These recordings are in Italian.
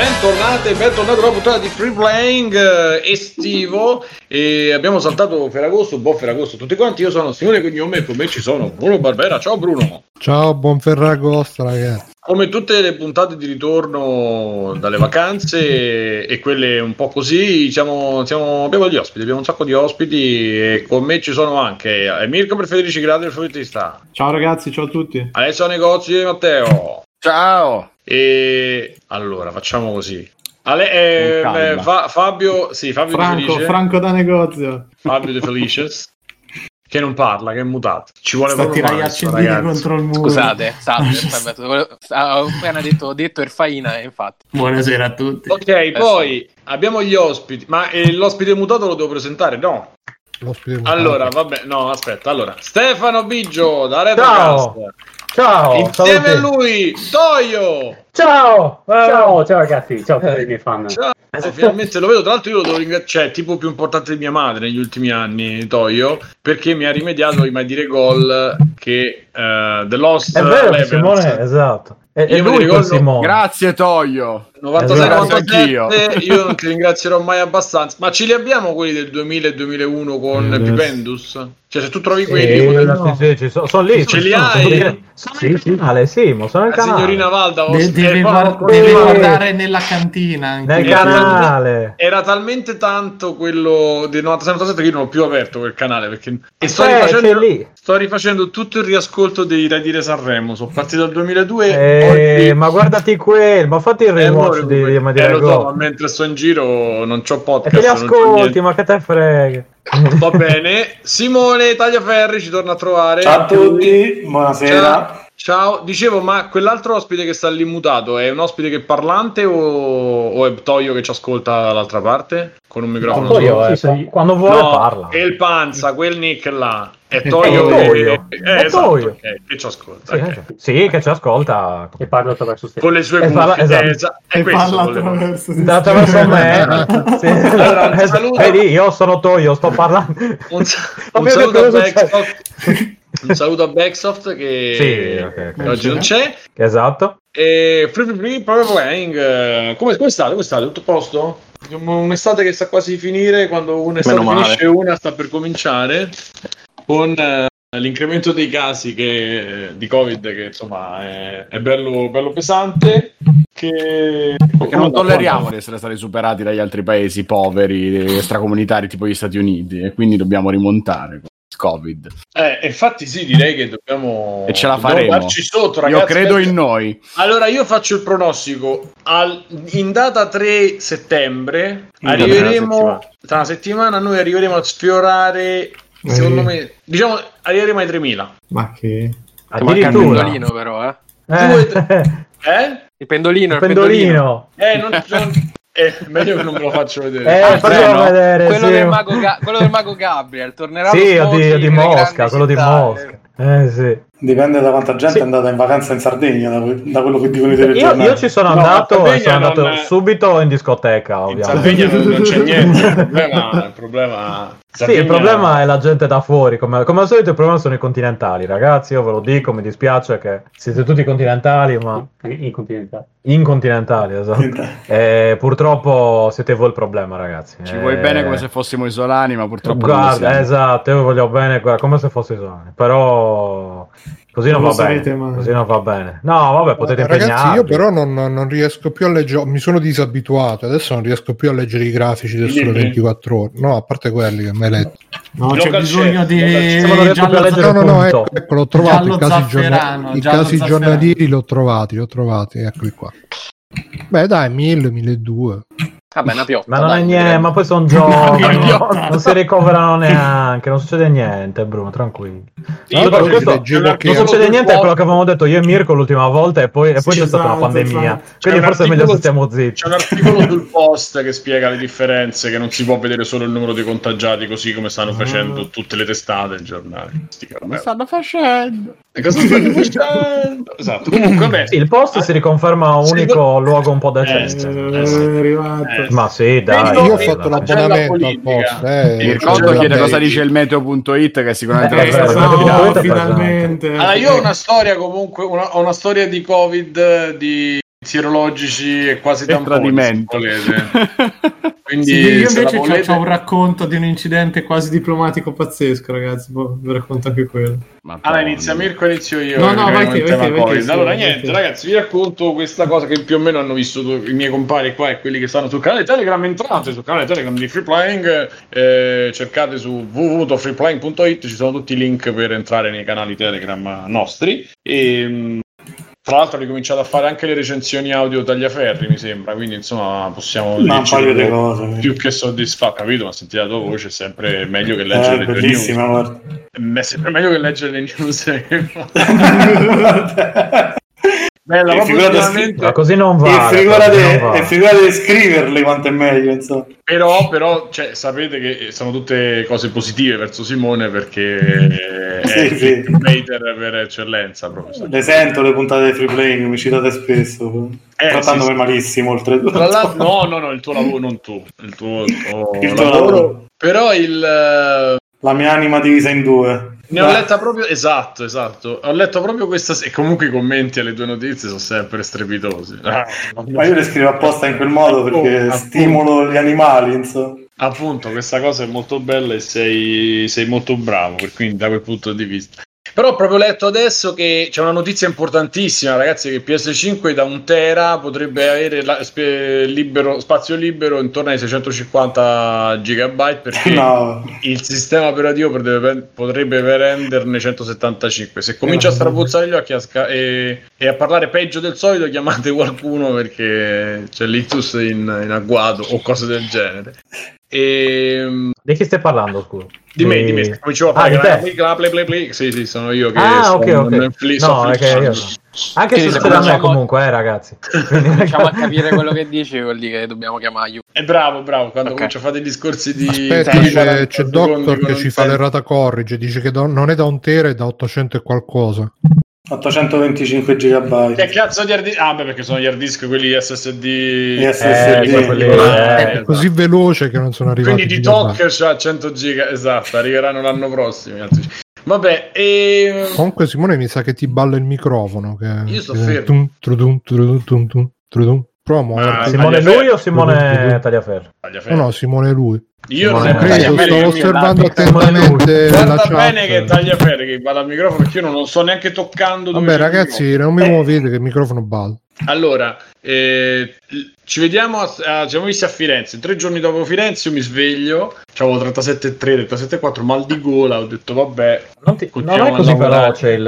Bentornate, bentornati a una puntata di Free Playing eh, estivo e abbiamo saltato Ferragosto, buon Ferragosto a tutti quanti, io sono Simone Cognome e con me ci sono Bruno Barbera, ciao Bruno! Ciao, buon Ferragosto ragazzi! Come tutte le puntate di ritorno dalle vacanze e quelle un po' così, siamo, siamo, abbiamo gli ospiti, abbiamo un sacco di ospiti e con me ci sono anche Mirko per Federici Gradi, il fumettista. Ciao ragazzi, ciao a tutti. Alessio Negozi e Matteo. Ciao! E allora facciamo così. Ale, eh, eh, Fa- Fabio, sì, Fabio Franco, Franco da negozio. Fabio De Felices. che non parla, che è mutato. Ci vuole Sta proprio tirare accendini contro il muro. Scusate, salve, ho appena detto, ho detto Erfaina, infatti. Buonasera a tutti. Ok, eh, poi abbiamo gli ospiti, ma eh, l'ospite mutato lo devo presentare? No. Allora, vabbè, no, aspetta. Allora, Stefano Biggio da Retrocast. Ciao. Ciao. Insieme salute. a lui, Toio. Ciao. Ciao, ciao ragazzi, ciao a tutti i miei fan. Ciao. Eh, finalmente lo vedo, tra l'altro io lo devo ringraziare, cioè tipo più importante di mia madre negli ultimi anni, Toio, perché mi ha rimediato i mai dire gol che uh, The Lost È vero, Simone, esatto. E, e lui ricordo... Grazie Toio. 96 esatto. 97 io non ti ringrazierò mai abbastanza. Ma ce li abbiamo quelli del 2000 e 2001 con eh, Pipendus cioè se tu trovi quelli eh, no. sì, sì, sono, sono lì ce li hai? sono sì, sì, canale, sì, ma sono nel canale. signorina Valda De- devi, guard- devi guardare nella cantina nel canale. era talmente tanto quello del 96 97 che io non ho più aperto quel canale perché e sto, eh, rifacendo, sto rifacendo tutto il riascolto dei Radire Sanremo. Sono partito dal 2002 eh, oggi... ma guardati quel ma fatti il remoto watch di, di eh, lo so, ma mentre sto in giro non c'ho podcast. E che li ascolti, ma che te frega. Va bene. Simone Tagliaferri ci torna a trovare. Ciao a tutti, buonasera. Ciao. Ciao, dicevo, ma quell'altro ospite che sta lì mutato è un ospite che è parlante o, o è Toio che ci ascolta dall'altra parte? Con un microfono no, Toio, eh, sì, quando vuole no, parla. E il panza, quel nick là. È Toio, è Toio. Che, eh, esatto. Okay, che ci ascolta. Sì, okay. sì, che ci ascolta. E parla attraverso te. Con le sue cuffie. Parla, esatto. Esa- e parla attraverso, attraverso me. sì. allora, Vedi, io sono Toio, sto parlando. Un, un saluto a Backsoft. Un saluto a Backsoft che, sì, okay, che oggi non c'è. Esatto. E Free Free Free Power Playing. Come, come state? Come state? Tutto a posto? Un'estate che sta quasi di finire, quando un'estate finisce una sta per cominciare con uh, l'incremento dei casi che, di Covid che insomma è, è bello, bello, pesante. Che... Perché non tolleriamo di essere stati superati dagli altri paesi poveri, extracomunitari tipo gli Stati Uniti e quindi dobbiamo rimontare. Covid. Eh, infatti sì, direi che dobbiamo, e ce la faremo. darci sotto, ragazzi. Io credo perché... in noi. Allora io faccio il pronostico. Al... in data 3 settembre in arriveremo una tra una settimana noi arriveremo a sfiorare secondo me diciamo arriveremo ai 3000. Ma che addirittura il pendolino però, eh. eh. eh? Il pendolino, il pendolino. Il pendolino. Eh, non, non... Eh, meglio che non me lo faccio vedere. Eh, ah, facciamo no? vedere. Quello, sì. del mago Ga- quello del mago Gabriel tornerà sì, di, di Mosca, quello di Mosca. Eh sì. Dipende da quanta gente sì. è andata in vacanza in Sardegna, da, da quello che dicono i telegiornali. Io, io ci sono no, andato e sono andato non... subito in discoteca, ovviamente. In Sardegna non, non c'è niente, il problema, il problema... Sardegna... Sì, il problema è la gente da fuori, come, come, al solito il problema sono i continentali, ragazzi, io ve lo dico, mi dispiace che siete tutti continentali, ma... Incontinentali. Incontinentali, esatto. E purtroppo siete voi il problema, ragazzi. Ci vuoi bene come se fossimo isolani, ma purtroppo Guarda, esatto, io voglio bene guarda, come se fosse isolani, però Così non, non va bene. Ma... Così non va bene. No, vabbè, potete Ragazzi, impegnarvi. io però non, non, riesco più a leggere. Mi sono disabituato. Adesso non riesco più a leggere i grafici del sole 24 ore. No, a parte quelli che mi hai letto. No, c'è bisogno di giallo No, no, no, ecco, ecco l'ho trovato. I casi, giornal... I casi giornalieri li ho trovati, li ho trovati. Eccoli qua. Beh, dai, 1000, 1200. Vabbè, una piotta. Ma non dai, è niente, ma poi sono giochi. non si ricoverano neanche, non succede niente, Bruno, tranquillo. Io no, questo, non succede niente, è quello che avevamo detto io e Mirko l'ultima volta, e poi, e poi sì, c'è stata una pandemia. Quindi forse è meglio se stiamo zitti. C'è un articolo sul post che spiega le differenze, che non si può vedere solo il numero dei contagiati, così come stanno facendo tutte le testate e giornali. Come stanno facendo? E cosa stanno facendo? esatto. Comunque, beh, sì, il post si riconferma unico luogo un po' decente. Eh, è arrivato. Ma sì, dai. Io ho fatto l'abbonamento al post. Eh, Mi ricordo chiede cosa dice il meteo.it che sicuramente eh, è no, finalmente. Allora, io ho una storia comunque, una, ho una storia di Covid di sierologici e quasi tamponi, Quindi sì, io invece volete... ho un racconto di un incidente quasi diplomatico pazzesco, ragazzi. Poi vi racconto anche quello. Madonna. Allora inizia Mirko, inizio io. No, no, vai te, vai te, vai te, Allora, niente, te. ragazzi, vi racconto questa cosa che più o meno hanno visto i miei compari qua e quelli che stanno sul canale Telegram. Entrate sul canale Telegram di Freeplaying, eh, cercate su www.freeplaying.it, ci sono tutti i link per entrare nei canali Telegram nostri. E tra l'altro ha ricominciato a fare anche le recensioni audio tagliaferri, mi sembra, quindi insomma possiamo dire cose, più che soddisfatto, capito? Ma sentire la tua voce è sempre meglio che leggere eh, le news. Guarda. È sempre meglio che leggere le news. Bella, e figurate, ma così non va. E figurate, e figurate scriverle quanto è meglio. Insomma. Però, però cioè, sapete che sono tutte cose positive verso Simone perché sì, è sì. un hater per eccellenza. Proprio. Le sento le puntate di free playing, mi citate spesso. Eh, trattandomi sì, malissimo oltretutto. Tra l'altro, no, no, no, il tuo lavoro, non tu. Il tuo, tuo, il tuo lavoro. lavoro. Però il... La mia anima divisa in due. Ne ho letta proprio, esatto, esatto. Ho letto proprio questa e comunque i commenti alle due notizie sono sempre strepitosi. Ah, Ma io le scrivo apposta in quel modo perché oh, stimolo gli animali, insomma. Appunto, questa cosa è molto bella e sei, sei molto bravo, quindi da quel punto di vista. Però ho proprio letto adesso che c'è una notizia importantissima, ragazzi, che PS5 da un tera potrebbe avere la, sp- libero, spazio libero intorno ai 650 GB perché no. il sistema operativo potrebbe, potrebbe renderne 175. Se comincia a strabuzzare gli occhi a sca- e, e, a parlare peggio del solito, chiamate qualcuno perché c'è l'ictus in, in agguato o cose del genere. E... Ehm, di chi stai parlando, scusa? Di me, di me. Cominciamo a fare ah, play, play, play, play. Sì, sì, sono io che ah, ok, ok. Netflix, no, che io. Anche se succede a me comunque, eh, ragazzi. Cominciamo a capire quello che dici, vuol dire che dobbiamo chiamargli. È bravo, bravo. Quando okay. comincia a fare i discorsi di. Aspetta, c'è, c'è Doctor che ci fa l'errata corrige. Dice che non è da un tera, è da 800 e qualcosa. 825 GB. Che cazzo di hard disk? Ah, beh, perché sono gli hard disk quelli SSD. Gli SSD. Eh, quelli, eh, è così veloce che non sono arrivati. Quindi di Talk c'ha 100 GB, esatto, arriveranno l'anno prossimo. Vabbè, e... Comunque Simone mi sa che ti balla il microfono. Che, Io sto fermo. Prova ah, Simone lui o Simone Tagliaferri? No, no, Simone lui. Io non credo, sto osservando attentamente Guarda la bene che taglia ferri che va al microfono perché io non lo sto neanche toccando. Vabbè, ragazzi, non mi muovete che il microfono balla. Allora, eh, ci vediamo, a, a, ci siamo visti a Firenze. Tre giorni dopo Firenze io mi sveglio, avevo 37,3, 37,4, mal di gola. Ho detto, vabbè, non, ti, non è così veloce il,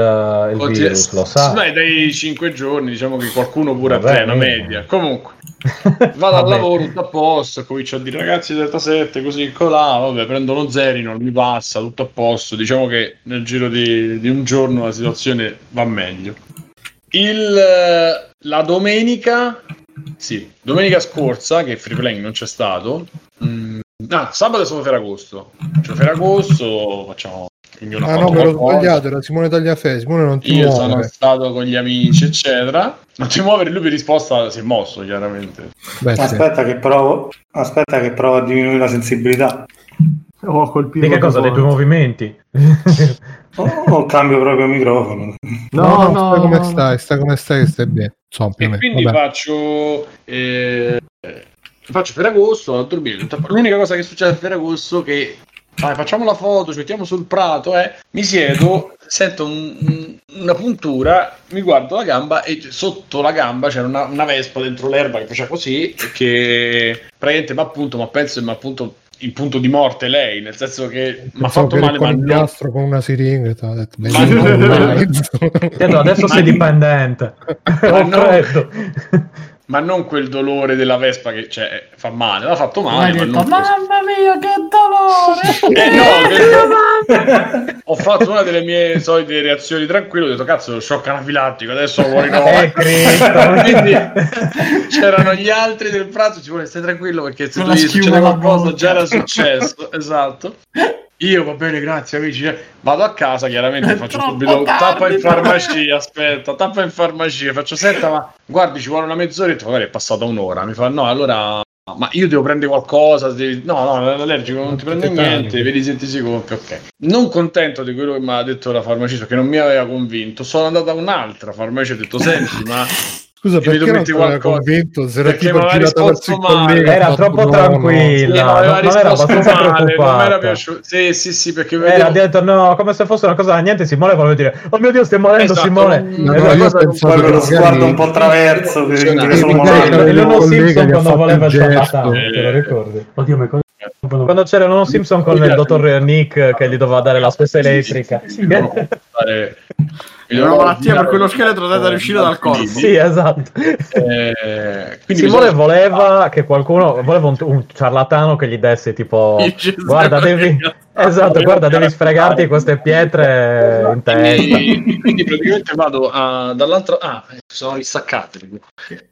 il Continu- virus, lo sa. Beh, dai 5 giorni, diciamo che qualcuno pure vabbè, a te, una media. Comunque, vado al lavoro tutto a posto, comincio a dire ragazzi 37, così colà, vabbè, prendo lo zerino, mi passa, tutto a posto. Diciamo che nel giro di, di un giorno la situazione va meglio. Il, la domenica, sì, domenica scorsa, che Free Playing non c'è stato, mh, mm, ah, sabato è stato Ferragosto. Cioè, Ferragosto facciamo ah no, me l'ho sbagliato, era Simone Tagliafe, Simone non ti Io muove. sono stato con gli amici, eccetera. Non ti muovere, lui per risposta si è mosso, chiaramente. Beh, aspetta, sì. che provo, aspetta che provo a diminuire la sensibilità. Oh, colpito. Di che cosa? Dei tuoi movimenti? oh, cambio proprio microfono. No, no, no, sta come stai, sta come stai, stai bene. Insomma, e quindi Vabbè. faccio... Eh, faccio Ferragosto a dormire. L'unica cosa che succede a Ferragosto è che Vai, facciamo la foto, ci mettiamo sul prato, eh. mi siedo, sento un, un, una puntura, mi guardo la gamba e sotto la gamba c'era una, una vespa dentro l'erba che faceva così, che praticamente ma appunto, ma penso che mi appunto il punto di morte lei, nel senso che mi ha fatto male, ma non... piastro con una siringa, ti ha detto, ma non... adesso sei dipendente. Ma non ma non quel dolore della Vespa che cioè, fa male, l'ha fatto male. Ma detto, mamma mia, che dolore! eh, no, ho fatto una delle mie solite reazioni tranquille, ho detto cazzo, shock anafilattico, adesso no. Eh, Quindi c'erano gli altri del prato, ci vuole stai tranquillo perché se tu gli succede qualcosa già era successo, esatto. Io va bene, grazie amici. Vado a casa, chiaramente faccio subito tappa in farmacia. Aspetta, tappa in farmacia. Faccio senta, ma guardi, ci vuole una mezz'ora. Magari è passata un'ora. Mi fa no, allora. Ma io devo prendere qualcosa? No, no, l'allergico non ti prende niente. Vedi, senti sicuro. Ok. Non contento di quello che mi ha detto la farmacista, che non mi aveva convinto, sono andato a un'altra farmacia e ho detto: Senti, ma Scusa, perché non ti aveva convinto? Se era tipo girata verso il collega, era troppo tranquilla, no, no, non era abbastanza male, non era piaciuto. Sì, sì, sì, perché vedevo... era detto no, come se fosse una cosa niente. Simone voleva dire "Oh mio Dio, stai morendo esatto, Simone". No, no, io pensavo lo sguardo un po' traverso che sono. E Simpson quando voleva il ciabattano, te lo ricordi? Oddio, ma quando c'era uno Simpson con il dottor Nick che gli doveva dare la spesa elettrica. È una malattia per quello scheletro da riuscire dal corpo. Sì, esatto. Eh, Simone bisogna... voleva che qualcuno, voleva un, un, ciarlatano che gli desse tipo, guarda, devi, esatto, guarda, devi sfregarti queste pietre in testa. Quindi, quindi praticamente vado a, dall'altra, ah, sono ristaccate.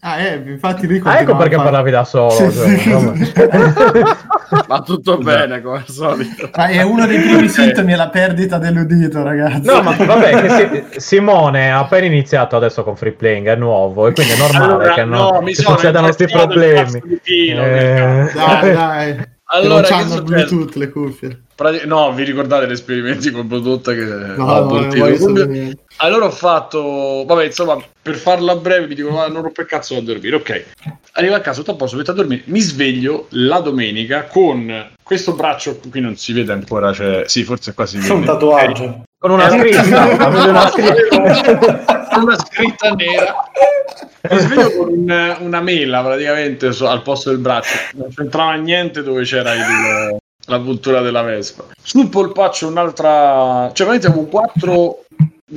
Ah, eh, infatti dico ah, ecco perché parlavi da solo. Sì, cioè, sì. Va tutto bene, come al solito. Ah, è uno dei primi sintomi è la perdita dell'udito, ragazzi. No, ma vabbè, che si, Simone ha appena iniziato adesso con free playing, è nuovo e quindi è normale allora, che, no, no, che succedano questi problemi. Eh... Dai, dai. Allora, che hanno Bluetooth le cuffie. No, vi ricordate gli esperimenti con Bluetooth che no, no, Allora ho fatto, vabbè, insomma, per farla breve vi dico, non rompo il cazzo da dormire, ok. Arrivo a casa, tutto a posto, metto a dormire, mi sveglio la domenica con questo braccio, qui non si vede ancora, cioè, sì, forse qua si vede. Un tatuaggio. Con una scritta, una scritta. una scritta nera. Mi sveglio con un, una mela praticamente so, al posto del braccio, non c'entrava niente dove c'era il, la puntura della Vespa. Sul polpaccio un'altra, cioè veramente avevo quattro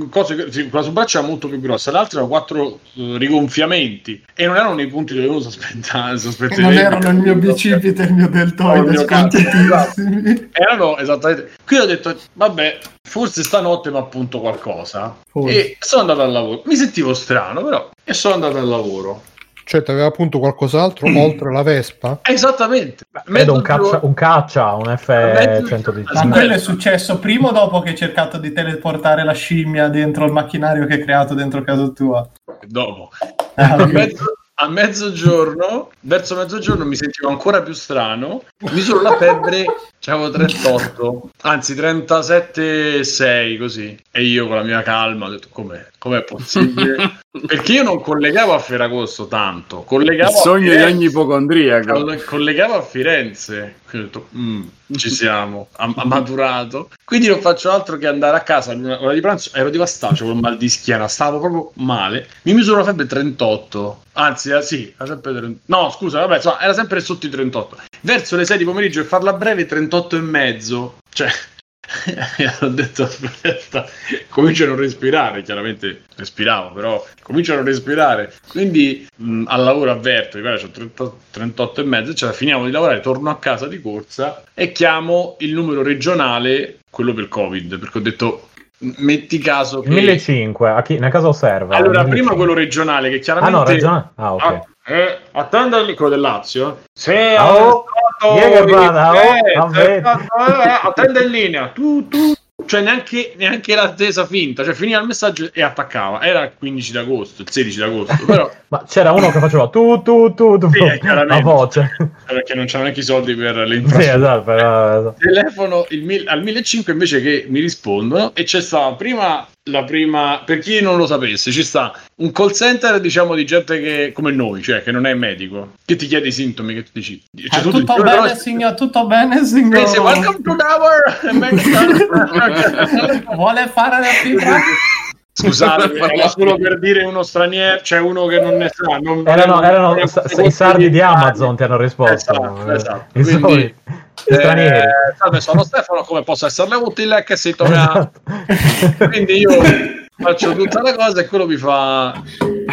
cose, sì, quella sul braccio era molto più grossa, l'altra erano quattro uh, rigonfiamenti e non erano i punti dove uno sospettava. Non erano il mio bicipite e il mio deltoide scontitissimi. Erano esattamente. Qui ho detto, vabbè, forse stanotte mi appunto qualcosa. Forse. E sono andato al lavoro. Mi sentivo strano, però, e sono andato al lavoro. Cioè, ti aveva appunto qualcos'altro mm. oltre la Vespa? Esattamente. Vedo un caccia, un caccia, un F110. Ma quello è successo prima o dopo che hai cercato di teleportare la scimmia dentro il macchinario che hai creato dentro casa tua? Dopo. Ah, okay a mezzogiorno, verso mezzogiorno mi sentivo ancora più strano, misuro la febbre, avevo 38, anzi 37,6 così. E io con la mia calma ho detto com'è, com'è possibile? Perché io non collegavo a Ferragosto tanto, collegavo Il sogno di ogni ipocondriaco. Collegavo a Firenze. Quindi ho detto, mm, ci siamo, ha, ha, maturato. Quindi non faccio altro che andare a casa all'ora di pranzo, ero devastato, con mal di schiena, stavo proprio male. Mi misuro la febbre 38, anzi, eh, sì, era sempre 30... no, scusa, vabbè, insomma, era sempre sotto i 38. Verso le 6 di pomeriggio e farla breve 38 e mezzo. Cioè, ho detto aspetta, comincio a non respirare, chiaramente respiravo, però comincio a non respirare. Quindi mh, al lavoro avverto, ho 38, 38 e mezzo, cioè finiamo di lavorare, torno a casa di corsa e chiamo il numero regionale, quello per Covid, perché ho detto metti caso che 1500 a chi nel caso serve allora 1500. prima quello regionale che chiaramente ah no regionale ah ok ah, eh, attenda quello del Lazio sì oh, oh, attenda in linea tu tu cioè neanche, neanche l'attesa finta, cioè finiva il messaggio e attaccava. Era il 15 d'agosto, il 16 d'agosto, però... Ma c'era uno che faceva tu tu tu tu sì, a voce. Perché non c'erano neanche i soldi per le infrastrutture. Sì, esatto, però... Telefono il, al 1500 invece che mi rispondono e c'è stata prima la prima, per chi non lo sapesse, ci sta un call center, diciamo, di gente che come noi, cioè che non è medico, che ti chiede i sintomi, che tu dici. Cioè, ah, tutto, tutto, bene, però... signor, tutto bene, signor. Sì, welcome to our Vuole fare la fibra? Scusate, era solo per dire uno straniero, c'è cioè uno che non ne sa. Non, erano, non, erano non, i sardi di Amazon ti hanno risposto. Esatto, esatto. I Quindi, stranieri. Eh, salve, sono Stefano, come posso esserle utile? Che si torna. Esatto. Quindi io faccio tutta la cosa e quello mi fa.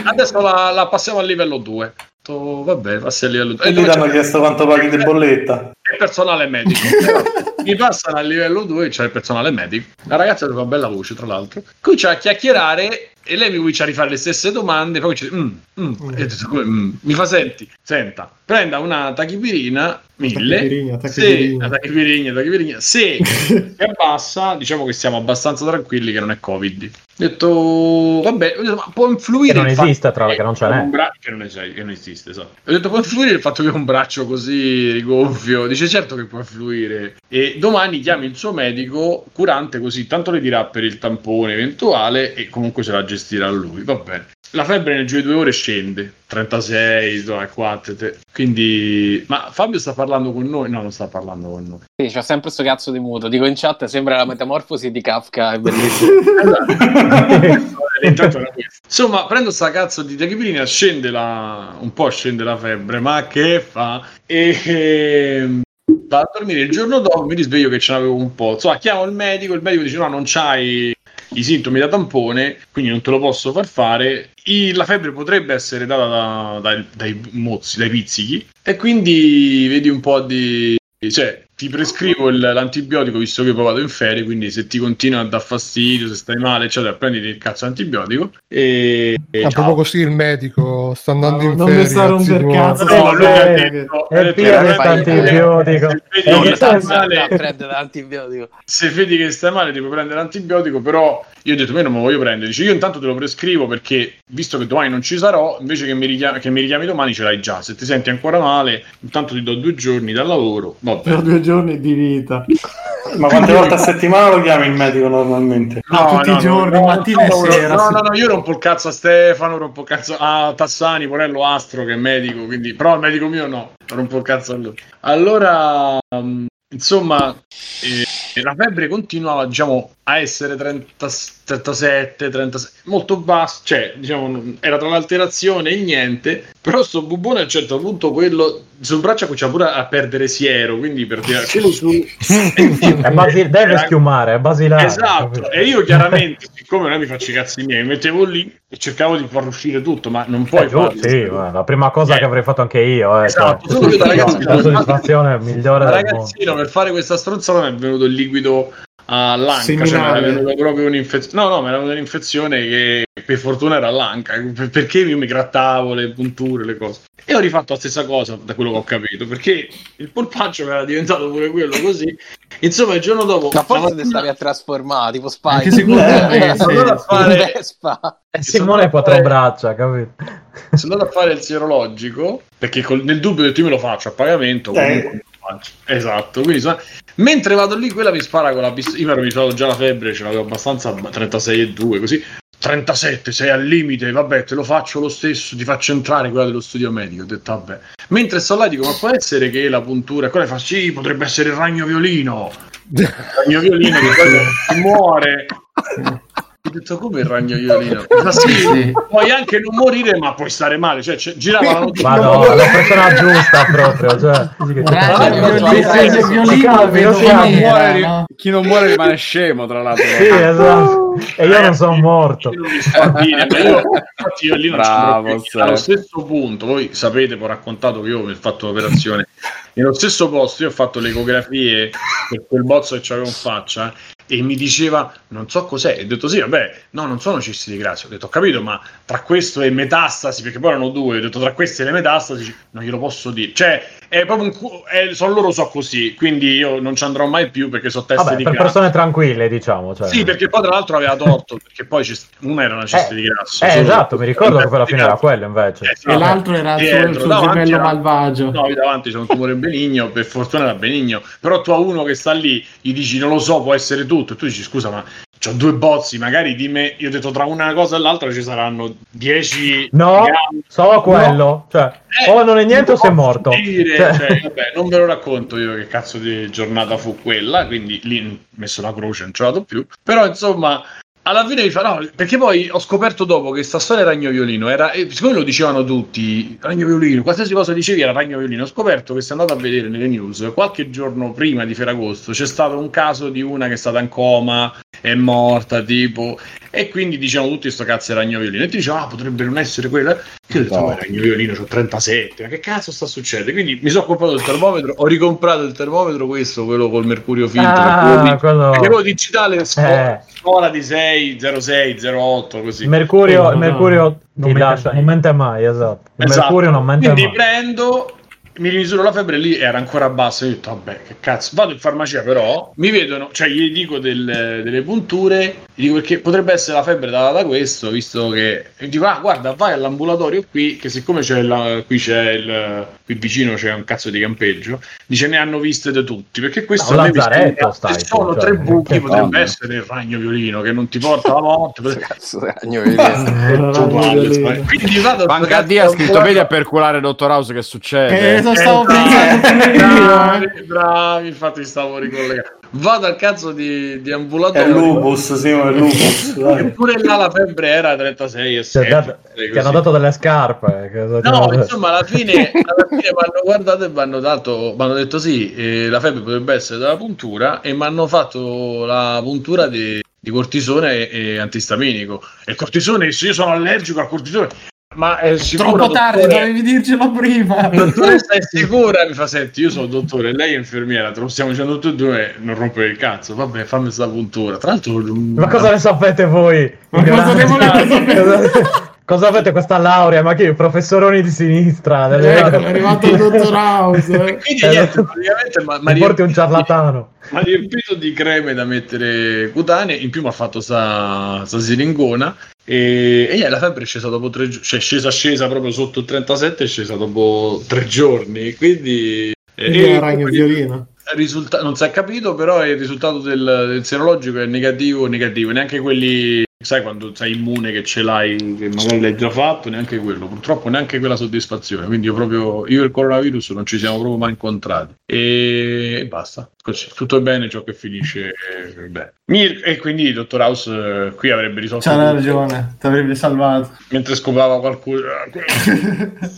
Adesso la, la passiamo al livello 2 vabbè, passi a livello 2. E gli hanno chiesto quanto paghi di bolletta. Il personale medico. Mi passano al livello 2 c'è il personale medico. La ragazza aveva una bella voce, tra l'altro. Comincia a chiacchierare e lei mi comincia a rifare le stesse domande. Poi dice: mm, mm. Mm. Detto, mm. Mi fa: Senti, senta, prenda una tachipirina mille. Tachipirina, tachipirina. Se, tachipirina, tachipirina. Se si abbassa, diciamo che siamo abbastanza tranquilli che non è Covid. Ho detto, vabbè, ma può influire. Che non esiste, tra l'altro, che non ce n'è. Bra- che, non esiste, che non esiste, esatto. Ho detto, può influire il fatto che ho un braccio così rigonfio. Dice, certo che può influire. E domani chiami il suo medico curante, così tanto le dirà per il tampone eventuale e comunque ce la gestirà lui. Va bene. la febbre nel giro di due ore scende 36, 4, quindi ma Fabio sta parlando con noi? No, non sta parlando con noi. Sì, c'ha sempre questo cazzo di muto. Dico in chat sembra la metamorfosi di Kafka, è bellissimo. Insomma, prendo sta cazzo di tachipirina, scende la un po' scende la febbre, ma che fa? E, e vado a dormire il giorno dopo, mi risveglio che ce n'avevo un po'. Insomma, chiamo il medico, il medico dice no, non c'hai i sintomi da tampone, quindi non te lo posso far fare. I, la febbre potrebbe essere data da, dai, dai mozzi, dai pizzichi, e quindi vedi un po' di. Cioè, ti prescrivo il, l'antibiotico visto che poi vado in ferie, quindi se ti continua a dar fastidio, se stai male, eccetera, prenditi il cazzo antibiotico. E, e ah, proprio così il medico sta andando no, in non ferie. Non mi sta romper cazzo. No, lui ha detto, è pieno di antibiotico. Se vedi che stai male, devi prendere l'antibiotico, però io ho detto, me non me lo voglio prendere. Dice, io intanto te lo prescrivo perché, visto che domani non ci sarò, invece che mi, richiami, che mi richiami domani ce l'hai già. Se ti senti ancora male, intanto ti do due giorni dal lavoro. Vabbè. Per due giorni giorni di vita. Ma quante volte a settimana lo chiami il medico normalmente? No, no tutti no, i giorni, no, mattina no, e sera. No, no, no, io rompo il cazzo a Stefano, rompo il cazzo a Tassani, Porello Astro che è medico, quindi... però il medico mio no, rompo il cazzo a lui. Allora, um, insomma, eh, la febbre continuava, diciamo, a essere 30, 37, 36, molto basso, cioè, diciamo, era tra l'alterazione e il niente, però sto bubone a un certo punto quello sul braccio comincia pure a perdere siero, quindi per tirare quello su... è basil- deve schiumare, è basilare. Esatto, e io chiaramente, siccome non mi faccio i cazzi miei, mi mettevo lì e cercavo di far uscire tutto, ma non puoi eh, farlo. Sì, la prima cosa eh. che avrei fatto anche io. Eh, esatto, cioè, solo che ragazzino... La soddisfazione migliore da ragazzino per fare questa stronzata mi è venuto il liquido all'anca, cioè mi era venuta proprio un'infezione. No, no, mi era venuta un'infezione che per fortuna era all'anca, perché io mi grattavo le punture, le cose. E ho rifatto la stessa cosa da quello che ho capito, perché il polpaccio era diventato pure quello così. Insomma, il giorno dopo... Ma forse mattina... ti stavi a trasformare, tipo Spike. Secondo me, sono andato a fare... Vespa. Eh, Simone ha quattro braccia, capito? Sono andato a fare il sierologico, perché col, nel dubbio ho detto io me lo faccio a pagamento, eh. Esatto, quindi sono... mentre vado lì, quella mi spara con la pistola. Io mi ero ritrovato già la febbre, ce l'avevo abbastanza 36,2 così. 37, sei al limite, vabbè, te lo faccio lo stesso, ti faccio entrare quella dello studio medico. Ho detto, vabbè. Mentre sto là dico, ma può essere che la puntura, quella fa, sì, potrebbe essere il ragno violino. Il ragno violino che muore. Ho detto come il ragno violino? Ma sì, sì, puoi anche non morire, ma puoi stare male. Cioè, cioè girava la notizia. Ma no, la persona giusta proprio. Cioè, chi non muore rimane scemo, tra l'altro. Sì, esatto. E io non sono morto. infatti io lì non Bravo, allo stesso punto, voi sapete, ho raccontato che io mi ho fatto l'operazione nello stesso posto, io ho fatto le ecografie per quel bozzo che c'avevo in faccia e mi diceva non so cos'è. E ho detto sì vabbè no non sono cisti di grazia. Ho detto ho capito ma tra questo e metastasi perché poi erano due ho detto tra queste e le metastasi non glielo posso dire. Cioè è proprio un cu- è, sono loro so così quindi io non ci andrò mai più perché so teste vabbè, di per grasso persone tranquille diciamo cioè. sì perché poi tra l'altro aveva torto perché poi una era una cista eh, di grasso eh, esatto mi ricordo che quella fine era quello invece. Eh, sì, e l'altro era il suo, suo gemello malvagio. no davanti c'è un tumore benigno per fortuna era benigno però tu a uno che sta lì gli dici non lo so può essere tutto e tu dici scusa ma ho due bozzi, magari di me, io ho detto tra una cosa e l'altra ci saranno 10 No, grammi. solo quello, no. cioè, eh, o non è niente o sei morto. Dire, cioè. Cioè, vabbè, non ve lo racconto io che cazzo di giornata fu quella, quindi lì ho messo la croce, non ce l'ho più. Però insomma, alla fine mi fa no, perché poi ho scoperto dopo che sta storia Ragno Violino era, e siccome lo dicevano tutti, Ragno Violino, qualsiasi cosa dicevi era Ragno Violino, ho scoperto che se andato a vedere nelle news, qualche giorno prima di Ferragosto c'è stato un caso di una che è stata in coma, è morta, tipo, e quindi dicevano tutti sto cazzo è Ragno Violino, e ti dicevano ah potrebbe non essere quella, io ho detto no. Ragno Violino, ho 37, ma che cazzo sta succedendo? Quindi mi sono comprato il termometro, ho ricomprato il termometro questo, quello col mercurio finto, ah, quello, quello digitale, scuola, eh. scuola di 6, 06, 08, così. Mercurio, il mercurio non, lascia, non mente mai, esatto. Esatto. mercurio non mente Quindi mai. prendo mi rimisuro la febbre lì era ancora bassa. Io ho detto, vabbè, che cazzo. Vado in farmacia, però mi vedono, cioè gli dico del, delle punture, gli dico perché potrebbe essere la febbre data da questo, visto che. E dico, ah, guarda, vai all'ambulatorio qui, che siccome c'è la, qui c'è il. qui vicino c'è un cazzo di campeggio, dice ne hanno viste da tutti. Perché questo no, Lazzaretto, stai, sono cioè, tre buchi, potrebbe fanno? essere il ragno violino che non ti porta la morte. cazzo, ragno violino. Quindi vado Banca a ha scritto vedi a perculare dottor House che succede. Eh, lo stavo eh, pensando eh, bravi, bravi, infatti stavo ricollegando. Vado al cazzo di, di ambulatorio. È lupus, sì, è lupus. Eppure là la febbre era 36 e 6. Ti hanno dato delle scarpe. No, insomma, alla fine, alla fine mi hanno guardato e mi hanno, dato, mi hanno detto sì, eh, la febbre potrebbe essere dalla puntura e mi hanno fatto la puntura di, di cortisone e, e antistaminico. E il cortisone, se io sono allergico al cortisone, ma è sicuro, troppo tardi, dottore... dovevi dircelo prima. Dottore, stai sicura? Mi fa senti, io sono dottore, lei è infermiera, te lo stiamo dicendo tutti e due, non rompere il cazzo. Vabbè, fammi questa puntura. Tra l'altro, ma cosa ne sapete voi? Ma cosa ne volete Cosa avete questa laurea? Ma che professoroni di sinistra? Delle... Eh, è arrivato il dottor House. Quindi niente, praticamente ma, ma porti un ciarlatano. Mi ha riempito di creme da mettere cutanee, in più mi ha fatto sta, sta siringona e, e la febbre è scesa dopo tre giorni, cioè è scesa scesa proprio sotto il 37 è scesa dopo tre giorni, quindi... Quindi e, ragno violino. Risulta- non si è capito, però il risultato del, del serologico è negativo, negativo, neanche quelli sai quando sei immune che ce l'hai, che magari l'hai già fatto, neanche quello, purtroppo neanche quella soddisfazione. Quindi io proprio io e il coronavirus non ci siamo proprio mai incontrati. E, basta, così, tutto bene, ciò che finisce bene. Mir- e quindi il dottor House eh, qui avrebbe risolto. C'ha ragione, ti avrebbe salvato. Mentre scopava qualcuno.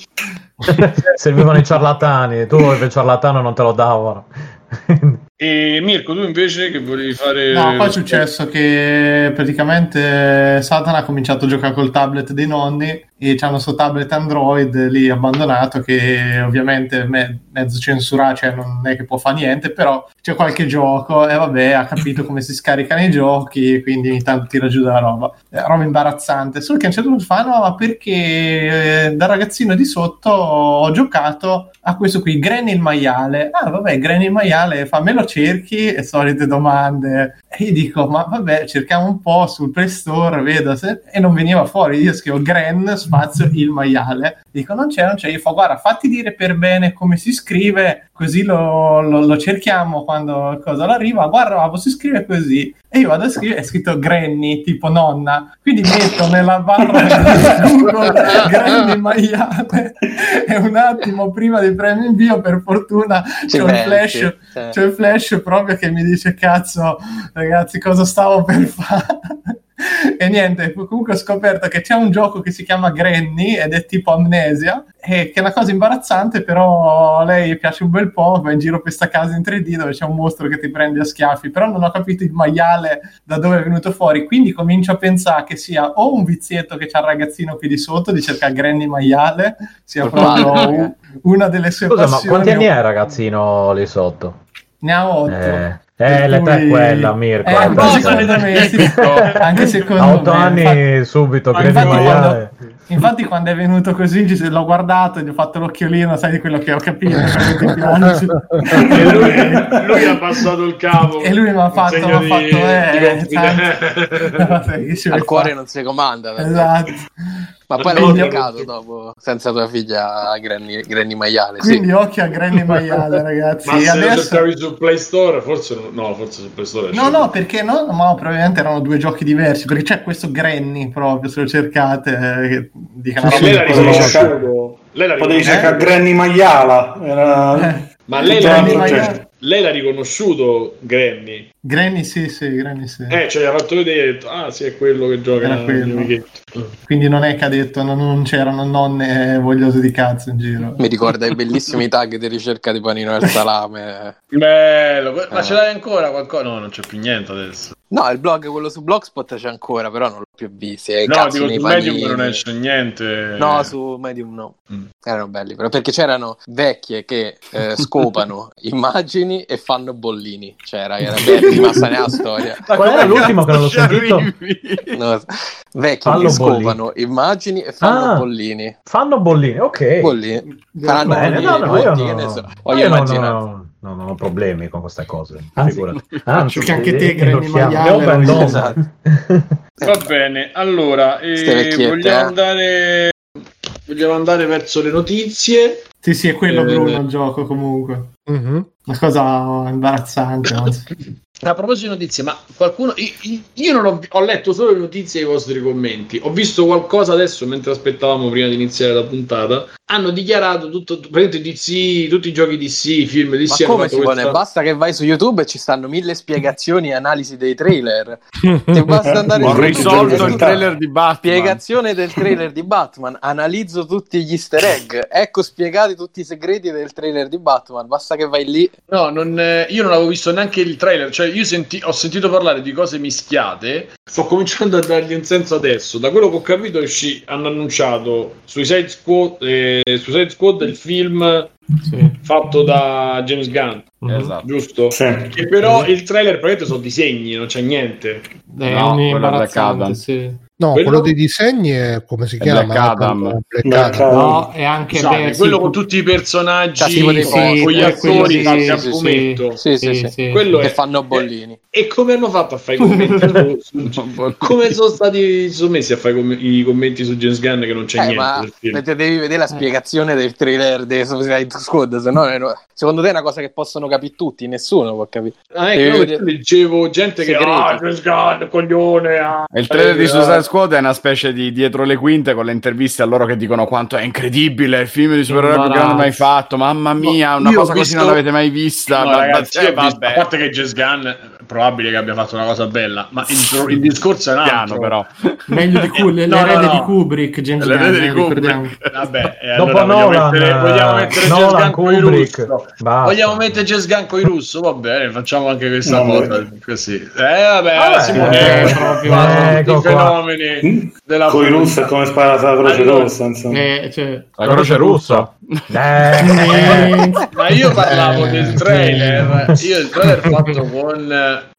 Servivano i ciarlatani, tu il ciarlatano non te lo davano. E Mirko, tu invece che volevi fare... No, poi è successo che praticamente Satana ha cominciato a giocare col tablet dei nonni e c'hanno suo tablet Android lì abbandonato che ovviamente me- mezzo censurato, cioè non è che può fare niente, però c'è qualche gioco e vabbè ha capito come si scaricano i giochi quindi ogni tanto tira giù della roba. È roba imbarazzante, solo che a un certo punto fa no, ma perché eh, da ragazzino di sotto ho giocato a questo qui, Granny il maiale. Ah vabbè, Granny il maiale, fa me lo cerchi e solite domande. E io dico, ma vabbè, cerchiamo un po' sul Play Store, vedo se... e non veniva fuori. Io scrivo Gran spazio il maiale. Dico, non c'è, non c'è. Io fa, guarda, fatti dire per bene come si scrive, così lo, lo, lo cerchiamo quando cosa arriva. Guarda, si scrive così. E io vado a scrivere, è scritto Granny, tipo nonna. Quindi metto nella barra di Google Granny maiale. e un attimo prima del premio invio, per fortuna, c'è il flash, c'è il flash proprio che mi dice, cazzo, ragazzi, cosa stavo per fare? E niente, comunque ho scoperto che c'è un gioco che si chiama Granny ed è tipo Amnesia, e che è una cosa imbarazzante, però a lei piace un bel po', va in giro per questa casa in 3D dove c'è un mostro che ti prende a schiaffi, però non ho capito il maiale da dove è venuto fuori, quindi comincio a pensare che sia o un vizietto che c'ha il ragazzino qui di sotto di cercare Granny maiale, sia proprio una delle sue Scusa, passioni. ma quanti anni è il ragazzino lì sotto? Ne ha otto. Eh. Eh, l'età è quella, Mirko. Eh, anche secondo me. A 8 anni subito, credi maiale. Infatti, quando è venuto così, l'ho guardato e gli ho fatto l'occhiolino, sai di quello che ho capito. e lui, lui, ha passato il cavo. E lui mi ha fatto, mi ha fatto eh, di... Al cuore non si comanda. Esatto. Ma poi l'hai pubblicato dopo, senza tua figlia Granny, Granny Maiale. Quindi sì. occhio a Granny Maiale, ragazzi. Ma se adesso... lo su Play Store, forse no, forse su Play Store. No, no, perché no, ma probabilmente erano due giochi diversi, perché c'è questo Granny proprio, se lo cercate, eh, che dicono... Sì, lei la riconosce. Lei la riconosce. Eh? Granny Maiala. Era... Eh. Ma lei la riconosce lei l'ha riconosciuto Granny. Granny sì, sì, Granny sì. Eh, cioè, ha fatto vedere ha detto, ah sì, è quello che gioca Era quello. Quindi non è che ha detto, non, non c'erano nonne vogliose di cazzo in giro. Mi ricorda i bellissimi tag di ricerca di panino al salame. Bello, ma eh. ce l'hai ancora qualcosa? No, non c'è più niente adesso. No, il blog, quello su Blogspot c'è ancora, però non l'ho più visto. No, dico su Medium non esce niente. No, su Medium no. Mm. Erano belli, però perché c'erano vecchie che eh, scopano immagini e fanno bollini. C'era, era rimasta nella storia. Ma qual era l'ultimo che non l'ho sentito? No, vecchie fanno che scopano bollini. immagini e fanno ah, bollini. Fanno bollini, ok. Bollini. Faranno bollini, no, no, io no. So. Voglio immaginare no, non ho problemi con queste cose. Anzi, Anzi perché anche te che eri maiale esatto. Va bene, allora eh, vogliamo, eh. andare, vogliamo andare verso le notizie. Sì, sì, è quello eh, Bruno il gioco comunque. Uh-huh. Una cosa imbarazzante. A proposito di notizie, ma qualcuno. Io, io non ho, ho, letto solo le notizie e i vostri commenti. Ho visto qualcosa adesso mentre aspettavamo prima di iniziare la puntata. Hanno dichiarato tutto, DC, tutti i giochi DC, i film DC. Ma come si questa... Basta che vai su YouTube e ci stanno mille spiegazioni e analisi dei trailer. Ti basta andare Ho risolto il trailer di Batman. Spiegazione del trailer di Batman. Analizzo tutti gli easter egg. Ecco spiegati tutti i segreti del trailer di Batman. Basta che vai lì. No, non, eh, io non avevo visto neanche il trailer. Cioè, io senti, ho sentito parlare di cose mischiate, sto cominciando a dargli un senso adesso. Da quello che ho capito, esci, hanno annunciato Suicide Squad, eh, Suicide Squad il film sì. fatto da James Gunn. Mm-hmm. Esatto. Giusto? Sì. Che però il trailer praticamente sono disegni, non c'è niente. È no, un sì. No, quello... quello dei disegni è come si chiama? Black Adam. Black Adam. No, è anche Scusate, beh, quello sì, con tutti i personaggi, con, sì, con gli attori fatti a fumetto. Sì, sì, sì, sì. Quello che è... fanno bollini. E come hanno fatto a fare i commenti? come sono stati sommessi a fare i commenti su James Gunn che non c'è eh, niente ma? Devi vedere la spiegazione del trailer di Suicide Squad, se no secondo te è una cosa che possono capire tutti, nessuno può capire. Ah, ecco, vedere... leggevo gente che ah, James Gunn, coglione. Ah. Il trailer di Suicide Squad è una specie di dietro le quinte con le interviste a loro che dicono quanto è incredibile il film di supereroi più grande mai fatto. Mamma mia, una cosa visto... così non l'avete mai vista. No, ragazzi, eh, visto, a parte che James Gunn probabile che abbia fatto una cosa bella, ma il, il discorso è un altro. però. Meglio di Kubrick, le, no, no, no. di Kubrick, James Gunn, di Kubrick. Vabbè, eh, allora vogliamo, Nolan, mettere, vogliamo mettere Nolan, James Gunn russo. Vogliamo mettere James Con i russo, va bene, facciamo anche questa no, cosa così. Eh vabbè, vabbè Simone, eh, eh, proprio ecco fenomeni mm? della con i russi è come sparata la croce rossa, insomma. Eh, cioè, la croce russa. Eh. ma io parlavo del trailer, io il trailer fatto con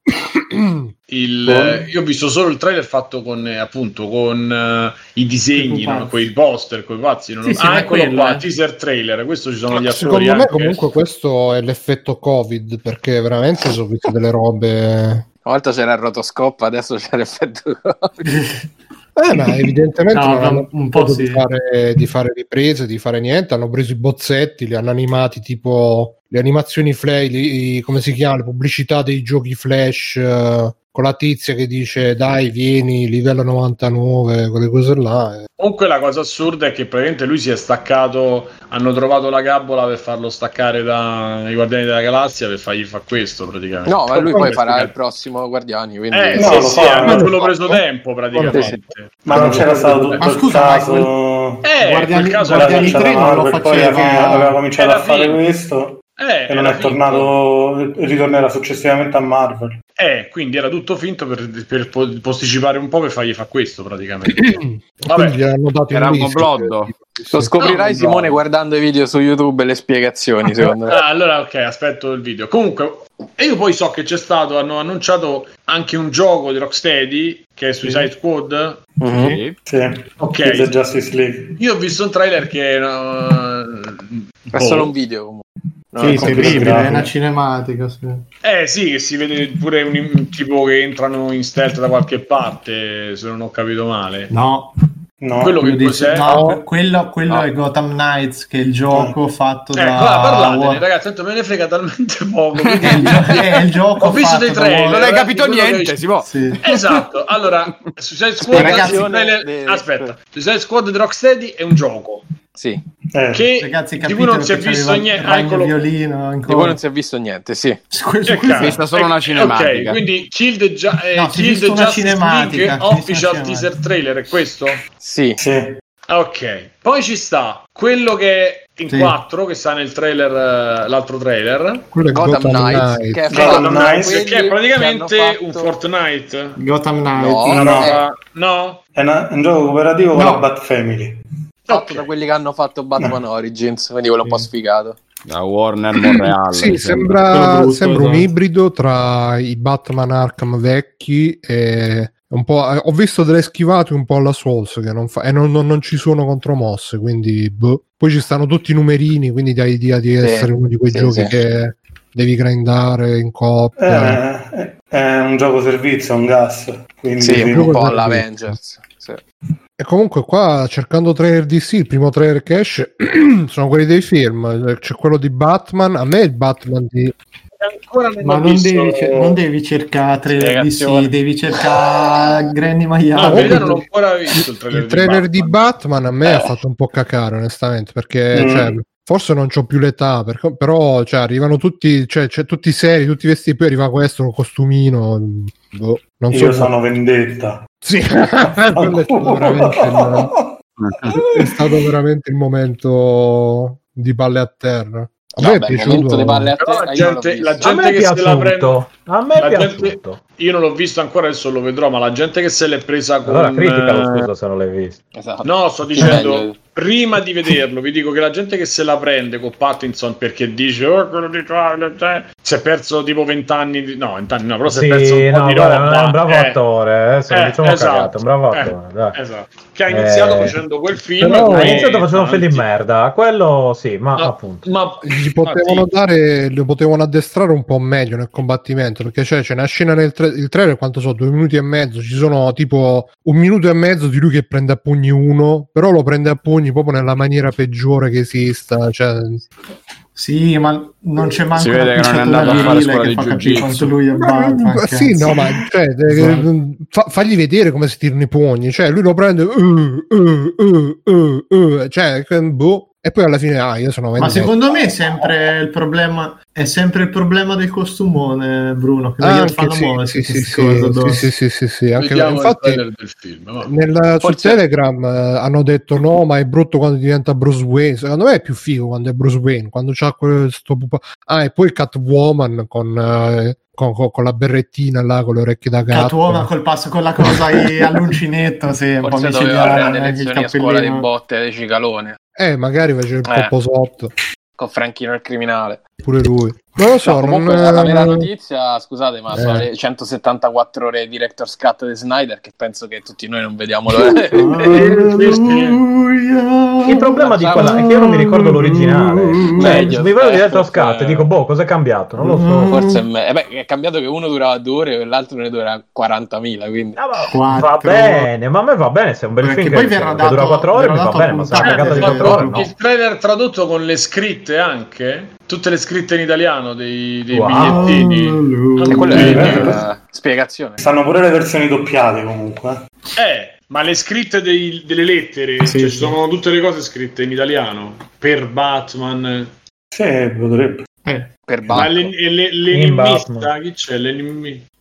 il, io ho visto solo il trailer fatto con appunto con uh, i disegni, non, quei poster, quei pazzi. Non sì, ho... sì, ah, eccolo qua, eh. teaser trailer. Questo ci sono gli attori. Secondo anche. me, comunque, questo è l'effetto Covid perché veramente sono visto delle robe. Una volta c'era il rotoscopio, adesso c'è l'effetto Covid. Eh, ma evidentemente no, non hanno un po' sì. di, fare, di fare riprese, di fare niente. Hanno preso i bozzetti, li hanno animati tipo le animazioni flash, come si chiama, le pubblicità dei giochi flash. Uh, con la tizia che dice dai vieni livello 99 quelle cose là eh. comunque la cosa assurda è che praticamente lui si è staccato hanno trovato la gabola per farlo staccare dai guardiani della galassia per fargli fare questo praticamente. No ma lui poi farà il prossimo guardiani quindi... eh no, sì, sì, hanno quello preso tempo praticamente. Ma non c'era stato tutto ma scusa caso... eh guardiani, caso guardiani 3 non lo faceva. aveva cominciato a fare questo eh, e non è tornato, ritornerà successivamente a Marvel. Eh, quindi era tutto finto per, per posticipare un po' per fargli fare questo praticamente. Vabbè, era un complotto. Lo scoprirai no, Simone no. guardando i video su YouTube e le spiegazioni, secondo me. Ah, allora ok, aspetto il video. Comunque, e io poi so che c'è stato, hanno annunciato anche un gioco di Rocksteady che è Suicide Squad. Mm-hmm. Sì. sì. Ok. Justice League. Io ho visto un trailer che... Uh, è solo un video comunque. No, sì, sì, è una cinematica. Sì. Eh sì, che si vede pure un, tipo che entrano in stealth da qualche parte, se non ho capito male. No, No, quello che dice, no, quello, quello no. è Gotham Knights, che è il gioco fatto eh, da. Parlatene, War... ragazzi, tanto me ne frega talmente poco. È, il gio- è il gioco. Ho visto dei trailer, non hai capito niente. Si può. Sì. Esatto. Allora, Suicide Squad, ragazzi, trailer... aspetta, Suicide Squad di Rocksteady è un gioco. Sì. Eh. Che Ragazzi, di cui non si è visto niente. Ah, violino, di cui non si è visto niente, sì. Si è vista solo una cinematica. Ok, quindi Killed, Ju- eh, no, Killed Justice League Official Teaser Trailer è questo? Sì. sì. Ok, poi ci sta quello che è in sì. 4 che sta nel trailer, uh, l'altro trailer. Quello è Gotham, Gotham Knights, Knight. che, è, Gotham Knights, che è praticamente fatto... un Fortnite. Gotham Knights. No, no, no. no. È, una, è, un gioco cooperativo no. con la Bat Family. Fatto okay. da quelli che hanno fatto Batman. Origins, quindi quello un po' sfigato. Da Warner Monreal. sì, sembra, brutto, sembra un ibrido tra i Batman Arkham vecchi e un po', ho visto delle schivate un po' alla Souls che non fa, e non, non, non ci sono contromosse, quindi boh. poi ci stanno tutti i numerini, quindi dai idea di essere sì, uno di quei sì, giochi sì. che devi grindare in coppia. Eh, è un gioco servizio, un gas. Quindi sì, un po' l'Avengers. Sì. E comunque qua cercando trailer DC, il primo trailer che esce sono quelli dei film, c'è quello di Batman, a me il Batman di Ma non devi, non devi, cercare trailer DC, devi cercare Granny Maiale. No, non ho ancora visto il trailer, il trailer di, Batman. di, Batman. a me eh. ha fatto un po' cacare, onestamente, perché mm. cioè, forse non ho più l'età, perché, però cioè, arrivano tutti, cioè, c'è tutti seri, tutti vestiti, poi arriva questo costumino. Boh, non Io so sono vendetta. Sì, è stato veramente il, è stato veramente il momento di balle a terra. A me Vabbè, è piaciuto. Le palle a te, la gente, la gente che se la prende. A me è piaciuto. Gente, io non l'ho visto ancora, adesso lo vedrò. Ma la gente che se l'è presa con. Allora, critica scusa se non l'hai visto. Esatto. No, sto dicendo prima di vederlo, vi dico che la gente che se la prende con Pattinson perché dice oh, quello di Twilight cioè, si è perso tipo vent'anni di... no, vent'anni no, però si è perso un no, po' di roba. È un bravo eh, attore, eh, se eh, diciamo esatto, cagato, un bravo attore. Eh, esatto. Che ha iniziato eh, facendo quel film. Però ha iniziato facendo un film di merda, quello sì, ma no, appunto. Ma gli potevano dare, lo potevano addestrare un po' meglio nel combattimento, perché cioè, c'è una scena nel tra- il trailer, quanto so, due minuti e mezzo, ci sono tipo un minuto e mezzo di lui che prende a pugni uno, però lo prende a pugni proprio nella maniera peggiore che esista. Cioè... Sì, ma non c'è manco si vede che non è andato a fare scuola di jiu-jitsu. Lui è Batman, ma, sì, no, ma cioè, esatto. fa, fagli vedere come si tirano i pugni. Cioè, lui lo prende, uh, uh, uh, cioè, boh. E poi alla fine, ah, io sono Ma secondo me è sempre il problema è sempre il problema del costumone, Bruno. Che ah, fanno sì, muovere, sì, sì, sì, sì, sì, sì, sì, anche infatti film, nel, su Telegram eh, hanno detto no, ma è brutto quando diventa Bruce Wayne. Secondo me è più figo quando è Bruce Wayne, quando c'ha questo. Ah, e poi Catwoman con, eh, con, con, con, la berrettina là, con le orecchie da gatto. Catwoman col passo con la cosa all'uncinetto, sì, un Forse po' micidiale. Forse doveva a scuola di botte di cicalone. Eh, magari faceva il eh. po' sotto. Con Franchino il criminale. Pure lui. Non lo so. No, comunque, non... la vera notizia, scusate, ma eh. sono le 174 ore Director's Cut di Snyder che penso che tutti noi non vediamo l'ora. Il problema di quella è che io non mi ricordo l'originale. Cioè, mi vedo di Director's Cut e dico, boh, cosa è cambiato? Non lo so. Mm. Forse è, me... eh beh, è cambiato che uno durava due ore e l'altro ne dura 40.000. Quindi... Ah, va bene, ma a me va bene. Se è un bel film poi che, dato, dura 4 ore, mi va bene. Ma se è una cagata di 4 ore, no. Il trailer tradotto con le scritte anche tutte le scritte in italiano dei, dei wow. bigliettini. E quella è la spiegazione. Stanno pure le versioni doppiate comunque. Eh, ma le scritte dei, delle lettere, sì, cioè, sì. sono tutte le cose scritte in italiano per Batman. Sì, potrebbe. Eh. Per Batman. Ma l'enigmista, chi c'è? L'enigmista.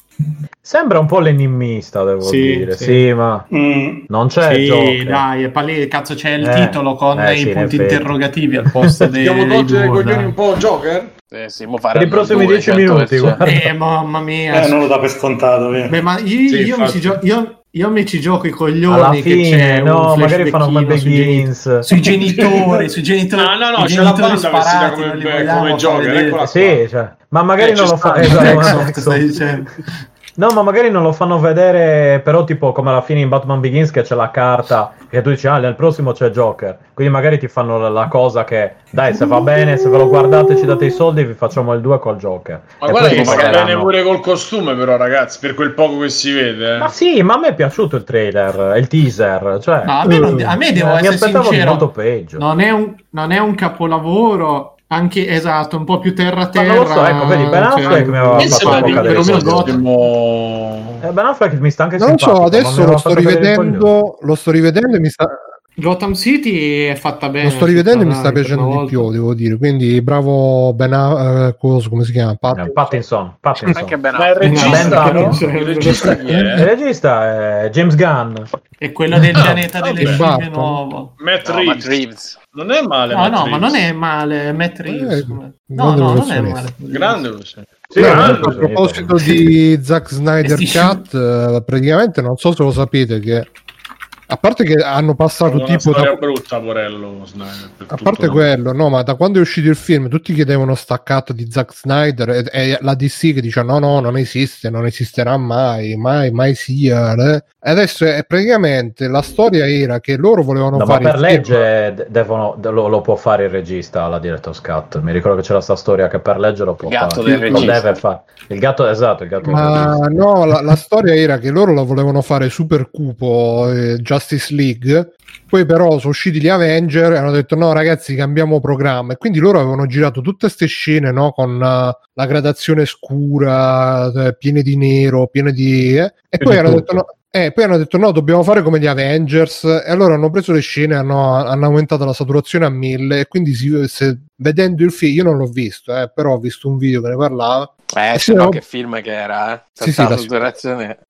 Sembra un po' l'enimmista, devo sì, dire. Sì, sì ma mm. non c'è. Sì, Joker. dai, palese, cazzo, c'è il eh, titolo con eh, i sì, punti interrogativi al posto dei. Stiamo togliere i coglioni un po' Joker? Eh, sì, per i prossimi 10 minuti. Eh, mamma mia. Eh, non lo dà per scontato. Via. Beh, ma io, io, mi gio- io, io, mi ci gioco i coglioni. Alla fine, no, magari fanno come Begins. Sui genitori, sui genitori. No, no, no, c'è la banda sparati, come, come Joker. Sì, cioè, ma magari eh, non lo fa. Esatto, stai dicendo. No, ma magari non lo fanno vedere, però tipo come alla fine in Batman Begins che c'è la carta e tu dici, ah, nel prossimo c'è Joker. Quindi magari ti fanno la, la cosa che, dai, se va bene, se ve lo guardate, ci date i soldi, vi facciamo il 2 col Joker. Ma e guarda che sta bene pure col costume però, ragazzi, per quel poco che si vede. Eh. Ma sì, ma a me è piaciuto il trailer, il teaser. Cioè, no, a, me non, a me devo eh, essere sincero, molto peggio. Non è un, non è un capolavoro, anche esatto, un po' più terra terra. Non lo so, ecco, vedi, Ben cioè, Affleck cioè, mi aveva fatto po' cadere. Eh, ben Affleck mi sta anche Non so, adesso lo sto rivedendo, lo sto rivedendo e mi sta Gotham City è fatta bene. Lo sto rivedendo e mi sta piacendo di più, devo dire. Quindi bravo Ben uh, Coso, come si chiama? Pat- Pattinson. Pattinson. Anche Ben Ma il regista, no? il regista è? Il regista è James Gunn. È quello del pianeta delle scimmie nuovo. Matt Reeves. Non è male. No, no, ma non è male. Matt Reeves. Eh, no, no, non è male. Grande sì, no, a proposito di Zack Snyder Cut, eh, praticamente non so se lo sapete che a parte che hanno passato una tipo da... brutta Morello Snyder, a parte no? quello no ma da quando è uscito il film tutti chiedevano staccato di Zack Snyder e, e, la DC che dice no no non esiste non esisterà mai mai mai sia eh. e adesso è praticamente la storia era che loro volevano no, fare ma per legge film. devono, lo, lo, può fare il regista la director's cut mi ricordo che c'era questa storia che per legge lo può il gatto fare del lo deve fare il gatto esatto il gatto ma no la, la, storia era che loro lo volevano fare super cupo eh, già Justice League. Poi però sono usciti gli Avenger e hanno detto no ragazzi cambiamo programma. E quindi loro avevano girato tutte queste scene no, con uh, la gradazione scura, eh, piene di nero, piene di... Eh, e poi hanno detto no, eh, poi hanno detto no, dobbiamo fare come gli Avengers. E allora hanno preso le scene, hanno, hanno aumentato la saturazione a 1000 e quindi si, se, vedendo il film, io non l'ho visto, eh, però ho visto un video che ne parlava. Eh, se no, che film che era, eh? Sì, sì, la,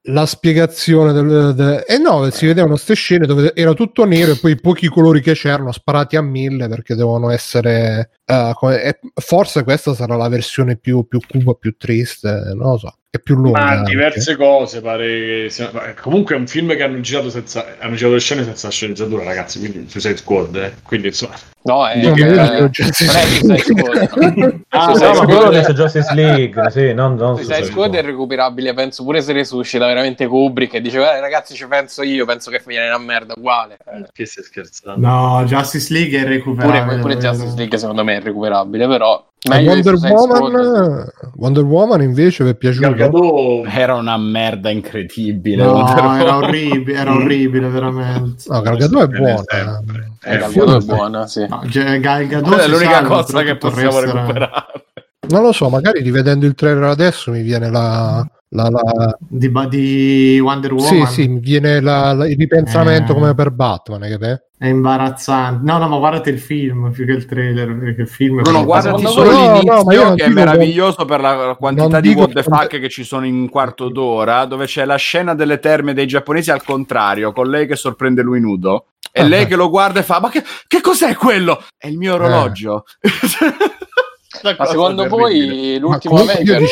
la, spiegazione del, del... Eh no, si vedevano queste scene dove era tutto nero e poi i pochi colori che c'erano sparati a mille perché devono essere... Uh, come... forse questa sarà la versione più, più cuba, più triste, non lo so è più lunga. Ma diverse anche. cose, pare che sia... Comunque è un film che hanno girato senza hanno girato le scene senza sceneggiatura, ragazzi, quindi Suicide Squad, eh. quindi insomma. No, è no, che... eh, Suicide Squad. ah, no, ma quello dice Justice League, sì, non, non Suicide Squad è recuperabile, penso pure se resuscita veramente Kubrick e dice "Eh, ragazzi, ci penso io, penso che viene una merda uguale". Eh. Che stai scherzando? No, Justice League è recuperabile. Pure, pure Justice League secondo me è recuperabile, però Wonder Woman, Wonder Woman invece vi è piaciuto? Era una merda incredibile. No, era orribile, era orribile veramente. No, Gal Gadot è buona. Eh, Gal Gadot è buona, sì. No, Gal Gadot è l'unica cosa che possiamo recuperare. Non lo so, magari rivedendo il trailer adesso mi viene la, la, la... Di, di, Wonder Woman. Sì, sì, mi viene la, la, il ripensamento eh... come per Batman, che è imbarazzante. No, no, ma guardate il film più che il trailer. Perché il film no, no, guardati solo no, l'inizio no, che è meraviglioso per la quantità di what the fuck che ci sono in un quarto d'ora, dove c'è la scena delle terme dei giapponesi al contrario, con lei che sorprende lui nudo. E ah, lei che lo guarda e fa: Ma che, che cos'è quello? È il mio orologio. Eh. ma secondo voi l'ultimo Avenger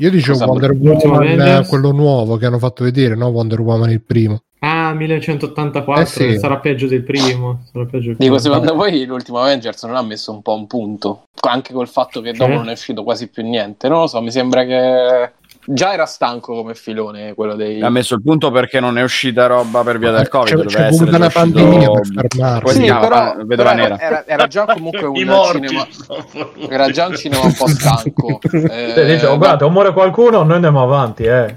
io dicevo Wonder Woman, quello nuovo che hanno fatto vedere, no? Wonder Woman il primo. Ah, 1984, eh sì. sarà peggio del primo. Sarà peggio del primo. Dico, secondo voi l'ultimo Avengers non ha messo un po' un punto? Anche col fatto che dopo eh? non è uscito quasi più niente. Non lo so, mi sembra che già era stanco come filone quello dei ha messo il punto perché non è uscita roba per via del covid c'è, c'è voluta una pandemia per fermarsi sì, però, però era, era, già comunque un cinema era già un cinema un po' stanco eh, dice, oh, guarda, o muore qualcuno noi andiamo avanti eh.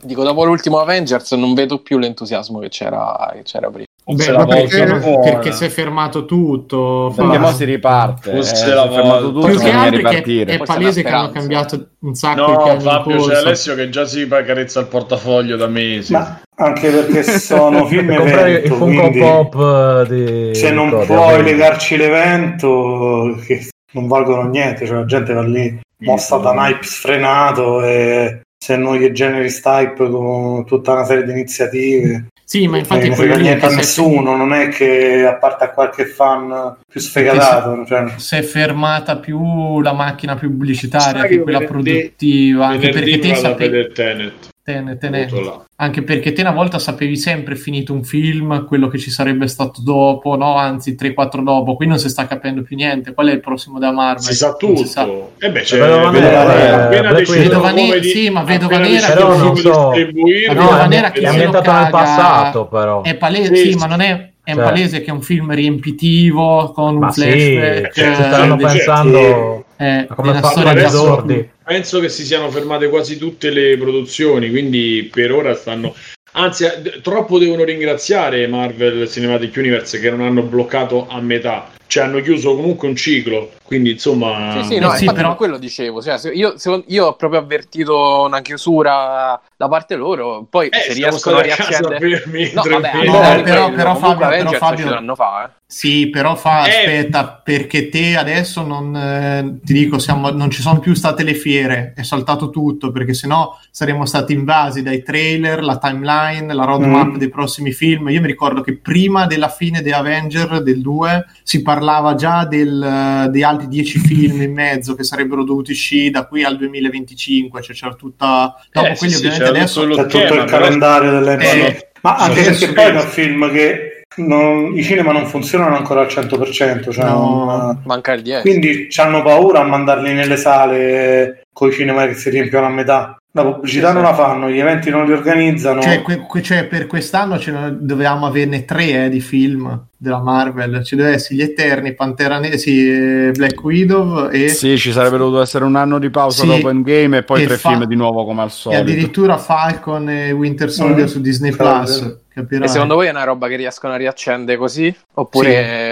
dico dopo l'ultimo Avengers non vedo più l'entusiasmo che c'era, che c'era prima Beh, perché, perché, si è fermato tutto. Perché ora si riparte. Eh, si è fermato tutto. Più che altro è, è palese che hanno cambiato un sacco no, Fabio, c'è Alessio che già si carezza il portafoglio da mesi. Ma anche perché sono film evento, il Funko Pop di se non Ricordi, puoi legarci l'evento che non valgono niente, cioè la gente va lì mossa da hype sfrenato e se non gli generi type con tutta una serie di iniziative sì, ma infatti non frega niente a nessuno, non è che a parte a qualche fan più sfegatato. Cioè... Si è fermata più la macchina pubblicitaria che quella produttiva. Anche perché te sapevi... Tenet. Tenet, Tenet. Anche perché te una volta sapevi sempre finito un film, quello che ci sarebbe stato dopo, no? Anzi, 3-4 dopo. Qui non si sta capendo più niente. Qual è il prossimo da Marvel? Si sa tutto. Si sa. E eh beh, c'è Vedova Nera. Vedova Nera, sì, ma Vedova Nera però non so. Vedova Nera che è ambientato nel passato, però. È palese, sì, ma non è è cioè, palese che è un film riempitivo con un flashback. Sì, cioè, stanno pensando eh, come fa storia Penso che si siano fermate quasi tutte le produzioni, quindi per ora stanno. Anzi, eh, troppo devono ringraziare Marvel Cinematic Universe che non hanno bloccato a metà, cioè hanno chiuso comunque un ciclo Quindi insomma... Sì, sì, no, eh sì, però quello dicevo. Cioè, io, io, ho proprio avvertito una chiusura da parte loro, poi eh, se riescono a riaccendere... No, vabbè, no, però, però, però Fabio, però Fabio... Fa, eh. Sì, però fa, eh. aspetta, perché te adesso non, eh, ti dico, siamo, non ci sono più state le fiere, è saltato tutto, perché sennò saremmo stati invasi dai trailer, la timeline, la roadmap mm. dei prossimi film. Io mi ricordo che prima della fine di Avenger del 2 si parlava già del, di altri dieci film in mezzo che sarebbero dovuti uscire da qui al 2025, cioè c'era tutta... Dopo eh, quelli sì, ovviamente adesso... C'è tutto il calendario delle... Eh, ma anche perché poi è un film che non, i cinema non funzionano ancora al 100%, cioè no, non, manca il 10. Quindi hanno paura a mandarli nelle sale con i cinema che si riempiono a metà. La pubblicità sì, non la fanno, gli eventi non li organizzano. Cioè, que- cioè per quest'anno dovevamo averne tre eh, di film della Marvel. Ci deve essere gli Eterni, Pantera Nera, sì, Black Widow e... Sì, ci sarebbe dovuto essere un anno di pausa sì, dopo Endgame e poi e tre fa... film di nuovo come al solito. E addirittura Falcon e Winter Soldier mm. su Disney Plus. Capirai. E secondo voi è una roba che riescono a riaccendere così? Oppure sì?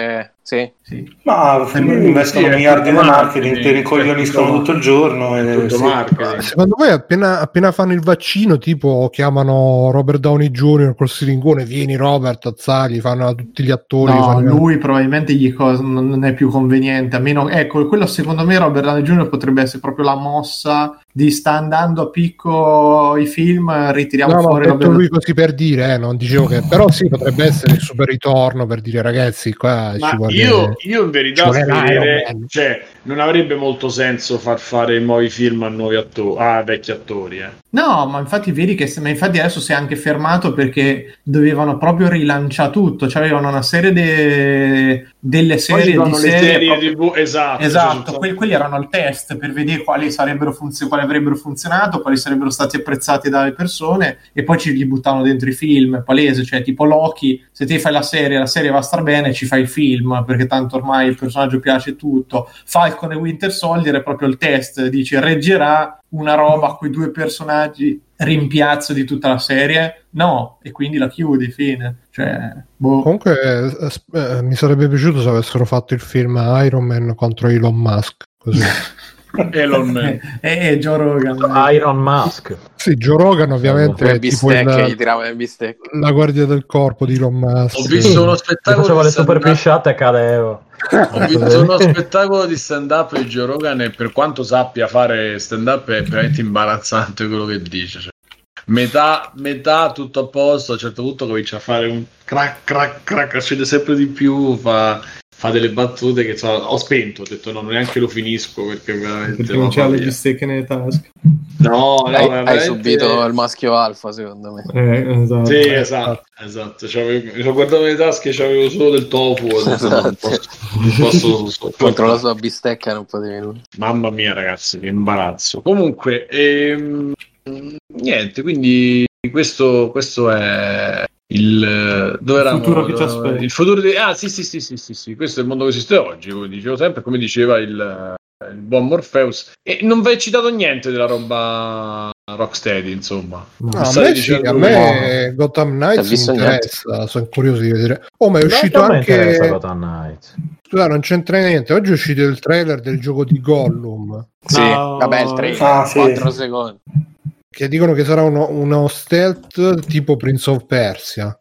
Sì. Ma investono sì, miliardi di marketing, ti rincoglioniscono tutto il giorno. E, sì. Secondo voi appena, appena, fanno il vaccino, tipo chiamano Robert Downey Jr. col siringone, vieni Robert, azzagli, fanno a tutti gli attori. No, fanno... lui probabilmente gli co- non è più conveniente. A meno, ecco, quello secondo me Robert Downey Jr. potrebbe essere proprio la mossa di sta andando a picco i film, ritiriamo no, fuori. No, ho detto lui così per dire, eh, non dicevo che... Però sì, potrebbe essere il super ritorno per dire ragazzi, qua Ma ci vuole... Io, io in verità vedere, cioè, non avrebbe molto senso far fare nuovi film a nuovi attori, a vecchi attori. Eh. No, ma infatti vedi che ma infatti adesso si è anche fermato perché dovevano proprio rilanciare tutto, cioè avevano una serie de... delle serie di serie, serie proprio... TV, esatto, esatto. Que- quelli erano al test per vedere quali sarebbero funzionati quali avrebbero funzionato, quali sarebbero stati apprezzati dalle persone e poi ci li buttavano dentro i film, palese, cioè tipo Loki, se ti fai la serie, la serie va a star bene, ci fai il film, perché tanto ormai il personaggio piace tutto. Falcon e Winter Soldier è proprio il test, dice reggerà una roba a quei due personaggi rimpiazzo di tutta la serie? No, e quindi la chiudi, fine. Cioè, boh. Comunque eh, eh, mi sarebbe piaciuto se avessero fatto il film Iron Man contro Elon Musk. Così. Elon e, e Joe Rogan. Iron Musk. Sì, Joe Rogan ovviamente è tipo il, la guardia del corpo di Elon Musk. Ho visto uno spettacolo faceva le super pisciate e cadevo. Ho visto uno spettacolo di stand up di Joe Rogan e per quanto sappia fare stand up è veramente imbarazzante quello che dice. Cioè, metà, metà tutto a posto, a un certo punto comincia a fare un crack crack crack, scende sempre di più, fa fa delle battute che so, ho spento, ho detto no, neanche lo finisco perché veramente... Perché non c'ha le bistecche nelle tasche. No, no hai, veramente... hai subito il maschio alfa secondo me. Eh, esatto. Sì, esatto, esatto. Cioè, ho guardato le tasche e avevo solo del tofu. Esatto. Non posso, non posso Contro la sua bistecca non potevi nulla. Mamma mia ragazzi, che imbarazzo. Comunque, ehm, niente, quindi questo, questo è il, dove il futuro che ci aspetta. Il futuro di, ah, sì, sì, sì, sì, sì, sì, questo è il mondo che esiste oggi, come dicevo sempre, come diceva il, il buon Morpheus. E non vi è citato niente della roba Rocksteady, insomma. No, a, me sì, a me no. Gotham Knights mi interessa, sono curioso di vedere. Oh, ma è uscito anche Gotham Knights. Scusa, non c'entra niente. Oggi è uscito il trailer del gioco di Gollum. Sì, no. vabbè, il trailer, ah, sì. 4 secondi che dicono che sarà uno, uno stealth tipo Prince of Persia.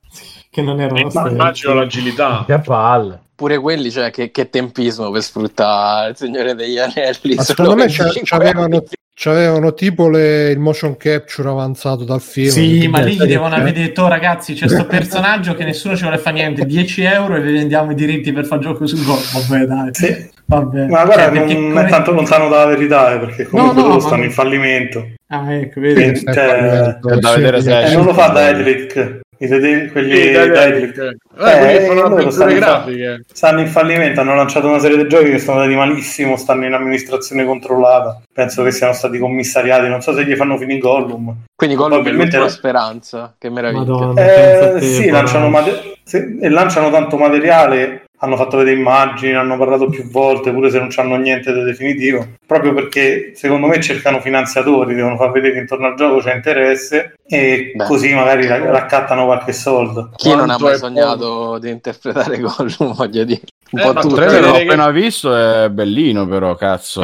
Che non era uno stealth. Immagino l'agilità. Che palle. Pure quelli, cioè, che, che, tempismo per sfruttare il Signore degli Anelli. Ma secondo me c'avevano, c'avevano tipo le, il motion capture avanzato dal film. Sì, ma lì gli devono aver detto, oh, ragazzi, c'è questo personaggio che nessuno ci vuole fare niente, 10 euro e vi vendiamo i diritti per fare gioco sul gol. Vabbè, dai. Sì. Vabbè. Ma guarda, cioè, non è tanto lontano dalla verità, eh, perché comunque no, no, stanno in fallimento. Ah, ecco, vedi. Cioè, da vedere se non lo fa da Edric. I quelli sì, da Edric. Eh, eh, fanno stanno, grafiche. stanno in fallimento, hanno lanciato una serie di giochi che sono andati malissimo, stanno in amministrazione controllata. Penso che siano stati commissariati, non so se gli fanno finire Gollum. Quindi Gollum è l'ultima speranza, che meraviglia. Madonna, eh, sì, lanciano mate- sì, e lanciano tanto materiale hanno fatto vedere immagini, hanno parlato più volte, pure se non hanno niente di definitivo, proprio perché secondo me cercano finanziatori, devono far vedere che intorno al gioco c'è interesse e Beh, così magari raccattano qualche soldo. Chi Quanto non ha mai sognato poco? di interpretare Gollum, voglio dire. Un po' tutto. Il l'ho appena visto, è bellino però, cazzo.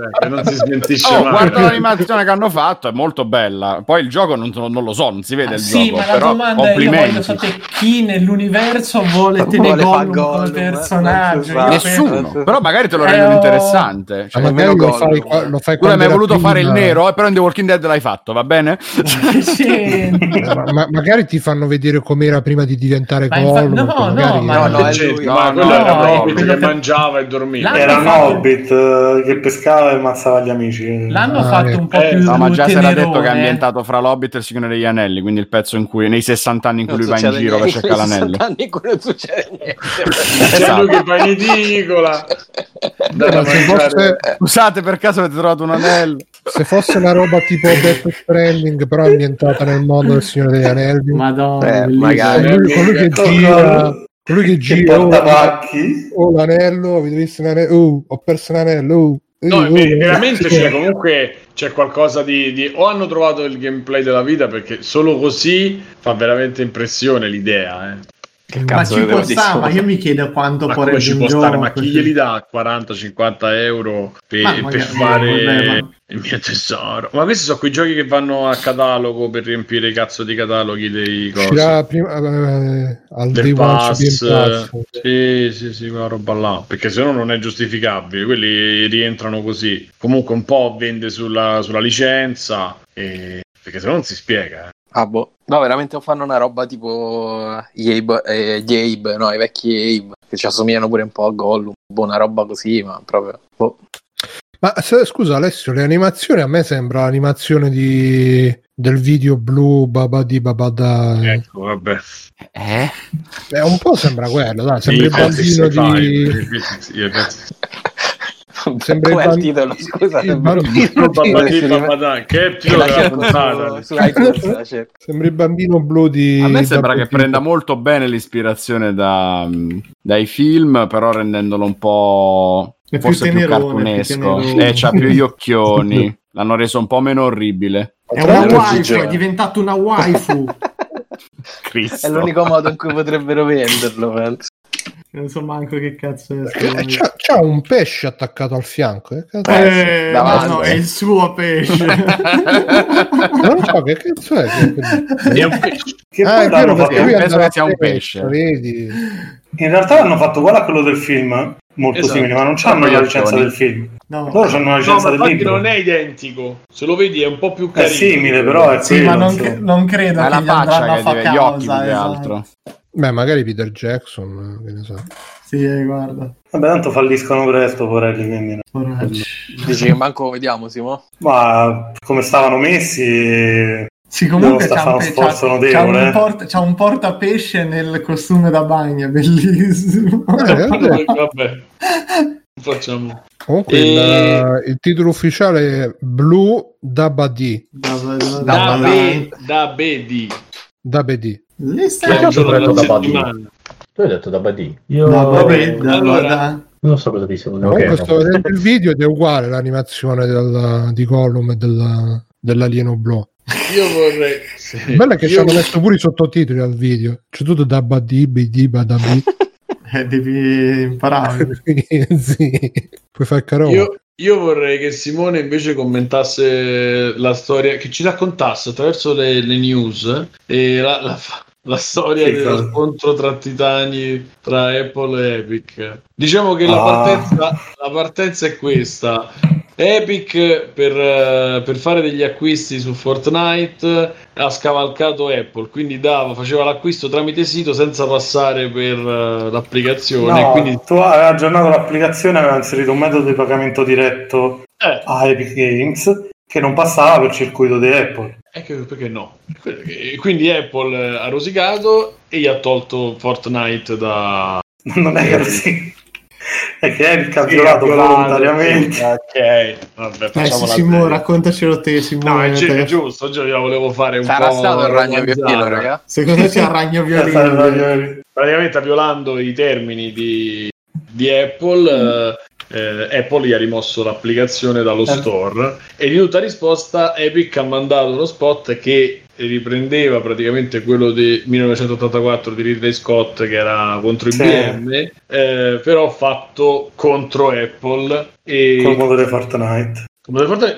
Ecco, non si smentisce oh, Guarda l'animazione che hanno fatto, è molto bella. Poi il gioco non, non lo so, non si vede ah, il sì, gioco, ma la domanda è, io voglio sapere chi nell'universo vuole tenere Gollum come eh? personaggio. Nessuno, però magari te lo rendono interessante. Cioè, magari lo fai, lo fai tu hai mai voluto fare il nero, però in The Walking Dead l'hai fatto, va bene? sì. ma, magari ti fanno vedere com'era prima di diventare Gollum. No, no, no, ma no, è lui. No, no, quello era un Hobbit che mangiava e dormiva. Era un Hobbit eh, che pescava e ammazzava gli amici. L'hanno ah, fatto un po' eh, più No, ma già si era detto che è ambientato fra l'Hobbit e il Signore degli Anelli, quindi il pezzo in cui nei 60 anni in cui lui va in giro per cercare l'anello. 60 anni in cui non succede niente. C'è lui che fa in edicola. Scusate, per caso avete trovato un anello? Se fosse una roba tipo Death Stranding, però ambientata nel mondo del Signore degli Anelli. Madonna, eh, magari. Lui, colui che gira lui che gira. oh, oh, l'anello avete visto l'anello uh, ho perso l'anello uh, no uh, veramente c'è comunque c'è qualcosa di, di, o hanno trovato il gameplay della vita perché solo così fa veramente impressione l'idea eh. Che ma ci può stare, ma io mi chiedo quanto ma può ci può stare, ma chi glieli dà 40-50 euro per, per fare il mio tesoro? Ma questi sono quei giochi che vanno a catalogo per riempire i cazzo di cataloghi dei cosi. Prima, eh, al del pass, sì, sì, sì, quella roba là, perché se no non è giustificabile, quelli rientrano così. Comunque un po' vende sulla, sulla licenza, e... perché se no non si spiega. Eh. Ah, boh. No, veramente fanno una roba tipo gli Abe, eh, gli Abe no, i vecchi Abe, che ci assomigliano pure un po' a Gollum. Boh, una roba così, ma proprio... Boh. Ma se, scusa Alessio, le animazioni a me sembra l'animazione di, del video blu Babadi Babada. Ecco, vabbè. Eh? Beh, un po' sembra quello, dai, sembra il bambino di... Sembra Com'è il, il titolo? Il bambino che è il titolo della puntata? Sembra il bambino blu di... A me sembra che prenda molto bene l'ispirazione da, dai film, però rendendolo un po' è forse più, tenerone, più cartunesco. Più eh, c'ha più gli occhioni. L'hanno reso un po' meno orribile. È una waifu, è diventato una waifu. Cristo. È l'unico modo in cui potrebbero venderlo, penso. Non so manco che cazzo è. Eh, c'ha, c'ha, un pesce attaccato al fianco. Eh, cazzo. Eh, no, è il suo pesce. non so che cazzo è. È un pesce. Che ah, è vero, perché lui penso che sia un pesce. Vedi? In realtà hanno fatto uguale a quello del film, molto esatto. simile, ma non hanno la licenza del film. No. Loro hanno la licenza no, del libro. non è identico. Se lo vedi è un po' più carino. È simile, però è Sì, ma non, non credo è che la faccia che deve, gli occhi più che esatto. Beh, magari Peter Jackson, che ne so. Sì, eh, guarda. Vabbè, tanto falliscono presto, porelli, quindi... Porelli. Dici che manco vediamo, Simo? Ma come stavano messi... Sì, comunque c'ha un, pe- c'ha, c'ha, un port- c'ha un portapesce nel costume da bagno, bellissimo. Eh, vabbè. vabbè. Facciamo. Comunque e... il, il, titolo ufficiale è Blue Dabadi. Dabedi. Dabedi. Dabedi. Che ho detto da Badi? Tu hai detto da Badi? Io da Badi, da, allora... Non so cosa dicevo. Comunque okay, sto vedendo il video ed è uguale l'animazione del, di Gollum e del, dell'alieno blu. Io vorrei. Sì. Bella che Io... ci hanno messo pure i sottotitoli al video. C'è tutto da Badi, Bidi, Badabi. eh, devi imparare. sì, puoi fare carola. Io, io vorrei che Simone invece commentasse la storia, che ci raccontasse attraverso le, le news e la, la, la storia che dello scontro tra titani tra Apple e Epic. Diciamo che ah. la, partenza, la partenza è questa. Epic per, eh, per, fare degli acquisti su Fortnite ha scavalcato Apple, quindi dava, faceva l'acquisto tramite sito senza passare per uh, l'applicazione. No, quindi... Tu hai aggiornato l'applicazione e aveva inserito un metodo di pagamento diretto eh. a Epic Games che non passava per il circuito di Apple. Ecco perché no. Quindi Apple ha rosicato e gli ha tolto Fortnite da... Non è così è che Eric ha violato volontariamente. Ok, vabbè, eh, sì, Simo, raccontacelo te, Simone. No, è, gi- è giusto, io volevo fare un Sarà po'... stato il ragno violino, raga? Secondo te c'è il ragno violino? Praticamente violando i termini di, di Apple... Mm. Eh, Apple gli ha rimosso l'applicazione dallo eh. store e di tutta risposta Epic ha mandato uno spot che riprendeva praticamente quello del 1984 di Ridley Scott che era contro i sì. BM, eh, però fatto contro Apple. E... Col modo di Fortnite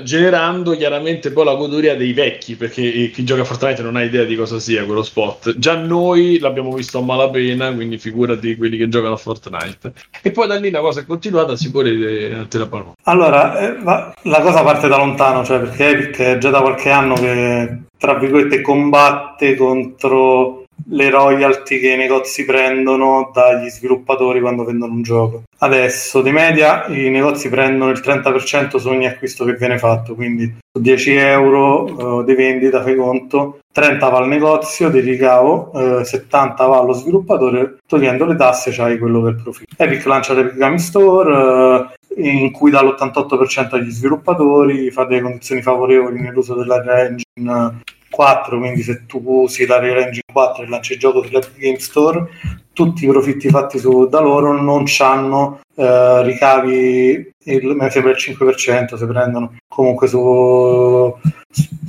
generando chiaramente poi la goduria dei vecchi perché chi gioca a Fortnite non ha idea di cosa sia quello spot già noi l'abbiamo visto a malapena quindi figurati quelli che giocano a Fortnite. E poi da lì la cosa è continuata si può te la parola allora eh, la cosa parte da lontano cioè perché Epic è già da qualche anno che tra virgolette combatte contro le royalty che i negozi prendono dagli sviluppatori quando vendono un gioco. Adesso di media i negozi prendono il 30% su ogni acquisto che viene fatto, quindi su 10 euro uh, di vendita fai conto, 30 va al negozio di ricavo, uh, 70 va allo sviluppatore, togliendo le tasse c'hai quello del profitto. Epic lancia l'Epic Game Store uh, in cui dà l'88% agli sviluppatori, fa delle condizioni favorevoli nell'uso della engine 4, quindi se tu usi la Real Engine 4 e lanci il gioco sull'Epic Game Store, tutti i profitti fatti su, da loro non hanno eh, ricavi, il, mi sembra il 5% se prendono comunque su,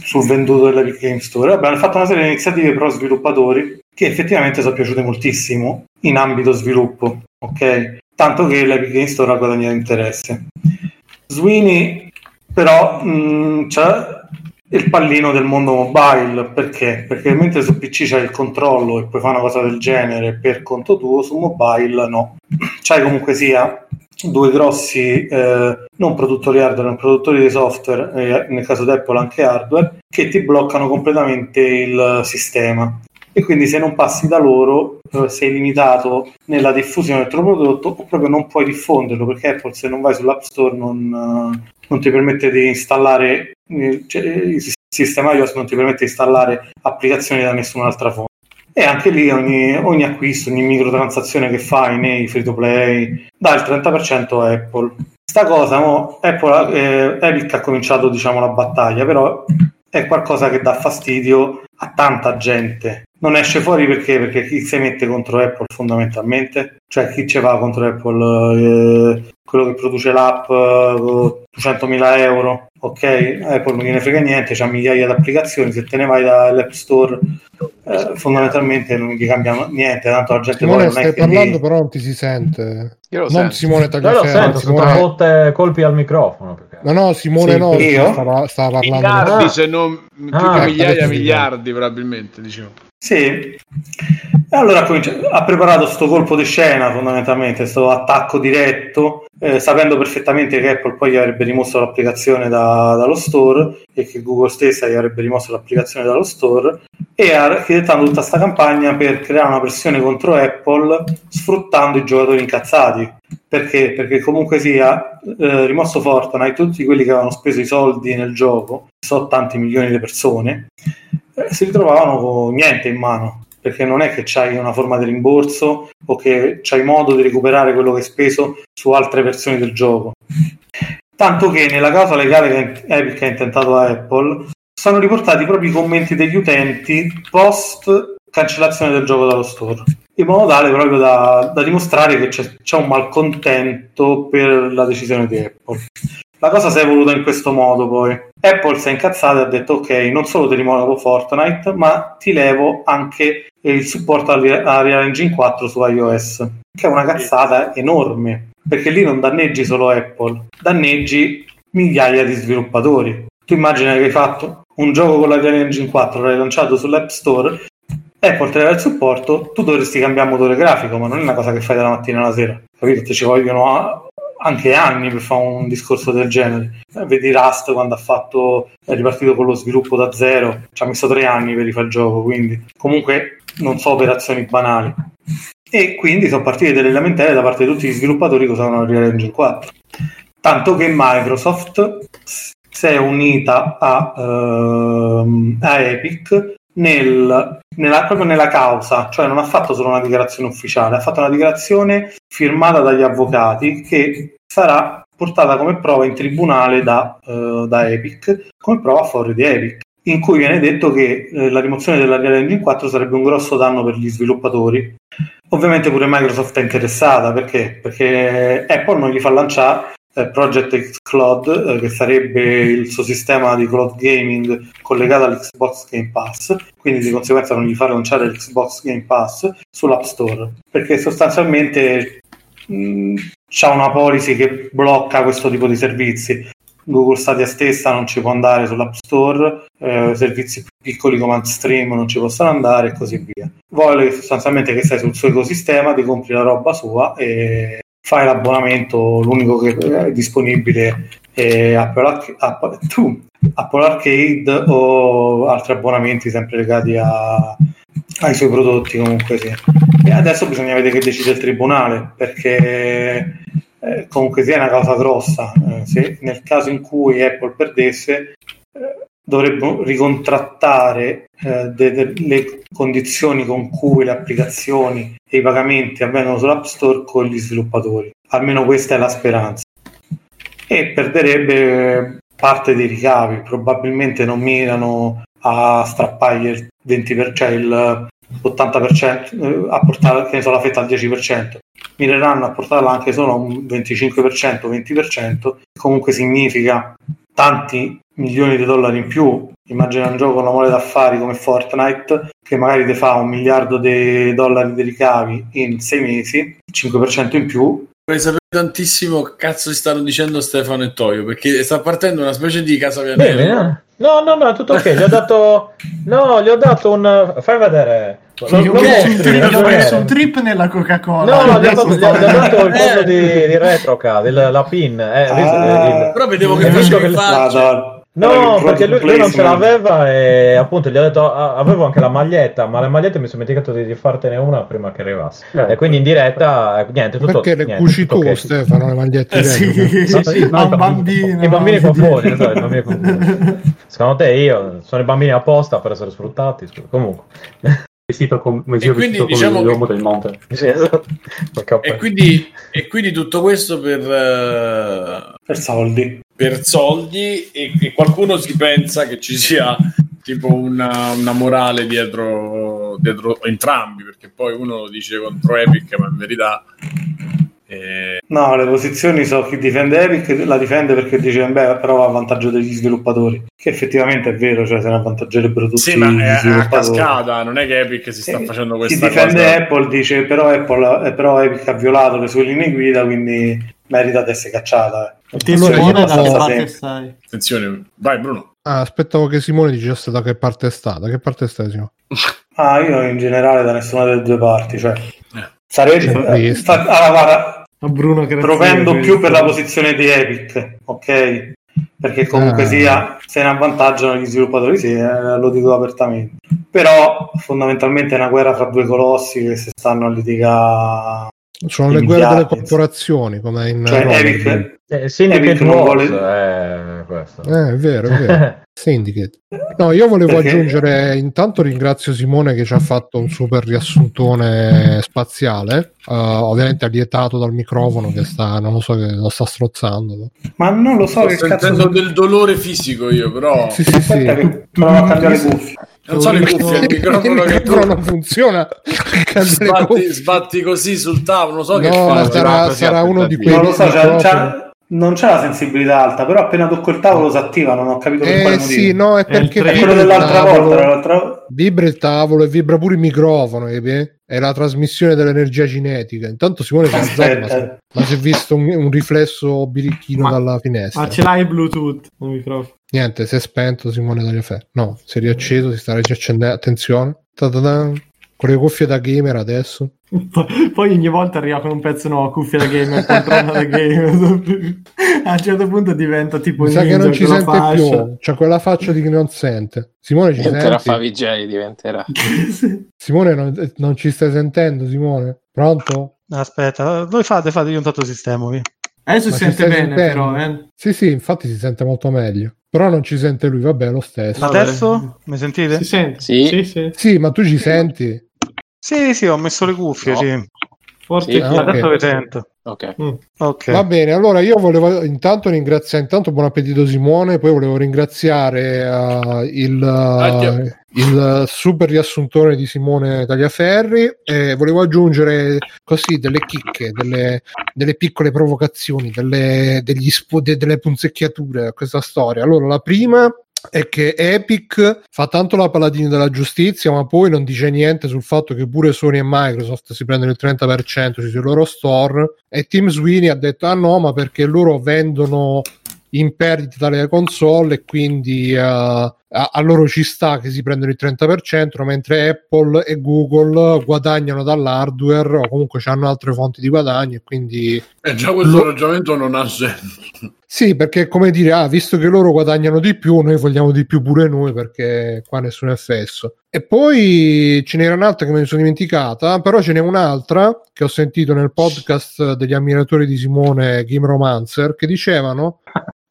sul venduto dell'Epic Game Store. Vabbè, hanno fatto una serie di iniziative pro sviluppatori che effettivamente sono piaciute moltissimo in ambito sviluppo, ok? Tanto che l'Epic Game Store ha guadagnato interesse. Sweeney però mh, cioè, il pallino del mondo mobile perché? Perché mentre su PC c'hai il controllo e puoi fare una cosa del genere per conto tuo, su mobile no. C'hai comunque sia due grossi eh, non produttori hardware, ma produttori di software, eh, nel caso di anche hardware, che ti bloccano completamente il sistema. E quindi se non passi da loro eh, sei limitato nella diffusione del tuo prodotto o proprio non puoi diffonderlo perché Apple se non vai sull'App Store non, eh, non ti permette di installare eh, cioè, il sistema iOS non ti permette di installare applicazioni da nessun'altra fonte e anche lì ogni, ogni acquisto, ogni microtransazione che fai nei free to play dà il 30% a Apple. Sta cosa, no, Apple, Epic ha cominciato diciamo la battaglia, però è qualcosa che dà fastidio a tanta gente. Non esce fuori perché? Perché chi si mette contro Apple fondamentalmente, cioè chi ci va contro Apple, eh, quello che produce l'app eh, 200.000 euro, ok, Apple non gliene frega niente, c'ha migliaia di applicazioni, se te ne vai dall'App Store eh, fondamentalmente non gli cambia niente, tanto la gente Simone, poi non stai parlando gli... però non ti si sente. Io lo non sento. Simone Tagliaferro. Io lo sento, Simone... botte colpi al microfono. Perché... No, no, Simone sì, no, io? Stava, stava parlando. Miliardi, se non più ah, che migliaia, miliardi probabilmente, diciamo. Sì, e allora ha preparato questo colpo di scena fondamentalmente, questo attacco diretto, eh, sapendo perfettamente che Apple poi gli avrebbe rimosso l'applicazione da, dallo store e che Google stessa gli avrebbe rimosso l'applicazione dallo store e ha architettato tutta questa campagna per creare una pressione contro Apple sfruttando i giocatori incazzati. Perché? Perché comunque sia eh, rimosso Fortnite, tutti quelli che avevano speso i soldi nel gioco, so tanti milioni di persone, eh, si ritrovavano con niente in mano perché non è che c'hai una forma di rimborso o che c'hai modo di recuperare quello che hai speso su altre versioni del gioco. Tanto che nella causa legale che Epic ha intentato a Apple sono riportati proprio i commenti degli utenti post cancellazione del gioco dallo store, in modo tale proprio da, da dimostrare che c'è, c'è un malcontento per la decisione di Apple. La cosa si è evoluta in questo modo poi. Apple si è incazzata e ha detto ok, non solo ti rimuovo Fortnite, ma ti levo anche il supporto alla Real Engine 4 su iOS, che è una cazzata enorme, perché lì non danneggi solo Apple, danneggi migliaia di sviluppatori. Tu immagini che hai fatto un gioco con la Real Engine 4, l'hai lanciato sull'App Store, Apple te il supporto, tu dovresti cambiare motore grafico, ma non è una cosa che fai dalla mattina alla sera, capito? Ci vogliono anche anni per fare un discorso del genere. Eh, vedi Rust quando ha fatto, è ripartito con lo sviluppo da zero, ci ha messo tre anni per rifare il gioco, quindi comunque non so operazioni banali. E quindi sono partite delle lamentele da parte di tutti gli sviluppatori che usavano Real Engine 4. Tanto che Microsoft si è unita a, uh, a Epic nel, nella, proprio nella causa, cioè non ha fatto solo una dichiarazione ufficiale, ha fatto una dichiarazione firmata dagli avvocati che sarà portata come prova in tribunale da, uh, da Epic, come prova favore di Epic, in cui viene detto che eh, la rimozione della Real Engine 4 sarebbe un grosso danno per gli sviluppatori. Ovviamente pure Microsoft è interessata perché? Perché Apple non gli fa lanciare eh, Project X Cloud, eh, che sarebbe il suo sistema di cloud gaming collegato all'Xbox Game Pass, quindi di conseguenza non gli fa lanciare l'Xbox Game Pass sull'App Store, perché sostanzialmente mh, c'ha una policy che blocca questo tipo di servizi. Google Stadia stessa non ci può andare sull'App Store, eh, servizi più piccoli come Stream non ci possono andare e così via. Vuole sostanzialmente che stai sul suo ecosistema, ti compri la roba sua e fai l'abbonamento, l'unico che è disponibile è Apple, Arc- Apple, tu, Apple Arcade o altri abbonamenti sempre legati a, ai suoi prodotti comunque sì. E adesso bisogna vedere che decide il tribunale perché eh, comunque sia una cosa grossa. Eh, se nel caso in cui Apple perdesse eh, dovrebbero ricontrattare eh, delle condizioni con cui le applicazioni e i pagamenti avvengono sull'App Store con gli sviluppatori. Almeno questa è la speranza. E perderebbe parte dei ricavi, probabilmente non mirano a strappargli il 20%, cioè il 80%, eh, a portare che ne so, la fetta al 10%, mireranno a portarla anche solo a un 25%, 20%, comunque significa tanti milioni di dollari in più. Immagina un gioco con una mole d'affari come Fortnite che magari ti fa un miliardo di dollari di ricavi in sei mesi, 5% in più. Vorrei sapere tantissimo che cazzo si stanno dicendo Stefano e Toio perché sta partendo una specie di casa Vianello. No, no, no, tutto ok. Gli ho dato. No, gli ho dato un. Fai vedere. Non, non okay. trip, un trip nella Coca-Cola. No, no, gli ho, dato, ho il coso di, di Retroca, del, la pin. Eh, ah, il, però vedevo che faccio che faccia. No, perché lui, lui, non ce l'aveva e appunto gli ho detto avevo anche la maglietta, ma le magliette mi sono dimenticato di, di fartene una prima che arrivasse. Eh. E quindi in diretta eh, niente, tutto Perché le cuci tu, okay. Stefano, le magliette eh, sì. no, sì, no, un bambino. I bambini con fuori, no, i bambini con fuori. Secondo te io sono i bambini apposta per essere sfruttati? Comunque vestito come, come e quindi, diciamo come l'uomo che... del monte. Sì, esatto. e, quindi, e, quindi, tutto questo per, uh, per soldi. Per soldi e, e, qualcuno si pensa che ci sia tipo una, una morale dietro, dietro entrambi, perché poi uno lo dice contro Epic, ma in verità eh... No, le posizioni so chi difende Epic la difende perché dice beh però va a vantaggio degli sviluppatori che effettivamente è vero cioè se ne avvantaggerebbero tutti sì, ma è a cascata non è che Epic si sta eh, facendo questa chi difende cosa... Apple dice però, Apple, eh, però Epic ha violato le sue linee guida quindi merita di essere cacciata. Simone da che parte stai? attenzione vai Bruno ah, aspettavo che Simone dicesse da che parte sta da che parte stai Simone? ah io in generale da nessuna delle due parti cioè eh. Sarebbe sta... allora guarda a Bruno che Propendo più per la posizione di Epic, ok? Perché comunque ah. sia, se ne avvantaggiano gli sviluppatori, sì, eh, lo dico apertamente. Però fondamentalmente è una guerra fra due colossi che si stanno a litigare. Sono le guerre delle corporazioni, come in cioè, Epic, eh, Syndicate Wars, vuole... eh, questo. Eh, è vero, è vero. Syndicate. No, io volevo Perché... aggiungere, intanto ringrazio Simone che ci ha fatto un super riassuntone spaziale, uh, ovviamente allietato dal microfono che sta, non lo so, che lo sta strozzando. Ma non lo so Sto che sentendo cazzo... del dolore fisico io, però... Sì, sì, sì. Che provo a cambiare le cuffie. Non so le cuffie, il microfono che tu... non funziona. Sbatti, sbatti, così sul tavolo, non so no, che fa. Sarà, sarà uno di quelli... Non lo so, c'è, non c'è la sensibilità alta, però appena tocco il tavolo si attiva, non ho capito per eh, quale motivo. Sì, no, è perché è quello dell'altra tavolo, volta, l'altra... vibra il tavolo e vibra pure il microfono, eh? è la trasmissione dell'energia cinetica. Intanto Simone si alzato, ma, si è visto un, un riflesso birichino ma, dalla finestra. Ma ce l'hai Bluetooth il microfono? Niente, si è spento Simone Tagliaferro. No, si è riacceso, si sta riaccendendo. Attenzione. Ta-da-da. Con le cuffie da gamer adesso. Poi ogni volta arriva con un pezzo nuovo, cuffia da gamer, controlla da gamer. A un certo punto diventa tipo Mi sa che non ci sente fascia. più, c'è quella faccia di chi non sente. Simone ci diventerà senti? Favij, diventerà. Simone non, non, ci stai sentendo, Simone? Pronto? Aspetta, voi fate, fate io un tanto sistema, via. Adesso si sente bene sentendo? però, eh? Sì, sì, infatti si sente molto meglio. Però non ci sente lui, vabbè, lo stesso. Adesso mi sentite? Si sente. Sì. Sì, sì. sì ma tu ci senti? Sì, sì, ho messo le cuffie, no. sì. Forse sì, ah, adesso okay. sento. Ok. Mm, okay. Va bene, allora io volevo intanto ringraziare, intanto buon appetito Simone, poi volevo ringraziare uh, il, uh, il super riassuntore di Simone Tagliaferri e volevo aggiungere così delle chicche, delle, delle piccole provocazioni, delle, degli sp- delle punzecchiature a questa storia. Allora, la prima è che Epic fa tanto la paladina della giustizia, ma poi non dice niente sul fatto che pure Sony e Microsoft si prendono il 30% sui loro store. E Tim Sweeney ha detto ah no, ma perché loro vendono in perdita dalle console e quindi uh, a, a, loro ci sta che si prendono il 30%, mentre Apple e Google guadagnano dall'hardware o comunque hanno altre fonti di guadagno e quindi... E già questo lo... ragionamento non ha senso. Sì, perché come dire, ah, visto che loro guadagnano di più, noi vogliamo di più pure noi perché qua nessuno è fesso. E poi ce n'era un'altra che me ne sono dimenticata, però ce n'è un'altra che ho sentito nel podcast degli ammiratori di Simone Game Romancer che dicevano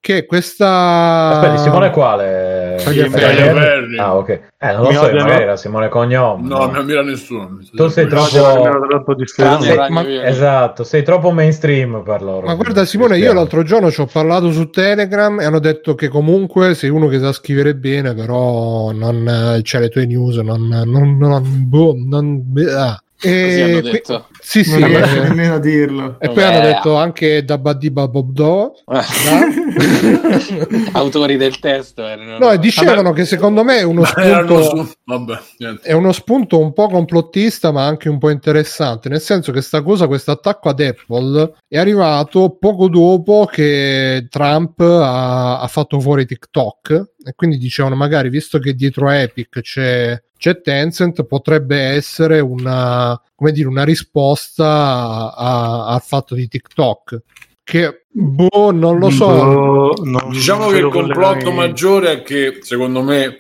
che questa aspetta Simone quale? Tagliaferri ah ok. Eh non lo so magari era Simone Cognome no, non mi ammira nessuno. Tu sei troppo sei, ma... esatto sei troppo mainstream per loro. Ma guarda Simone io l'altro giorno ci ho parlato su Telegram e hanno detto che comunque sei uno che sa scrivere bene però non c'è le tue news non non non, boh, non ah. E qui... Sì, sì, non riesce eh. nemmeno a dirlo. E poi hanno detto anche da Badiba Bob Do. Autori del testo. Erano... No, dicevano Vabbè. che secondo me è uno spunto. Vabbè, è uno spunto un po' complottista, ma anche un po' interessante. Nel senso che sta cosa, questo attacco ad Apple, è arrivato poco dopo che Trump ha, ha fatto fuori TikTok. E quindi dicevano, magari visto che dietro Epic c'è c'è Tencent potrebbe essere una, come dire, una risposta al fatto di TikTok che boh, non lo so. Boh, non diciamo che il complotto maggiore è che secondo me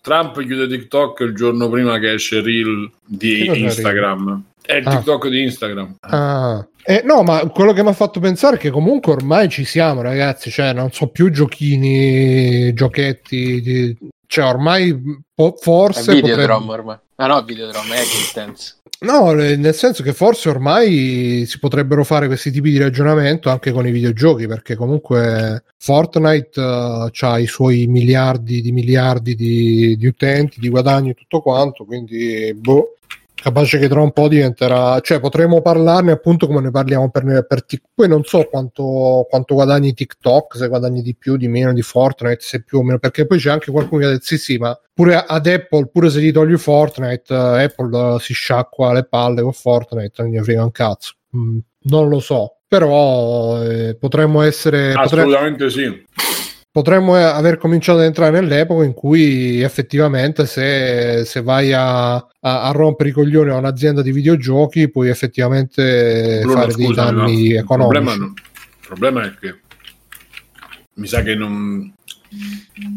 Trump chiude TikTok il giorno prima che esce Reel di Instagram. È il ah. TikTok di Instagram. Ah. Eh, no, ma quello che mi ha fatto pensare è che comunque ormai ci siamo, ragazzi. Cioè, non so più giochini, giochetti. Di... Cioè, ormai po- forse. È Videodrome potrebbe... ormai. Ah no, Videodrome è Existence. No, nel senso che forse ormai si potrebbero fare questi tipi di ragionamento anche con i videogiochi, perché comunque Fortnite uh, ha i suoi miliardi di miliardi di, di utenti, di guadagni e tutto quanto, quindi boh capace che tra un po' diventerà cioè potremo parlarne appunto come ne parliamo per, per TikTok poi non so quanto, quanto, guadagni TikTok se guadagni di più di meno di Fortnite se più o meno perché poi c'è anche qualcuno che ha detto sì sì ma pure ad Apple pure se gli togli Fortnite uh, Apple uh, si sciacqua le palle con Fortnite non gli frega un cazzo. Mm, non lo so però eh, potremmo essere assolutamente potremmo... sì potremmo eh, aver cominciato ad entrare nell'epoca in cui effettivamente se, se vai a, a, a, rompere i coglioni a un'azienda di videogiochi puoi effettivamente Bruno, fare dei danni no. economici. Il problema, no. il problema, è che mi sa che non...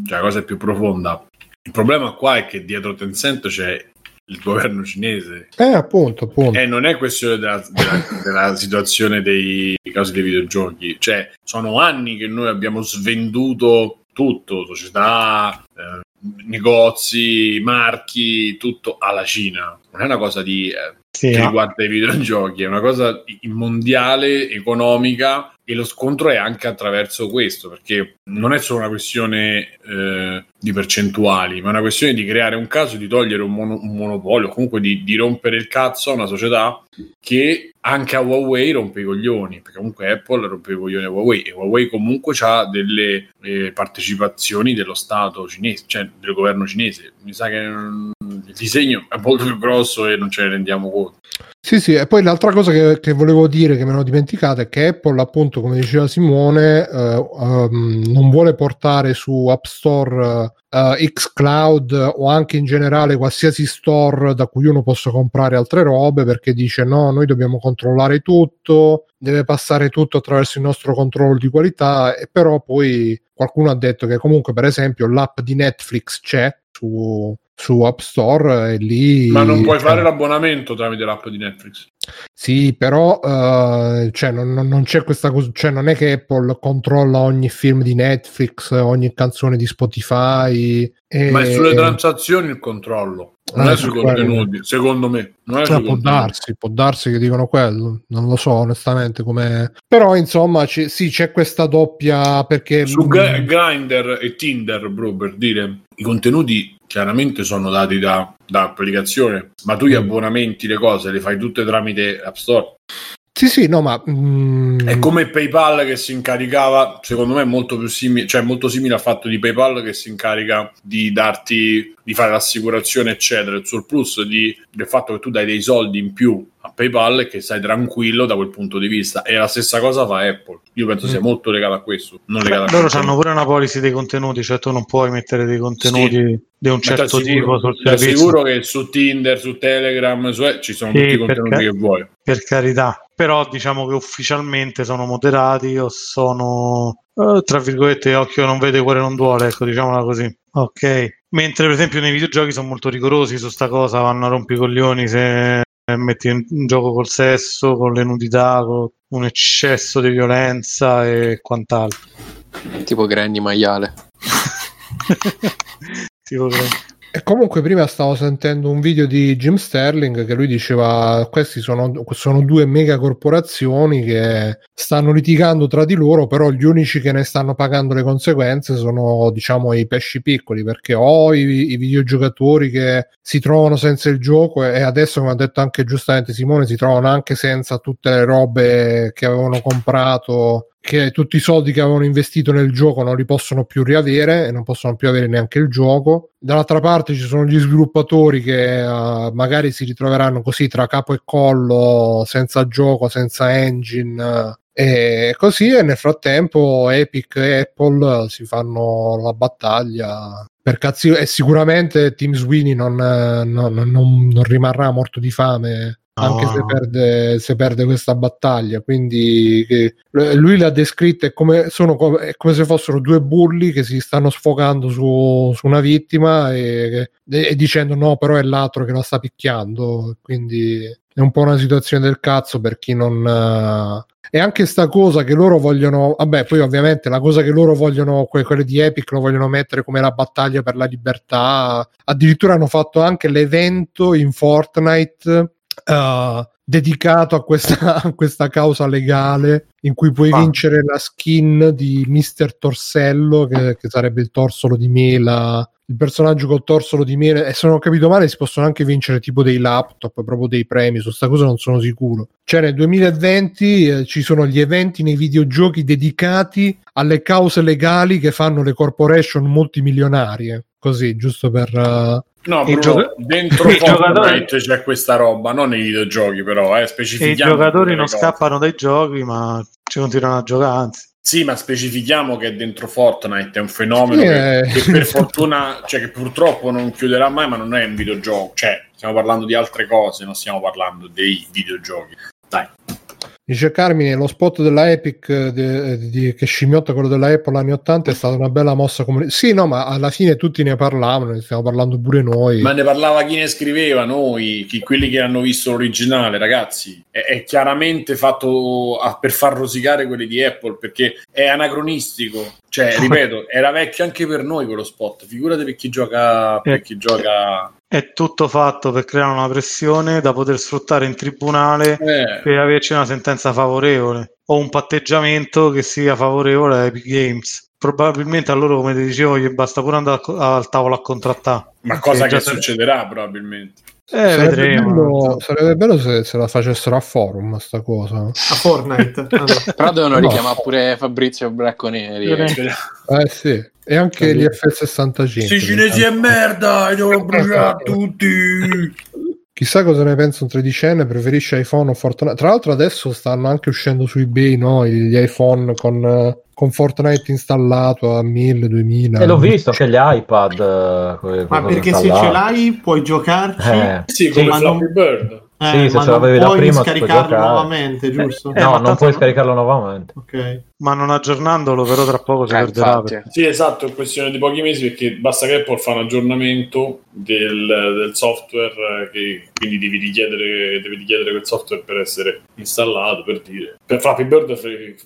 Cioè, la cosa è più profonda. Il problema qua è che dietro Tencent c'è il governo cinese. Eh, appunto, appunto. E non è questione della, della, della situazione dei casi dei videogiochi. Cioè, sono anni che noi abbiamo svenduto tutto, società, eh, negozi, marchi, tutto alla Cina. Non è una cosa di, eh, sì, che riguarda i videogiochi, è una cosa mondiale, economica e lo scontro è anche attraverso questo, perché non è solo una questione eh, di percentuali, ma è una questione di creare un caso, di togliere un, mono, un monopolio, comunque di, di, rompere il cazzo a una società che anche a Huawei rompe i coglioni, perché comunque Apple rompe i coglioni a Huawei e Huawei comunque ha delle eh, partecipazioni dello Stato cinese, cioè del governo cinese. Mi sa che mm, il disegno è molto più grosso e non ce ne rendiamo conto. Sì, sì, e poi l'altra cosa che, che volevo dire che me l'ho dimenticato è che Apple, appunto, come diceva Simone, uh, um, non vuole portare su App Store uh, xCloud o anche in generale qualsiasi store da cui uno possa comprare altre robe perché dice no, noi dobbiamo controllare tutto, deve passare tutto attraverso il nostro controllo di qualità. E però poi qualcuno ha detto che comunque per esempio l'app di Netflix c'è su, su App Store e lì... Ma non puoi fare l'abbonamento tramite l'app di Netflix. Sì, però uh, cioè, non, non, c'è questa cosa, cioè, non è che Apple controlla ogni film di Netflix, ogni canzone di Spotify. E, Ma è sulle transazioni il controllo. Non è sui contenuti, secondo me. Non cioè, può darsi, può darsi che dicono quello, non lo so onestamente come... Però insomma c- sì, c'è questa doppia perché... Su G- Grindr e Tinder, bro, per dire, i contenuti chiaramente sono dati da, da applicazione, ma tu gli mm. abbonamenti, le cose, le fai tutte tramite App Store. Sì, sì, no, ma mm... è come PayPal che si incaricava, secondo me è molto più simile, cioè molto simile al fatto di PayPal che si incarica di darti di fare l'assicurazione, eccetera. Il surplus di, del fatto che tu dai dei soldi in più a PayPal e che stai tranquillo da quel punto di vista. E la stessa cosa fa Apple. Io penso mm. sia molto legato a questo. Non Beh, a loro hanno pure una policy dei contenuti, cioè tu non puoi mettere dei contenuti sì. di un certo tipo sul servizio. Ti sicuro che su Tinder, su Telegram, su, eh, ci sono sì, tutti i contenuti car- che vuoi. Per carità, però diciamo che ufficialmente sono moderati o sono uh, tra virgolette occhio non vede cuore non duole ecco diciamola così ok mentre per esempio nei videogiochi sono molto rigorosi su sta cosa vanno a rompicoglioni se metti in gioco col sesso con le nudità con un eccesso di violenza e quant'altro. Tipo Granny maiale. Tipo Granny e comunque prima stavo sentendo un video di Jim Sterling che lui diceva questi sono, sono due mega corporazioni che stanno litigando tra di loro, però gli unici che ne stanno pagando le conseguenze sono diciamo i pesci piccoli perché o i, i videogiocatori che si trovano senza il gioco e adesso come ha detto anche giustamente Simone si trovano anche senza tutte le robe che avevano comprato che tutti i soldi che avevano investito nel gioco non li possono più riavere e non possono più avere neanche il gioco. Dall'altra parte ci sono gli sviluppatori che uh, magari si ritroveranno così tra capo e collo, senza gioco, senza engine. Uh, e così e nel frattempo Epic e Apple si fanno la battaglia per cazzi e sicuramente Team Sweeney non, non, non, non rimarrà morto di fame anche se, perde, se, perde, questa battaglia. Quindi lui l'ha descritta è come, sono, è come se fossero due bulli che si stanno sfogando su, su una vittima e, e, dicendo no, però è l'altro che la sta picchiando. Quindi è un po' una situazione del cazzo per chi non. Uh, e anche sta cosa che loro vogliono, vabbè, poi ovviamente la cosa che loro vogliono, quelle di Epic, lo vogliono mettere come la battaglia per la libertà. Addirittura hanno fatto anche l'evento in Fortnite uh, dedicato a questa, a questa, causa legale in cui puoi ah. vincere la skin di Mister Torsello, che, che sarebbe il torsolo di mela. Il personaggio col torsolo di mele e se non ho capito male si possono anche vincere tipo dei laptop proprio dei premi su sta cosa non sono sicuro. Cioè nel 2020 eh, ci sono gli eventi nei videogiochi dedicati alle cause legali che fanno le corporation multimilionarie così giusto per uh, No, Bruno, gioca- dentro Fortnite c'è questa roba, non nei videogiochi però, eh, I giocatori non cose. scappano dai giochi, ma ci continuano a giocare, anzi. Sì, ma specifichiamo che dentro Fortnite è un fenomeno sì, che, eh. che, per fortuna, cioè che purtroppo non chiuderà mai, ma non è un videogioco, cioè stiamo parlando di altre cose, non stiamo parlando dei videogiochi. Dice Carmine, lo spot della Epic eh, di, di, che scimmiotta quello della Apple anni 80 è stata una bella mossa comunicativa. Sì, no, ma alla fine tutti ne parlavano, ne stiamo parlando pure noi. Ma ne parlava chi ne scriveva, noi, chi, quelli che hanno visto l'originale, ragazzi. È, è chiaramente fatto a, per far rosicare quelli di Apple perché è anacronistico. Cioè, ripeto, era vecchio anche per noi quello spot. Figurate per chi gioca, per chi gioca è tutto fatto per creare una pressione da poter sfruttare in tribunale eh. per averci una sentenza favorevole o un patteggiamento che sia favorevole a Epic Games. Probabilmente a loro, come ti dicevo, gli basta pure andare al tavolo a contrattare. Ma cosa che succederà probabilmente. Eh, sarebbe, vedremo. Bello, sarebbe bello se, se, la facessero a forum sta cosa. A Fortnite. Però devono no. richiamare pure Fabrizio Bracconieri. Eh sì. E anche gli F65. Sì, cinesi è merda, li devo bruciare tutti. Chissà cosa ne pensa un tredicenne, preferisce iPhone o Fortnite. Tra l'altro adesso stanno anche uscendo su eBay no? gli iPhone con, con Fortnite installato a 1000, 2000. E l'ho visto anche gli iPad. Eh, Ma perché se ce l'hai puoi giocarci? Eh. Sì, come Flappy non... Bird. Eh, sì, se ce l'avevi da prima scaricarlo nuovamente, giusto? Eh, no, non puoi scaricarlo nuovamente. Ok. Ma non aggiornandolo, però tra poco si eh, perderà. Sì, esatto, è questione di pochi mesi perché basta che Apple fa un aggiornamento del, del software che quindi devi richiedere, devi richiedere quel software per essere installato, per dire. Per Flappy Bird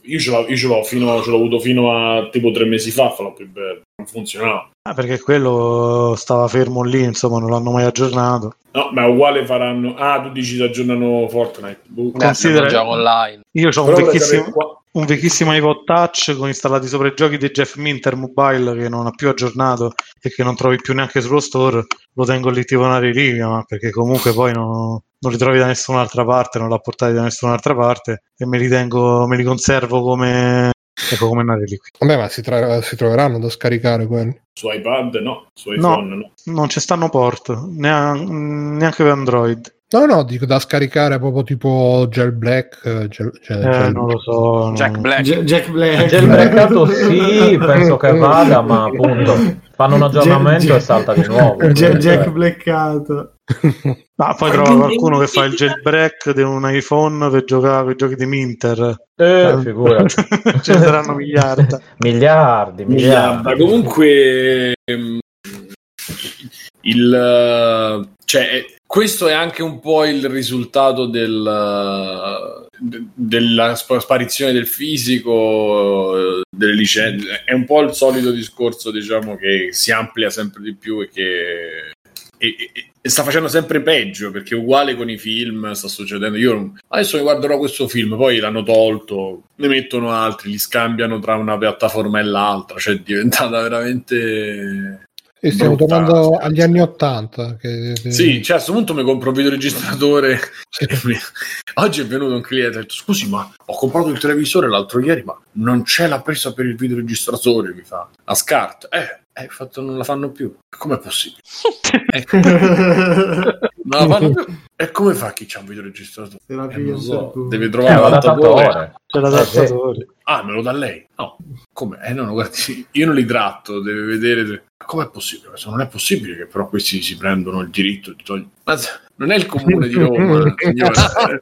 io ce l'ho, io ce l'ho, fino, ce l'ho avuto fino a tipo tre mesi fa Flappy Bird non funzionava. Ah, perché quello stava fermo lì, insomma, non l'hanno mai aggiornato. No, ma uguale faranno. Ah, tu dici che aggiornano Fortnite. Boh. Considera... Gioco online. Io ho un vecchissimo, un vecchissimo iPod Touch con installati sopra i giochi di Jeff Minter Mobile che non ha più aggiornato e che non trovi più neanche sullo store. Lo tengo lì tipo una reliquia, perché comunque poi non, non li trovi da nessun'altra parte, non l'ha portati da nessun'altra parte e me li tengo, me li conservo come Ecco come una reliquia. Vabbè, ma si, tra- si, troveranno da scaricare quelli. Su iPad no, su iPhone no. no. Non ci stanno port, neanche per Android. No, no, dico da scaricare proprio tipo Gel Black. Eh, gel, gel, eh, gel... non lo so. Jack Black. G- Jack Black. Gelblackato sì, penso che vada, ma appunto fanno un aggiornamento Jack, e salta di nuovo. Jack, Jack Blackato. Ma poi trova qualcuno che fa il jailbreak di un iPhone per giocare con i giochi di Minter. Eh, figurati. Ce ne saranno miliardi. miliardi, miliardi. Comunque ehm, il cioè questo è anche un po' il risultato del, della sparizione del fisico, delle licenze. È un po' il solito discorso, diciamo, che si amplia sempre di più e che e, e, e, sta facendo sempre peggio perché uguale con i film sta succedendo. Io adesso mi guarderò questo film, poi l'hanno tolto, ne mettono altri, li scambiano tra una piattaforma e l'altra, cioè è diventata veramente e stiamo tornando agli anni Ottanta. Che... Sì, cioè a questo punto mi compro un videoregistratore. Oggi è venuto un cliente e ha detto: Scusi, ma ho comprato il televisore l'altro ieri, ma non c'è la presa per il videoregistratore. Mi fa a SCART. Eh, eh, fatto, non la fanno più. Com'è possibile? ecco. non la fanno più. E come fa chi c'ha un videoregistratore? Eh, non so. Deve trovare eh, un adattatore. C'è l'adattatore. Ah, me lo dà lei? No. Come? Eh no, guardi, io non li tratto, deve vedere. Com'è possibile? Questo non è possibile che però questi si prendono il diritto di togliere. Ma non è il comune di Roma, signore.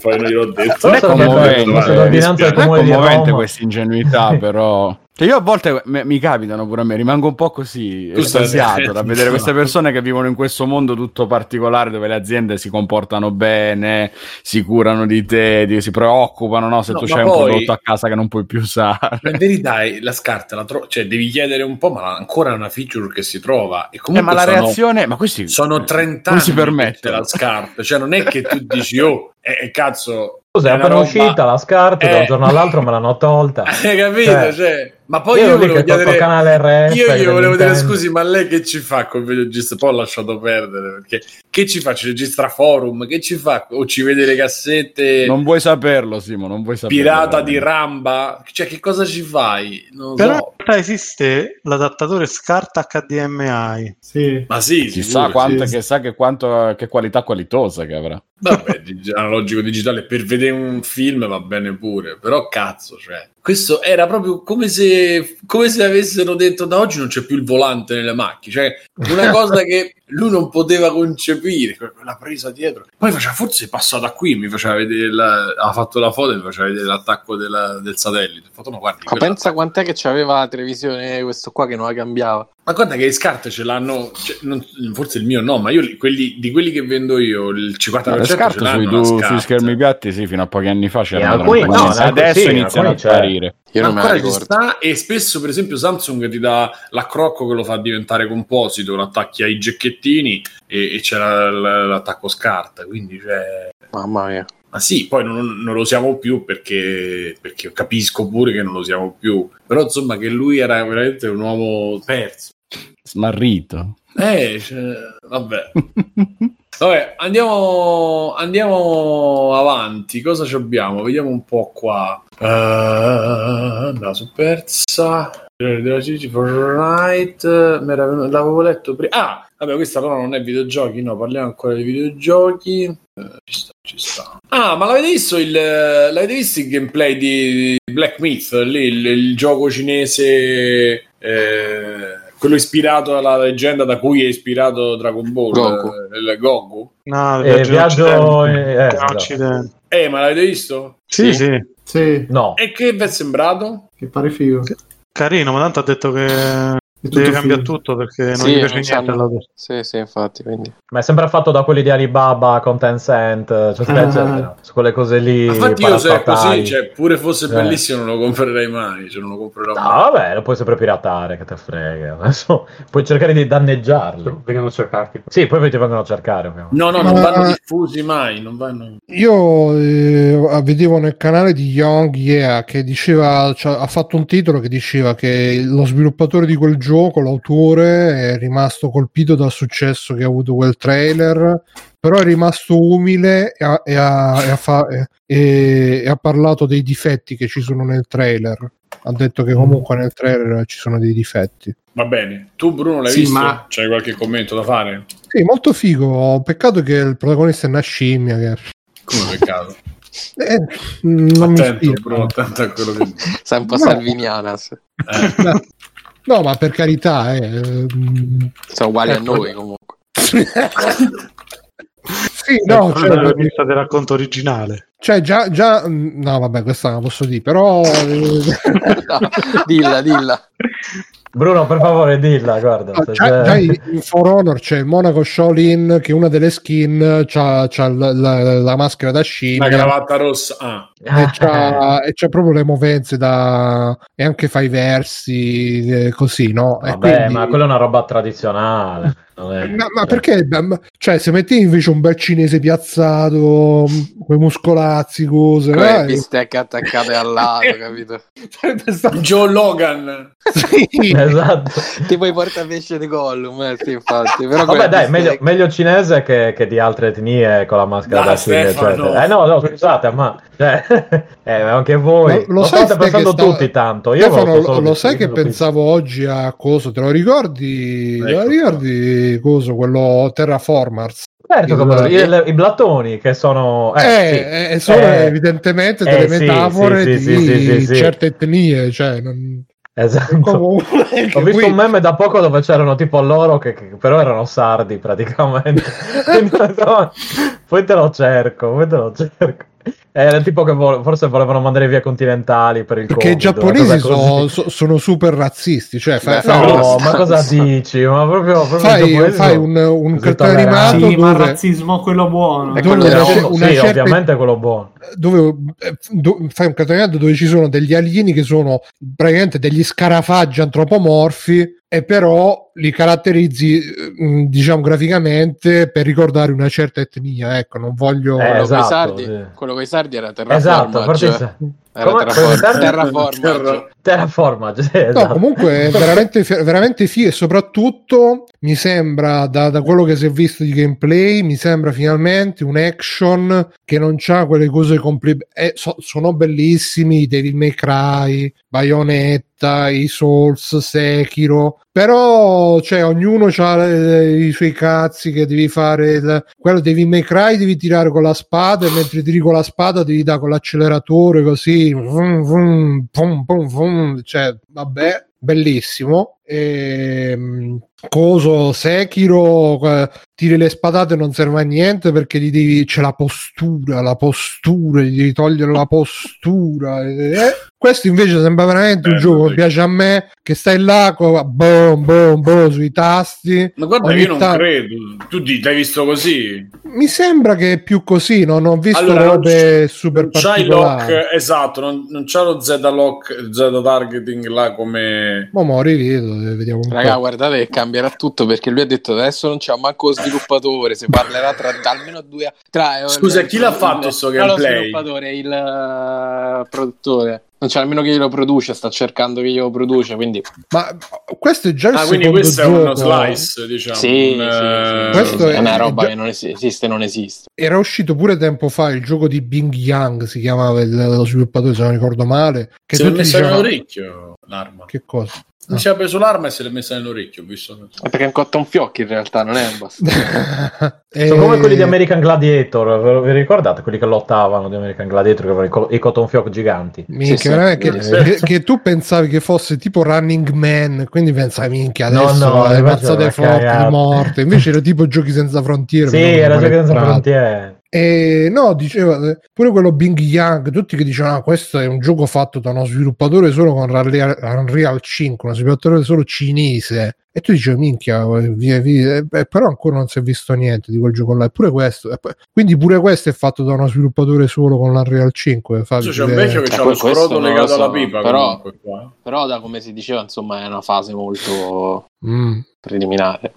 Poi non gliel'ho detto. Non è commovente, commovente questa ingenuità, però. Cioè io a volte me, mi capitano pure a me, rimango un po' così estasiato da vedere queste persone che vivono in questo mondo tutto particolare dove le aziende si comportano bene, si curano di te, di, si preoccupano no, se no, tu c'hai poi, un prodotto a casa che non puoi più usare. In verità la scarta, la tro- cioè devi chiedere un po', ma ancora è una feature che si trova. E comunque eh, ma la sono, reazione, ma questi sono 30 anni si permette la scarta, cioè non è che tu dici oh, eh, eh cazzo Scusa, è appena roba... uscita la scarta, eh. da un giorno all'altro me l'hanno tolta. Hai capito? Cioè, cioè, ma poi io, io volevo chiedere... canale RF io gli volevo dire, scusi, ma lei che ci fa con il videogista? Poi ho lasciato perdere, perché che ci fa? Ci registra forum? Che ci fa? O ci vede le cassette? Non vuoi saperlo, Simo, non vuoi saperlo. Pirata di Ramba? Cioè, che cosa ci fai? Non Però so. in realtà esiste l'adattatore SCART HDMI. Sì. Ma sì, chissà quanto, sì. che sa che, quanto, che qualità qualitosa che avrà. Vabbè, analogico digitale per vedere un film va bene pure, però cazzo, cioè, questo era proprio come se, come se avessero detto da oggi non c'è più il volante nelle macchine, cioè una cosa che lui non poteva concepire, quella presa dietro. Poi faceva, forse è passata qui, mi faceva vedere, la, ha fatto la foto e mi faceva vedere l'attacco della, del satellite. Fatto, no, guardi, Ma pensa quant'è che c'aveva la televisione questo qua che non la cambiava. Ma guarda che le scarpe ce l'hanno, cioè, non, forse il mio no, ma io quelli, di quelli che vendo io, il 50% le scarpe sui, tu, sui schermi piatti, sì, fino a pochi anni fa c'erano. Alcuni, no, adesso sì, iniziano a apparire. Io non ancora ci sta e spesso per esempio Samsung ti dà l'accrocco che lo fa diventare composito, lo attacchi ai gecchettini e, e c'era l'attacco scarta, quindi cioè... Mamma mia. Ma sì, poi non, non lo usiamo più perché, perché, capisco pure che non lo usiamo più. Però insomma che lui era veramente un uomo perso. Smarrito. Eh, cioè, vabbè. vabbè, andiamo, andiamo avanti. Cosa ci abbiamo? Vediamo un po' qua. Uh, la sono persa. Fortnite, l'avevo letto prima. Ah, vabbè, questa però non è videogiochi, no, parliamo ancora di videogiochi. Uh, ci sta, ci sta. Ah, ma l'avete visto il, l'avete visto il gameplay di Black Myth? Lì, il, il gioco cinese, eh, quello ispirato alla leggenda da cui è ispirato Dragon Ball, Goku. Eh, il Goku? No, il eh, viaggio, eh, eh, eh, ma l'avete visto? Sì, sì. sì. Sì. No. E che vi è sembrato? Che pare figo. Carino, ma tanto ha detto che Deve cambiare tutto perché non sì, gli piace niente sanno... Sì, sì, infatti. Quindi. Ma è sempre fatto da quelli di Alibaba con Tencent, eccetera, eccetera. Su quelle cose lì. Ma infatti io se è così, cioè, pure fosse eh. bellissimo, non lo comprerei mai. Cioè, non lo comprerò no, mai. vabbè, lo puoi sempre piratare, che te frega. Adesso puoi cercare di danneggiarlo. Vengono a cercarti. Sì, poi ti vengono a cercare. Ovviamente. No, no, Ma... non vanno diffusi mai. Non vanno... Io eh, vedevo nel canale di Young Yeah che diceva, cioè, ha fatto un titolo che diceva che lo sviluppatore di quel gioco, l'autore, è rimasto colpito dal successo che ha avuto quel trailer, però è rimasto umile e ha, e ha, e ha, fa, e ha parlato dei difetti che ci sono nel trailer. Ha detto che comunque nel trailer ci sono dei difetti. Va bene, tu Bruno l'hai sì, visto? Ma... C'hai qualche commento da fare? Sì, molto figo. Peccato che il protagonista è una scimmia. Che... Come peccato? Eh, non attento, mi Bruno, attento a quello che... Sei un po' no. salvinianas. Eh. No, ma per carità, eh. sono uguali ecco. a noi comunque. sì, no, cioè, la vista del racconto originale. Cioè, già, già, no, vabbè, questa la posso dire, però. no, dilla, dilla. Bruno, per favore, dilla. Guarda, no, già, già in For Honor c'è Monaco Shaolin che una delle skin c'ha, c'ha la, la, la, maschera da scimmia, la cravatta rossa. Ah. E, c'ha, e, c'ha, proprio le movenze da e anche fa i versi eh, così, no? Vabbè, quindi... ma quella è una roba tradizionale. È... Ma, ma, perché? Cioè, se metti invece un bel cinese piazzato, quei muscolazzi, cose. Quelle bistecche attaccate al lato, capito? Joe Logan. Sì. esatto. tipo i portapesce di Gollum, eh, sì, infatti. Però Vabbè, dai, meglio, meglio, cinese che, che, di altre etnie con la maschera da, cinese. Cioè, eh no, no, scusate, ma cioè, eh, anche voi lo, lo state pensando sta... tutti tanto. Io Stefano, lo, lo sai che pensavo oggi a coso? Te lo ricordi? Ecco. Te lo ecco. Coso? Quello Terraformers. Certo, come i, i, blattoni che sono, eh, eh, sì. sono eh, evidentemente delle eh, metafore sì, di sì, certe etnie. Cioè, non... Esatto. Comunque, Ho visto qui... un meme da poco dove c'erano tipo loro che, che però erano sardi praticamente. poi te lo cerco, poi te lo cerco. Era tipo che vo- forse volevano mandare via continentali per il Perché COVID, i giapponesi sono, sono, super razzisti. Cioè, fai, fai no, ma cosa dici? Ma proprio, proprio fai, fai un, un cartone animato. Sì, dove... ma il razzismo quello buono. Dove una, una sì, certa... ovviamente quello buono. Dove eh, do, fai un cartone animato dove ci sono degli alieni che sono praticamente degli scarafaggi antropomorfi e però li caratterizzi mm, diciamo graficamente per ricordare una certa etnia ecco non voglio eh, esatto, sardi, sì. quello con i sardi era terraformaggio esatto, era terraformaggio terraformaggio, terraformaggio sì, esatto. no, comunque è veramente, veramente figo e soprattutto mi sembra da, da, quello che si è visto di gameplay mi sembra finalmente un action che non ha quelle cose complicate eh, so, sono bellissimi Devil May Cry Bayonetta i Souls Sekiro però cioè, ognuno ha i suoi cazzi che devi fare il, quello devi May Cry devi tirare con la spada e mentre tiri con la spada devi dare con l'acceleratore così vum, vum, pum, cioè vabbè bellissimo ehm, coso Sekiro tiri le spadate non serve a niente perché gli devi c'è la postura la postura gli devi togliere la postura. Eh, questo invece sembra veramente eh, un gioco che piace a me che stai là boom boom boom sui tasti. Ma guarda io non ta- credo. Tu ti hai visto così? Mi sembra che è più così non ho visto allora, robe non super non c'hai lock esatto non, non c'è lo Z lock Z targeting là come ma mo rivedo vediamo un raga po'. guardate che cambierà tutto perché lui ha detto adesso non c'è manco sviluppatore si parlerà tra almeno due tra, eh, scusa chi l'ha fatto sto gameplay lo sviluppatore il uh, produttore non c'è nemmeno chi lo produce, sta cercando chi lo produce, quindi... Ma questo è già il ah, quindi questo gioco. è uno slice, diciamo. Sì, un, sì, uh... questo è, è, una roba già... che non esiste, non esiste. Era uscito pure tempo fa il gioco di Bing Yang, si chiamava il, lo sviluppatore, se non ricordo male. Che è messo dicevano... all'orecchio l'arma. Che cosa? Mi no. si è preso l'arma e se l'è messa nell'orecchio. Visto. È perché è un cotton fiocchi in realtà, non è un bastardo. e... Sono come quelli di American Gladiator. Vi ricordate quelli che lottavano di American Gladiator che avevano i cotton fioc giganti? Minchia, sì, sì. Che, che, che, tu pensavi che fosse tipo Running Man, quindi pensavi minchia adesso no, no, è mazzate forti di morte. Invece era tipo Giochi senza frontiere. Sì, era Giochi senza frontiere. E no, diceva pure quello Bing Yang, tutti che dicevano: ah, questo è un gioco fatto da uno sviluppatore solo con Unreal 5, uno sviluppatore solo cinese. E tu dici, minchia, via, via. Eh, però ancora non si è visto niente di quel gioco là. Eppure questo, quindi pure questo è fatto da uno sviluppatore solo con l'Unreal 5. C'è un vecchio che ha lo scroto legato alla pipa. Però, però, da come si diceva, insomma, è una fase molto mm. preliminare.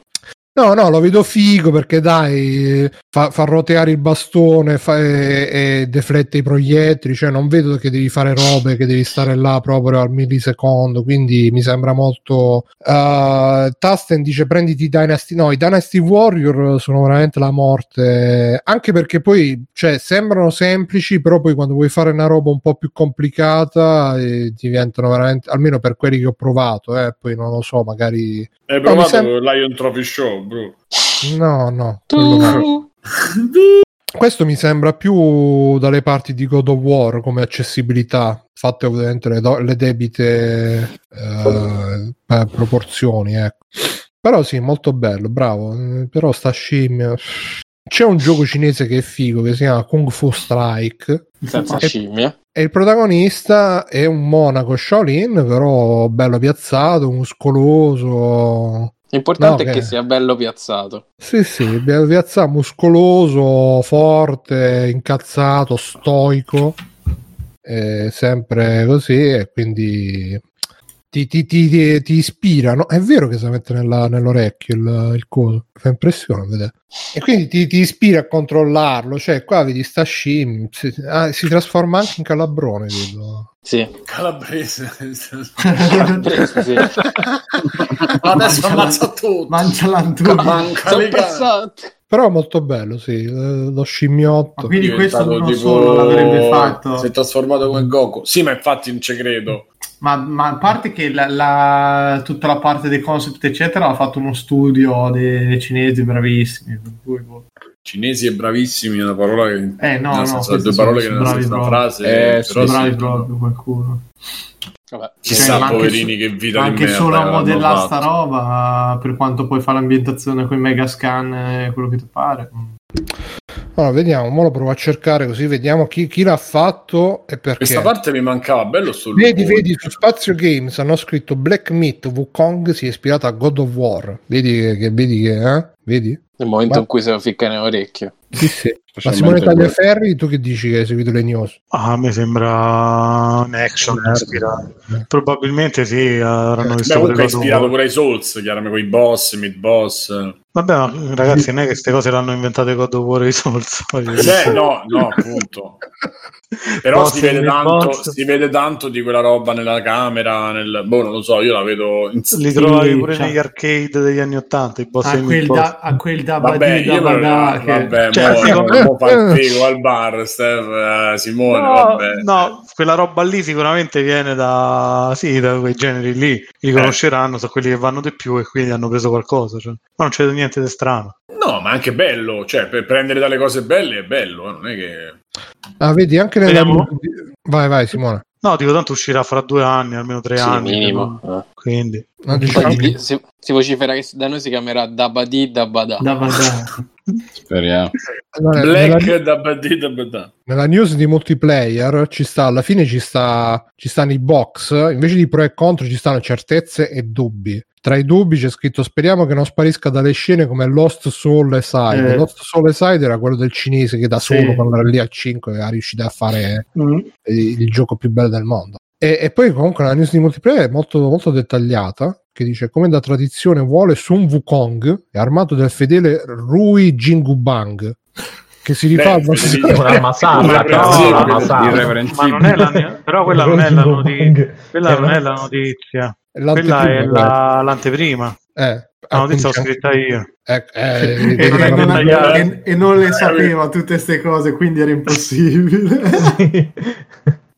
No, no, lo vedo figo perché dai, fa, fa roteare il bastone fa, e, e, deflette i proiettili, cioè non vedo che devi fare robe, che devi stare là proprio al millisecondo, quindi mi sembra molto... Uh, Tasten dice prenditi Dynasty, no, i Dynasty Warrior sono veramente la morte, anche perché poi, cioè, sembrano semplici, però poi quando vuoi fare una roba un po' più complicata eh, diventano veramente, almeno per quelli che ho provato, eh, poi non lo so, magari... Hai provato no, sem- Lion Trophy Show? Bro. No, no. Questo mi sembra più dalle parti di God of War come accessibilità, fatte ovviamente le, do- le debite eh, proporzioni. Ecco. Però sì, molto bello, bravo. Però sta scimmia. C'è un gioco cinese che è figo che si chiama Kung Fu Strike. Senza e, scimmia. E il protagonista è un monaco Shaolin, però bello piazzato, muscoloso L'importante no, è che... che sia bello piazzato. Sì, sì, bello piazzato, muscoloso, forte, incazzato, stoico, eh, sempre così e quindi ti, ti, ti, ti ispira. No? È vero che si mette nella, nell'orecchio il, il coso, fa impressione vedere. E quindi ti, ti, ispira a controllarlo. Cioè, qua vedi sta scimmia, si, ah, si trasforma anche in calabrone, vedo. Sì. Calabrese. Calabrese, sì. Adesso ammazza tutto. Mangia l'antuca. Però molto bello, sì, lo scimmiotto. Ma quindi questo uno tipo... solo l'avrebbe fatto. Si è trasformato come Goku. Sì, ma infatti non ci credo. Ma, ma, a parte che la, la, tutta la parte dei concept, eccetera, ha fatto uno studio dei cinesi bravissimi. Boh. Cinesi e bravissimi è una parola che. Eh, no, no, senso, due parole che nella stessa frase. Eh, sono bravi proprio qualcuno. Vabbè, chissà, cioè, poverini, che vita anche solo a modellare sta roba, per quanto poi fa l'ambientazione con i mega scan e quello che ti pare. Allora, vediamo, ora lo provo a cercare così vediamo chi, chi, l'ha fatto e perché. Questa parte mi mancava, bello sul Vedi, vedi, su Spazio Games hanno scritto Black Meat Wukong si è ispirato a God of War. Vedi che, che vedi che, eh? Vedi? Nel momento Ma... in cui se lo ficca nell'orecchio. Sì, sì. Ma Simone Tagliaferri, tu che dici che hai seguito le news? Ah, a me sembra un action ispirato. Eh. Probabilmente sì, avranno visto Beh, ispirato pure ai Souls, chiaramente con i boss, mid boss. Vabbè, ma ragazzi, non è che queste cose l'hanno inventate God of War i Souls. Cioè, no, no, appunto. Però si vede, tanto, si vede, tanto, di quella roba nella camera, nel... boh, non lo so, io la vedo in Li trovavi pure cioè... negli arcade degli anni Ottanta, i boss a quel, da, a quel da vabbè, da vabbè, che... vabbè cioè, mo, non fa il figo al bar, Steph, eh, Simone, no, vabbè. No, quella roba lì sicuramente viene da, sì, da quei generi lì, li eh. conosceranno, sono quelli che vanno di più e quindi hanno preso qualcosa, cioè. ma non c'è niente di strano. No, ma anche bello, cioè per prendere dalle cose belle è bello, eh, non è che... Ah, vedi, anche nella... Vai, vai, Simone. No, dico tanto uscirà fra due anni, almeno tre sì, anni. minimo. Quindi... Diciamo... Si, si, vocifera che da noi si chiamerà Dabadi Dabada. Dabada. Speriamo. Allora, Black nella... Dabadi Dabada. Nella news di multiplayer ci sta, alla fine ci, sta, ci stanno i box, invece di pro e contro ci stanno certezze e dubbi. Tra i dubbi c'è scritto speriamo che non sparisca dalle scene come Lost Soul e Side. Eh. Lost Soul e Side era quello del cinese che da sì. solo con la lì a 5 era riuscito a fare mm. il, il, gioco più bello del mondo. E, e, poi comunque la news di multiplayer è molto, molto dettagliata che dice come da tradizione vuole Sun Wukong è armato del fedele Rui Jingubang che si rifà Beh, sì, un'arma sacra, no, ma non è la, però quella non è la notizia quella non è la notizia. Quella è la, l'anteprima. Eh, la notizia l'ho scritta io. Eh, eh, e, non, non, e, e, non le sapeva tutte queste cose, quindi era impossibile.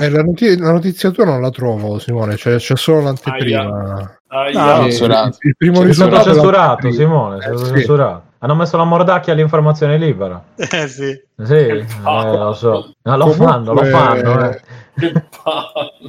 Eh, la, notizia, la, notizia, tua non la trovo, Simone, c'è, c'è solo l'anteprima. Aia. Aia. No, il, il primo risultato è stato censurato, Simone, eh, censurato. Hanno messo la mordacchia all'informazione libera. Eh sì. Sì, eh, lo so. No, lo Comunque, fanno, lo fanno. Eh.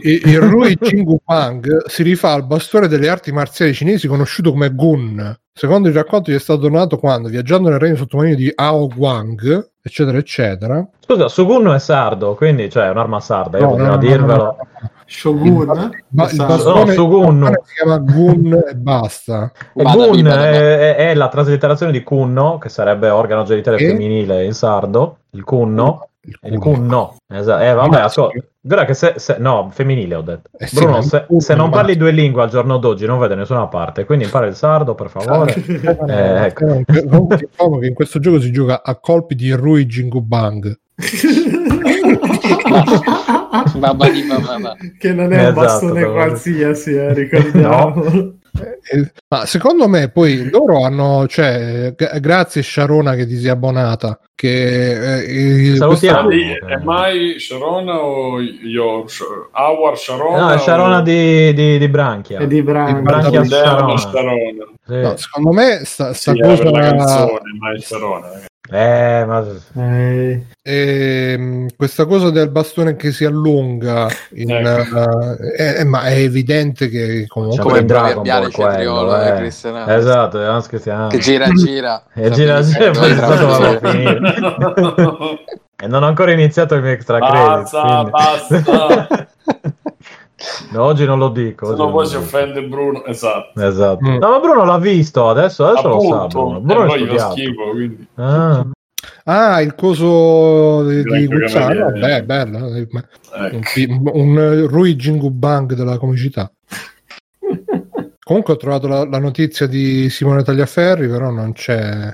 il, il Rui Pang si rifà al bastone delle arti marziali cinesi conosciuto come Gun, Secondo il racconto gli è stato donato quando, viaggiando nel regno sottomarino di Ao Guang, eccetera, eccetera. Scusa, Sugunno è sardo, quindi cioè è un'arma sarda, io no, no, dirvelo. No, Shogun? Ma il bastone, no, Shogun. si chiama Gun e basta. E Gun è, è, la traslitterazione di Kunno, che sarebbe organo genitale e? femminile in sardo, il Kunno. Il Kunno. Esatto. Eh, vabbè, ascolta. Guarda che se, se, no, femminile ho detto. Eh sì, Bruno, se, se, non parli due lingue al giorno d'oggi non vede nessuna parte, quindi impara il sardo per favore. eh, ecco. Diciamo che in questo gioco si gioca a colpi di Rui Jingubang. che non è esatto, un bastone qualsiasi, eh, ricordiamo. No. Eh, ma secondo me poi loro hanno, cioè, g- grazie Sharona che ti sia abbonata. Che eh, Salutiamo. Questa... È mai Sharona o io? Our Sharona? No, è Sharona o... di, di, di, Branchia. È di Branchia. Di Branchia Sharona. Sharona. Sì. No, secondo me sta, sta sì, cosa... la canzone, mai Sharona. Eh, ma... Eh. E, ehm, questa cosa del bastone che si allunga, in, ecco. uh, è, ma è evidente che comunque come il proverbiale cetriolo eh. esatto, è che gira gira. E gira gira, e non ho ancora iniziato il mio extra credit basta, basta No, oggi non lo dico. Se no poi si offende Bruno. Esatto. esatto. Mm. No, ma Bruno l'ha visto adesso, adesso Appunto, lo sa. Bruno, Bruno eh, fa schifo, quindi. Ah. ah. il coso di, di Guzzano, vabbè, bello. Eh, ecco. Un, un Rui Jingu Bang della comicità. Comunque ho trovato la, la, notizia di Simone Tagliaferri, però non c'è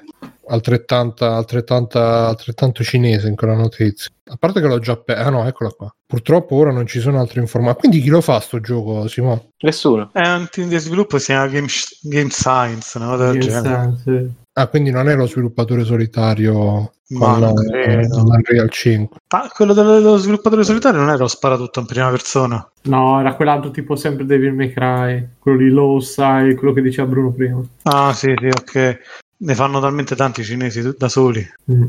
altrettanta, altrettanta, altrettanto cinese in quella notizia. A parte che l'ho già persa. Ah no, eccola qua. Purtroppo ora non ci sono altre informazioni. Quindi chi lo fa sto gioco, Simone? Nessuno. È un team di sviluppo, si chiama Game, Game Science, no? Game Science. Ah, quindi non è lo sviluppatore solitario Ma con l'Unreal 5. Ah, quello dello sviluppatore solitario non era lo sparatutto in prima persona? No, era quell'altro tipo sempre Devil May Cry, quello di Low Side, quello che diceva Bruno prima. Ah, sì, sì, ok. Ne fanno talmente tanti cinesi da soli. Mm.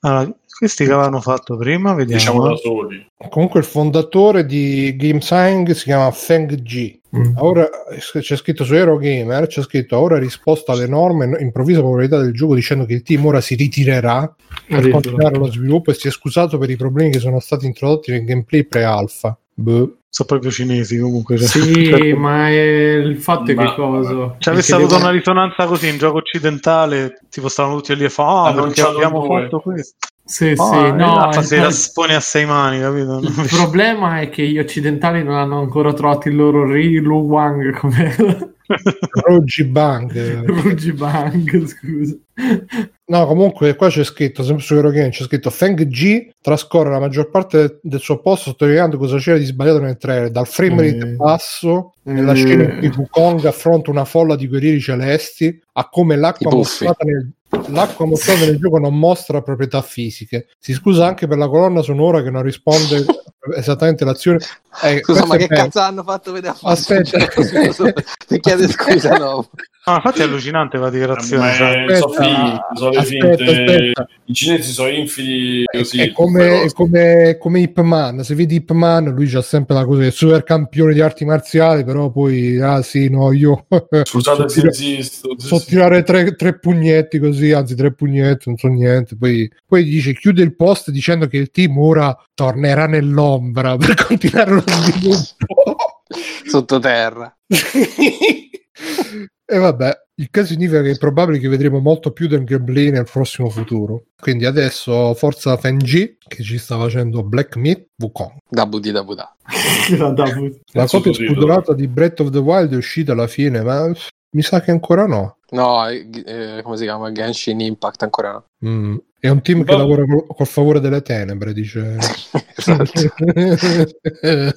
Allora, questi che avevano fatto prima, vediamo. Diciamo da soli. Comunque il fondatore di GameSang si chiama Feng Ji. Mm. Ora c'è scritto su Eurogamer, c'è scritto ora risposta all'enorme improvvisa popolarità del gioco dicendo che il team ora si ritirerà per continuare lo sviluppo e si è scusato per i problemi che sono stati introdotti nel gameplay pre-alpha. Boh sono proprio cinesi comunque. Cioè. Sì, ma è il fatto è che cosa? Cioè, avesse avuto devo... una risonanza così in gioco occidentale, tipo stavano tutti lì a fare, ah, perché abbiamo due. fatto questo. Sì, oh, sì, no, si poi... raspone a sei mani, capito? Il problema è che gli occidentali non hanno ancora trovato il loro Rilu Wang come Ruggi Bang. Ruggi Bang, scusa. No, comunque qua c'è scritto, sempre su Eurogame, c'è scritto Feng G trascorre la maggior parte del suo posto sottolineando cosa c'era di sbagliato nel trailer, dal frame rate mm. basso, nella mm. scena in cui Wukong affronta una folla di guerrieri celesti, a come l'acqua mostrata nel L'acqua mostrata nel gioco non mostra proprietà fisiche. Si scusa anche per la colonna sonora che non risponde esattamente all'azione. Eh, scusa, ma che bello. cazzo hanno fatto vedere a Aspetta, ti chiede scusa no. No, infatti è allucinante la dichiarazione. Cioè. Sono aspetta, aspetta. I cinesi sono infidi così. È come, è come, come Ip Man. Se vedi Ip Man, lui c'ha sempre la cosa del super campione di arti marziali, però poi, ah sì, no, io... Scusate se insisto. So tirare tre, tre, pugnetti così, anzi tre pugnetti, non so niente. Poi, poi dice, chiude il post dicendo che il team ora tornerà nell'ombra per continuare lo sviluppo. Sottoterra. E vabbè, il che significa che è probabile che vedremo molto più del gameplay nel prossimo futuro. Quindi adesso forza Fenji che ci sta facendo Black Meat Wukong. Da budì da budà. La copia spudorata di Breath of the Wild è uscita alla fine, ma mi sa che ancora no. No, eh, come si chiama? Genshin Impact ancora no. Mm. È un team che lavora col, col, favore delle tenebre, dice. esatto.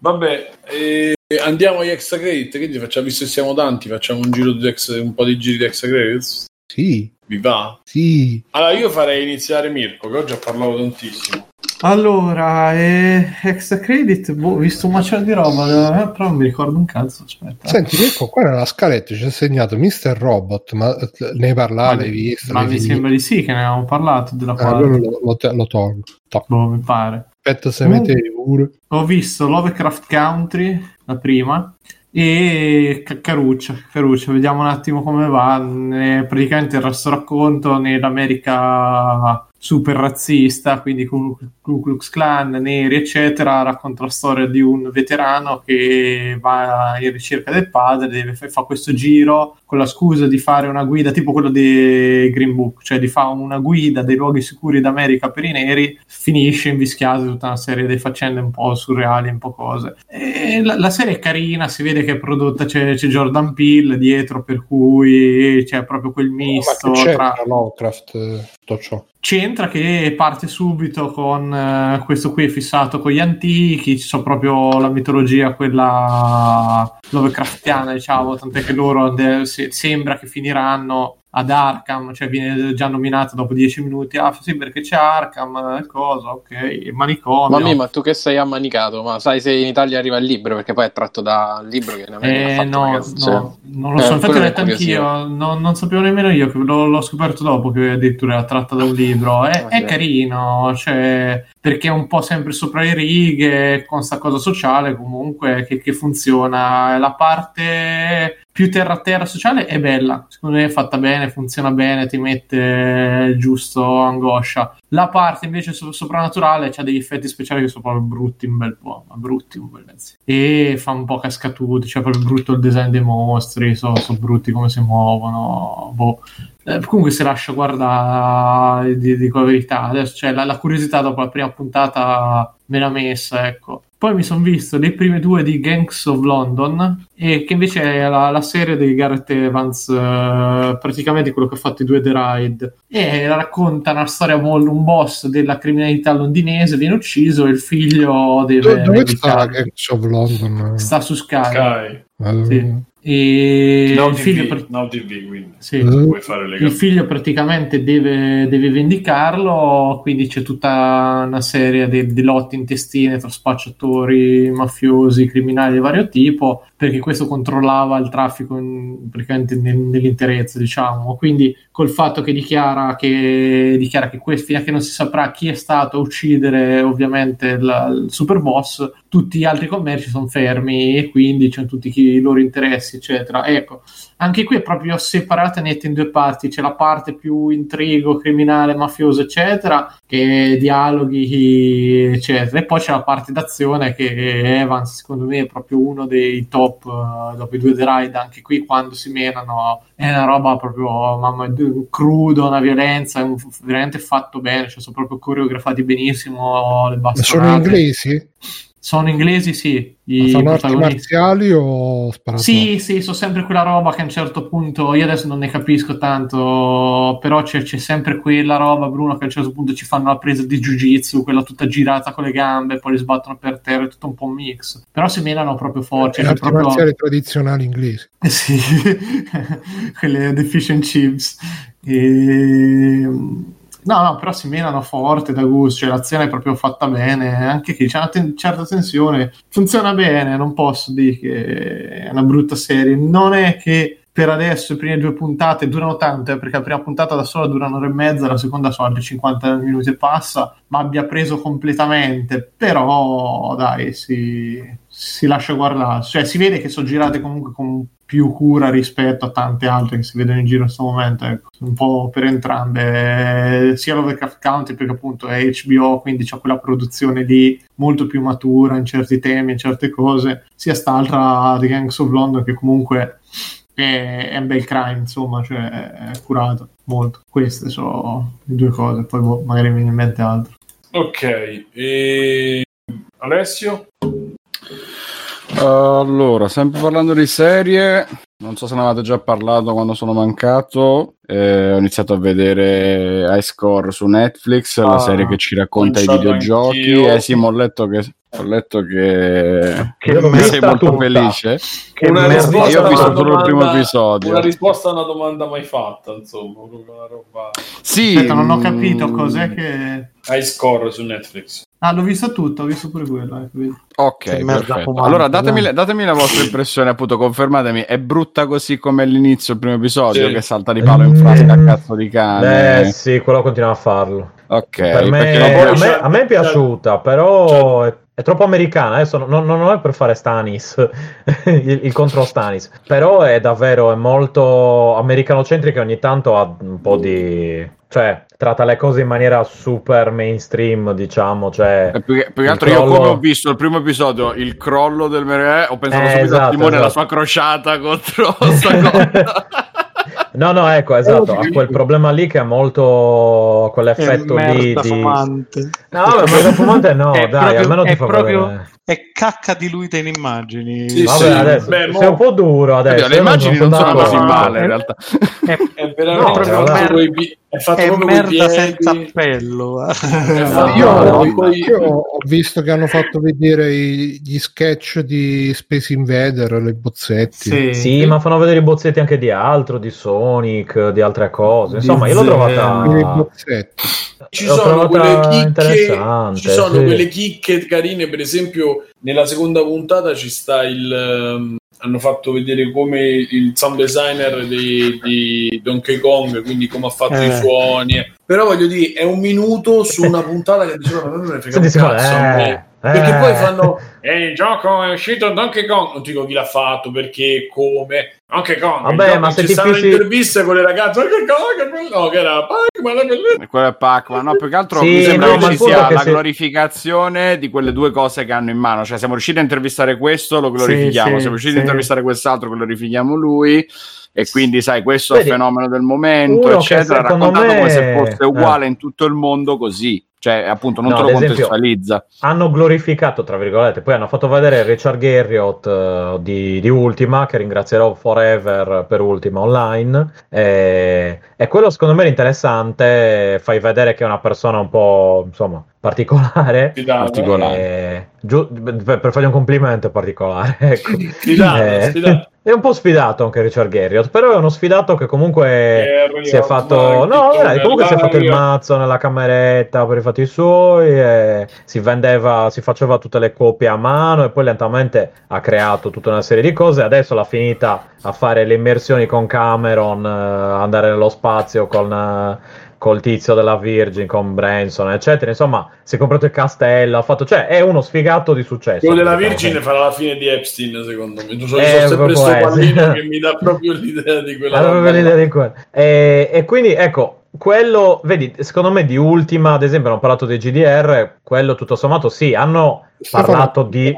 Vabbè, eh, andiamo agli extra credit. Quindi facciamo, visto che siamo tanti, facciamo un, giro di ex, un po' di giri di extra credits? Sì. Vi va? Sì. Allora io farei iniziare Mirko, che oggi ha parlato tantissimo. Allora, eh, extra credit, boh, ho visto un macello di roba, eh, però non mi ricordo un cazzo. Aspetta. Senti, Mirko, qua nella scaletta ci ha segnato Mr. Robot, ma ne parlavi, l'hai visto? Ma mi sembra di sì che ne avevamo parlato della ah, allora lo, lo, lo tolgo. Boh, mi pare. Aspetta se uh, metti pure. Ho visto Lovecraft Country, la prima, e Caruccia, Caruccia, vediamo un attimo come va. praticamente il resto racconto nell'America super razzista, quindi Ku Klux Klan, neri, eccetera, racconta la storia di un veterano che va in ricerca del padre, deve, fa questo giro con la scusa di fare una guida tipo quello di Green Book, cioè di fare una guida dei luoghi sicuri d'America per i neri, finisce invischiato tutta una serie di faccende un po' surreali, un po' cose. La, la serie è carina, si vede che è prodotta, c'è, c'è Jordan Peele dietro, per cui c'è proprio quel misto oh, tra Lovecraft, tutto ciò c'entra che parte subito con uh, questo qui fissato con gli antichi, ci sono proprio la mitologia quella Lovecraftiana, diciamo, tant'è che loro de- se- sembra che finiranno ad Arkham, cioè viene già nominato dopo dieci minuti, ah sì perché c'è Arkham, cosa, ok, il manicomio. Ma, ma tu che sei ammanicato, ma sai se in Italia arriva il libro, perché poi è tratto da un libro che in America eh, no, no, cioè, non lo so, eh, infatti l'ho letto anch'io, non, non, sapevo nemmeno io, l'ho, l'ho, scoperto dopo che addirittura era tratta da un libro, è, ah, è carino, cioè, perché è un po' sempre sopra le righe, con sta cosa sociale comunque che, che funziona, la parte più terra a terra sociale è bella, secondo me è fatta bene, funziona bene, ti mette giusto angoscia. La parte invece so- soprannaturale ha degli effetti speciali che sono proprio brutti un bel po', ma brutti un bel pezzo. E fa un po' cascatuti, cioè proprio brutto il design dei mostri, sono so brutti come si muovono, boh. Eh, comunque se lascia guardare, dico la verità, adesso cioè, la, la curiosità dopo la prima puntata me l'ha messa, ecco. Poi mi sono visto le prime due di Gangs of London, e che invece è la, la serie di Gareth Evans, uh, praticamente quello che ha fatto i due The Ride. E racconta una storia, un boss della criminalità londinese viene ucciso e il figlio deve... Dove sta Gangs of London? Sta su Sky. Sky. Sì. E no il, figlio, TV, no TV, sì. il figlio praticamente deve, deve, vendicarlo, quindi c'è tutta una serie di, di lotti intestine tra spacciatori, mafiosi, criminali di vario tipo, perché questo controllava il traffico in, praticamente nell'interezza, diciamo. Quindi col fatto che dichiara che, dichiara che questo, fino a che non si saprà chi è stato a uccidere ovviamente il, il super boss, tutti gli altri commerci sono fermi e quindi c'è tutti i loro interessi, eccetera. Ecco, anche qui è proprio separata netta in due parti, c'è la parte più intrigo, criminale, mafioso, eccetera, che dialoghi, eccetera, e poi c'è la parte d'azione che Evans, secondo me, è proprio uno dei top uh, dopo i due The Ride, anche qui quando si menano è una roba proprio mamma, crudo, una violenza, un, veramente fatto bene, cioè sono proprio coreografati benissimo le bastonate. Sono inglesi? Sono inglesi, sì. I sono arti marziali o sparato? Sì, sì, sono sempre quella roba che a un certo punto, io adesso non ne capisco tanto, però c'è, c'è sempre quella roba, Bruno, che a un certo punto ci fanno la presa di jiu-jitsu, quella tutta girata con le gambe, poi li sbattono per terra, è tutto un po' un mix. Però si menano proprio forti. Eh, arti proprio... marziali tradizionali inglesi. Sì, quelle and chips. E No, no, però si menano forte da gusto, cioè l'azione è proprio fatta bene, anche qui c'è una ten- certa tensione, funziona bene, non posso dire che è una brutta serie, non è che per adesso le prime due puntate durano tanto, eh, perché la prima puntata da sola dura un'ora e mezza, la seconda sono altri 50 minuti e passa, ma abbia preso completamente, però dai, si, si lascia guardare, cioè si vede che sono girate comunque con più cura rispetto a tante altre che si vedono in giro in questo momento, ecco. un po' per entrambe, sia Lovecraft Country perché appunto è HBO, quindi c'è quella produzione lì molto più matura in certi temi, in certe cose, sia st'altra di Gangs of London che comunque è, è un bel crime, insomma, cioè è curato molto. Queste sono le due cose, poi boh, magari mi viene in mente altro. Ok, e Alessio? Allora, sempre parlando di serie, non so se ne avete già parlato quando sono mancato. Eh, ho iniziato a vedere Ice Core su Netflix, ah, la serie che ci racconta i videogiochi. Anch'io. Eh sì, ho letto che ho letto che, che sei molto tutta. felice. Che una risposta io ho visto solo il primo episodio. Una risposta a una domanda mai fatta, insomma, una roba. Sì, Aspetta, non ho capito cos'è che Ice Core su Netflix. Ah, l'ho visto tutto, ho visto pure quello. Eh, ok, perfetto. Allora datemi, datemi, la vostra impressione, appunto, confermatemi. È brutta così come all'inizio, il primo episodio, sì. che salta di palo in frasca a cazzo di cane. Eh sì, quello continua a farlo. Ok, per me, a, me, a me è piaciuta, però cioè, è troppo americana. Adesso non, non è per fare Stanis, il, il, contro Stanis, però è davvero è molto americanocentrica. Ogni tanto ha un po' di cioè tratta le cose in maniera super mainstream, diciamo. Cioè, più, che, più che altro crollo... io come ho visto il primo episodio, il crollo del Mere, ho pensato eh, subito esatto, a Simone esatto. la sua crociata contro sta cosa. No, no, ecco, esatto, ha quel problema lì che ha molto quell'effetto lì di... fumante. No, ma fumante no, dai, proprio, almeno ti fa proprio... Vedere è cacca diluita in immagini. Sì, Vabbè, sì. adesso Beh, sei un po' duro adesso. le immagini non, non sono così male in realtà. È, è veramente no, proprio merda, è fatto è merda senza appello. io, ho, poi... io, ho visto che hanno fatto vedere i, gli sketch di Space Invader, le bozzetti. Sì. sì, ma fanno vedere i bozzetti anche di altro, di Sonic, di altre cose. Insomma, io l'ho trovata... I bozzetti ci sono, quelle chicche, ci sono sì. quelle chicche carine, per esempio nella seconda puntata ci sta il... Um, hanno fatto vedere come il sound designer di, di Donkey Kong, quindi come ha fatto eh. i suoni. Però voglio dire, è un minuto su una puntata che diceva, ma non me ne frega un cazzo. Eh. Perché poi fanno e il gioco è uscito Donkey Kong. Non ti dico chi l'ha fatto, perché, come. Donkey Kong. Vabbè, ma se ci stanno fissi... interviste con le ragazze. Donkey Kong, no, che era Pac-Man. Quello è Pac-Man. No, più che altro sì, mi sembra no, che ci sia la se... glorificazione di quelle due cose che hanno in mano. Cioè, siamo riusciti a intervistare questo, lo glorifichiamo. Sì, siamo riusciti sì. a intervistare quest'altro, glorifichiamo lui e quindi sai questo Vedi, è il fenomeno del momento eccetera raccontato me... come se fosse uguale eh. in tutto il mondo così cioè appunto non no, te lo contestualizza hanno glorificato tra virgolette poi hanno fatto vedere Richard Garriott uh, di, di, Ultima che ringrazierò forever per Ultima online e, e quello secondo me è interessante fai vedere che è una persona un po' insomma particolare, particolare. Giu- per, per fargli un complimento particolare ecco. sfidato, eh, sfidato. È un po' sfidato anche Richard Garriott, però è uno sfidato che comunque si è fatto. No, dai, comunque si è fatto il mazzo nella cameretta per i fatti suoi. Si vendeva, si faceva tutte le copie a mano e poi lentamente ha creato tutta una serie di cose. Adesso l'ha finita a fare le immersioni con Cameron, eh, andare nello spazio con. Col tizio della Virgin, con Branson, eccetera. Insomma, si è comprato il castello, ha fatto, cioè, è uno sfigato di successo. Quello della Virgin farà la fine di Epstein, secondo me. Sono, eh, sono sempre questo pallino che mi dà proprio l'idea di quella. proprio l'idea di quello. E, e quindi, ecco, quello, vedi, secondo me di Ultima, ad esempio, hanno parlato dei GDR, quello tutto sommato sì, hanno parlato di...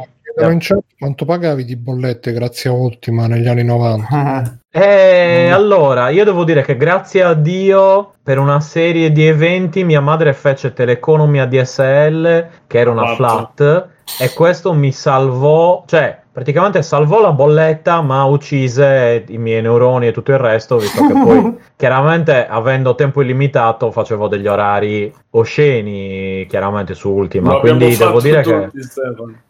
In chat quanto pagavi di bollette grazie a Ultima negli anni 90? Eh, mm. allora, io devo dire che grazie a Dio per una serie di eventi mia madre fece Teleconomy DSL, che era una flat, e questo mi salvò, cioè praticamente salvò la bolletta ma uccise i miei neuroni e tutto il resto visto che poi chiaramente avendo tempo illimitato facevo degli orari osceni chiaramente su Ultima. Quindi devo dire che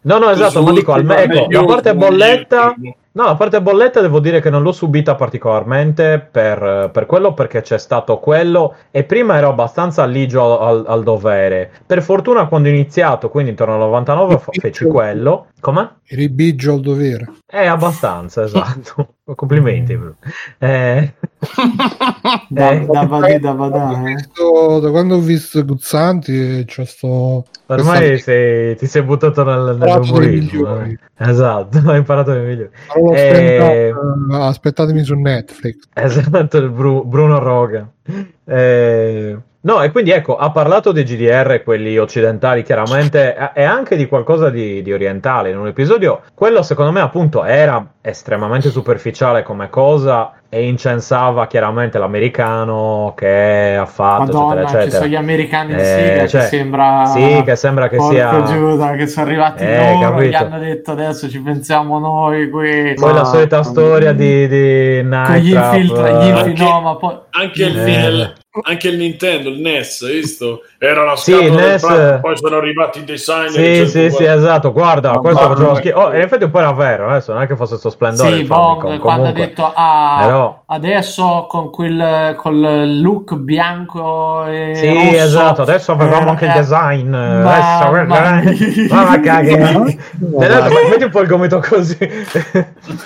no no esatto ma dico almeno ecco la parte bolletta No, la parte bolletta devo dire che non l'ho subita particolarmente per, per, quello perché c'è stato quello e prima ero abbastanza ligio al, al dovere. Per fortuna quando ho iniziato, quindi intorno al 99, feci quello. Come? Eri bigio al dovere. Eh, abbastanza, esatto. Complimenti. Eh. da, eh. da, da, da, da, eh. da quando ho visto Guzzanti c'è sto ormai sei, ti sei buttato nel, nell'umorismo eh. esatto hai imparato le migliori allora, eh... aspettatemi su Netflix esatto il Bru- Bruno Roga eh... No, e quindi ecco, ha parlato dei GDR, quelli occidentali chiaramente, e anche di qualcosa di, di, orientale in un episodio. Quello secondo me appunto era estremamente superficiale come cosa e incensava chiaramente l'americano che ha fatto Madonna, eccetera eccetera ci sono gli americani eh, sì, cioè, che sembra sì che sembra che sia Giuda, che sono arrivati eh, loro gli hanno detto adesso ci pensiamo noi qui poi no, la solita storia di, di Night gli infiltra, gli infil- no, ma poi anche il, eh anche il Nintendo, il NES, visto? Era una scatola sì, NES... Prato, poi sono arrivati i designer. Sì, sì, sì, esatto. Guarda, oh, questo faceva schifo. Oh, in effetti un po' era vero, adesso non è che fosse questo splendore. Sì, Bong, quando ha detto ah, Però... adesso con quel col look bianco e Sì, rosso, esatto, adesso avevamo eh, anche il design. Ma, adesso, ma... ma, ma caghe. Metti un po' il gomito così.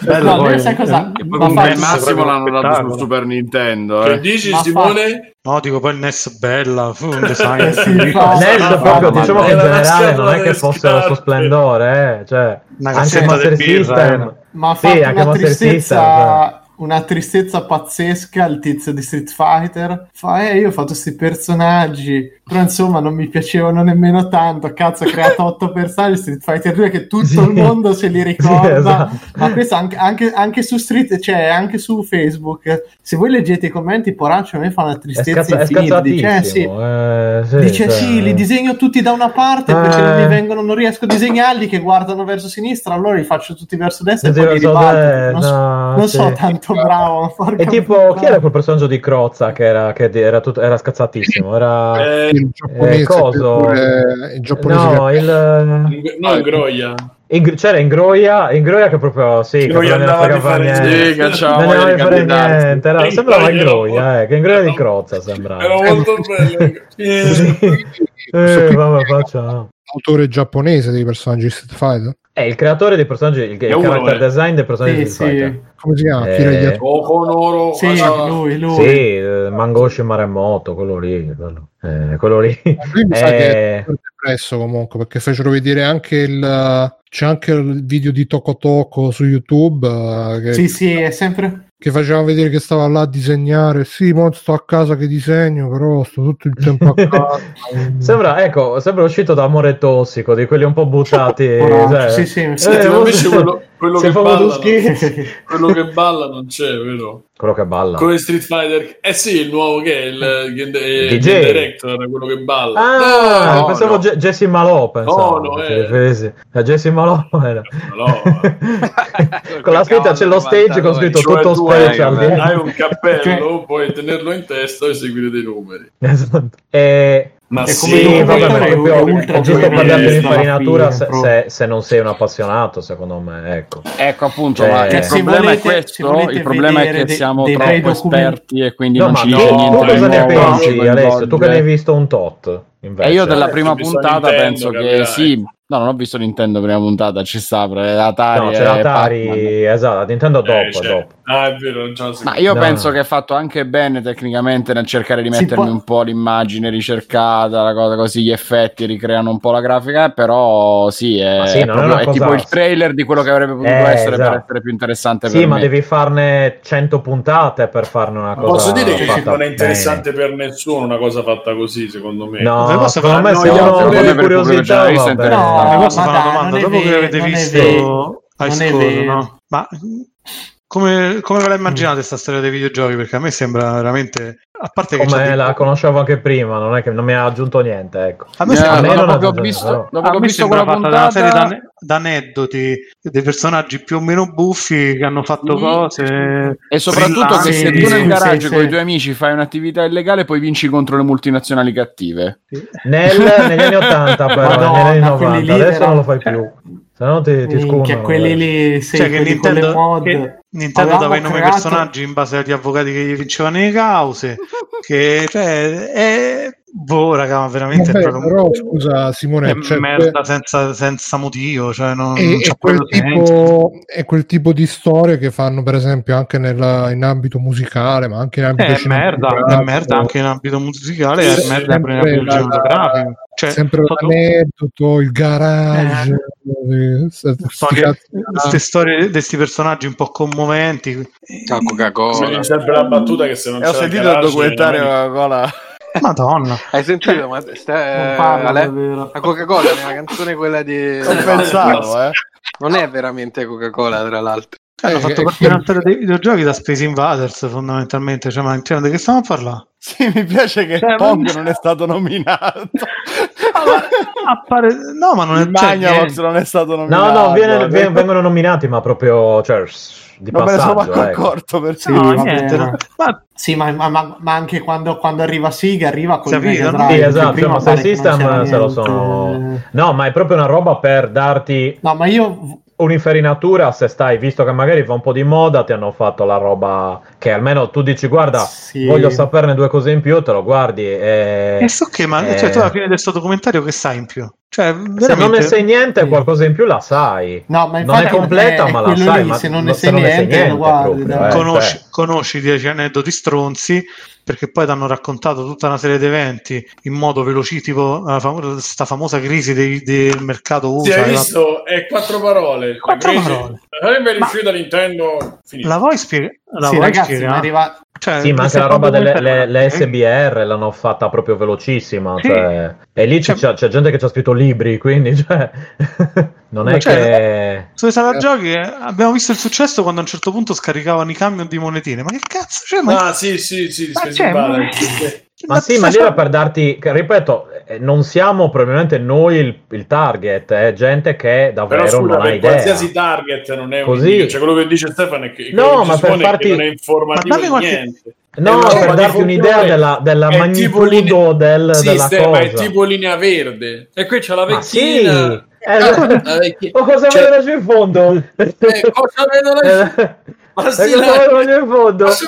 Bello, no, sai cosa? Ma Massimo l'hanno dato sul Super Nintendo. Eh. Che dici, Simone? No, dico poi il NES bella, fu un design. sì, NES proprio, diciamo che in generale non è che fosse lo suo splendore, eh. cioè, anche Master System. Eh. Ma ha sì, una tristezza... Cioè una tristezza pazzesca il tizio di Street Fighter. Fa eh io ho fatto questi personaggi però insomma non mi piacevano nemmeno tanto cazzo ha creato otto personaggi Street Fighter 2 che tutto sì. il mondo se li ricorda sì, esatto. ma questo anche, anche, anche, su Street cioè anche su Facebook se voi leggete i commenti poraccio a me fa una tristezza è scazza- infinita dice, eh, sì. Eh, sì, dice cioè... sì li disegno tutti da una parte eh. perché non mi vengono non riesco a disegnarli che guardano verso sinistra allora li faccio tutti verso destra e poi li ribalto non, so, non so tanto bravo e tipo chi era quel personaggio di Crozza che era, che era, tutto, era scazzatissimo era eh, il giapponese, eh, coso... il giapponese no, il... no, Groia. In, c'era Ingroia, Ingroia che proprio sì, Ingroia che non ne fare niente. Sì, cacciamo, non ne fare niente. Era, sembrava Ingroia, eh, che Ingroia di Crozza sembrava. Era molto bello. sì. eh, vabbè, facciamo. Autore giapponese dei personaggi Street Fighter? È il creatore dei personaggi, il, il character design dei personaggi sì, di sì. Come si chiama? Eh, Okonoro. Sì, ah, lui, lui. Sì, eh, Mangoshi Maremoto, quello lì. Quello, eh, quello lì. Lui mi sa che è depresso comunque, perché fecero vedere anche il... C'è anche il video di Toco Toco su YouTube. Uh, che... Sì, sì, è sempre che faceva vedere che stava là a disegnare. Sì, mo sto a casa che disegno, però sto tutto il tempo a casa. sembra, ecco, sembra uscito da amore tossico, di quelli un po' buttati. Oh, cioè, sì, sì, sì. Eh, invece quello, quello, che balla, quello che balla non c'è, vero? Quello che balla. Come Street Fighter. Eh sì, il nuovo che è il, il, il DJ. director, quello che balla. Ah, no, pensavo no. Jesse Malò, pensavo. No, no, eh. Jesse Malò era. Malò. con la scritta c'è lo stage con scritto cioè, tutto special. Hai, hai un cappello, puoi tenerlo in testa e seguire dei numeri. Esatto. E ma sì, vabbè, ma proprio, è giusto parlarne di infarinatura se, se, se, non sei un appassionato, secondo me. Ecco, ecco appunto, cioè, ma il problema volete, è questo: il problema è che siamo dei, troppo dei esperti e quindi no, non ci dice niente. Tu cosa ne pensi, Alessio? Tu che ne hai visto un tot? Invece. E io della prima puntata penso che sì, No, non ho visto Nintendo prima puntata, ci sta, Atari. No, c'è l'Atari, esatto, Nintendo dopo, eh, dopo. Ah, è vero, non Ma io no. penso che è fatto anche bene tecnicamente nel cercare di mettermi può... un po' l'immagine ricercata, la cosa così, gli effetti ricreano un po' la grafica, però sì, è, sì, è, proprio, è tipo il trailer di quello che avrebbe potuto eh, essere esatto. per essere più interessante sì, ma me. devi farne 100 puntate per farne una cosa Posso dire che non è interessante bene. per nessuno una cosa fatta così, secondo me. No, secondo me se uno per curiosità, no, posso fare una domanda? Dopo che avete visto High School, no? Ma come, come ve la immaginate questa storia dei videogiochi? Perché a me sembra veramente. A parte che come la conoscevo anche prima, non è che non mi ha aggiunto niente. Ecco. A me, sembra, a dopo che ho visto, dopo che ho visto quella puntata... una serie d'aneddoti dei personaggi più o meno buffi che hanno fatto mm. cose. E soprattutto che se tu nel garage sì, con sì. i tuoi amici fai un'attività illegale, poi vinci contro le multinazionali cattive. Nel, negli anni 80, però, Madonna, negli anni 90, adesso non lo fai più. Se no ti, ti Che quelli lì, sì, cioè che Nintendo, mod, che Nintendo dava i nomi creato... personaggi in base agli avvocati che gli vincevano le cause. che cioè, è Boh, raga, ma veramente Vabbè, è proprio... però, scusa, Simone, è cioè, merda senza, senza, motivo. Cioè non, è, non è, quel tipo, è, quel tipo, di storie che fanno, per esempio, anche nella, in ambito musicale, ma anche in ambito eh, è merda, è merda anche in ambito musicale, è, merda anche in ambito cinematografico. Cioè, sempre sotto... l'aneddoto, il garage, eh. queste storie di questi personaggi un po' commoventi. Ciao Coca-Cola. Mi sembra la battuta che se non c'è. Ho sentito il documentario Coca-Cola. Madonna. Hai sentito? Ma sta, parla, la Coca-Cola nella canzone quella di... Non pensavo, eh. Non è veramente Coca-Cola, tra l'altro. Eh, hanno fatto partire una storia dei videogiochi da Space Invaders fondamentalmente, cioè, ma cioè, di che stiamo a parlare? Sì, mi piace che cioè, Pong non è stato nominato. Appare... No, ma non è cioè, Magnavox non è stato nominato. No, no, viene, viene, vengono nominati, ma proprio cioè, di non passaggio. me ne sono ecco. accorto per sì, no, niente, no. Ma... Sì, ma, ma, ma, anche quando, quando arriva Siga arriva con il no? Sì, esatto, ma se System se lo sono... No, ma è proprio una roba per darti... No, ma io un'infarinatura se stai, visto che magari fa un po' di moda, ti hanno fatto la roba che almeno tu dici guarda, sì. voglio saperne due cose in più, te lo guardi e... E so che, ma e... cioè, tu alla fine di questo documentario che sai in più? Cioè, veramente... Se non ne sai niente, sì. qualcosa in più la sai. No, ma non è completa, è, ma la sai. Lì, ma se non ne sai niente, niente guardi, proprio, eh, conosci, cioè. conosci dieci aneddoti stronzi perché poi ti hanno raccontato tutta una serie di eventi in modo velocitico, questa famosa crisi dei, del mercato USA. Si è visto? È quattro parole. Quattro parole. Sarebbe riuscita Nintendo. Finito. La vuoi spiegare? Sì, ragazzi, ma arriva... Cioè, sì, ma anche la roba delle le, le SBR l'hanno fatta proprio velocissima. Sì. Cioè, e lì c'è, c'è, gente che ci ha scritto libri, quindi cioè, non è cioè, che. Su sala giochi eh, abbiamo visto il successo quando a un certo punto scaricavano i camion di monetine. Ma che cazzo c'è? Ma... Ah, sì, sì, sì, ma, c'è, ma... ma sì, ma lì era per darti, ripeto, eh, non siamo probabilmente noi il, il target, è gente che davvero Però, scusa, non ha idea. Qualsiasi target non è Così... un cioè quello che dice Stefano è che, no, ma per farti... non è informativo ma qualche... niente. No, per darti un'idea della, della magnitudo linea... del, sì, della Ste, cosa. Ma è tipo linea verde. E qui c'è la vecchina. Sì. Eh, la vecchina. Ma cosa cioè... vedo in fondo? Eh, cosa vedo là? sì, la... in fondo.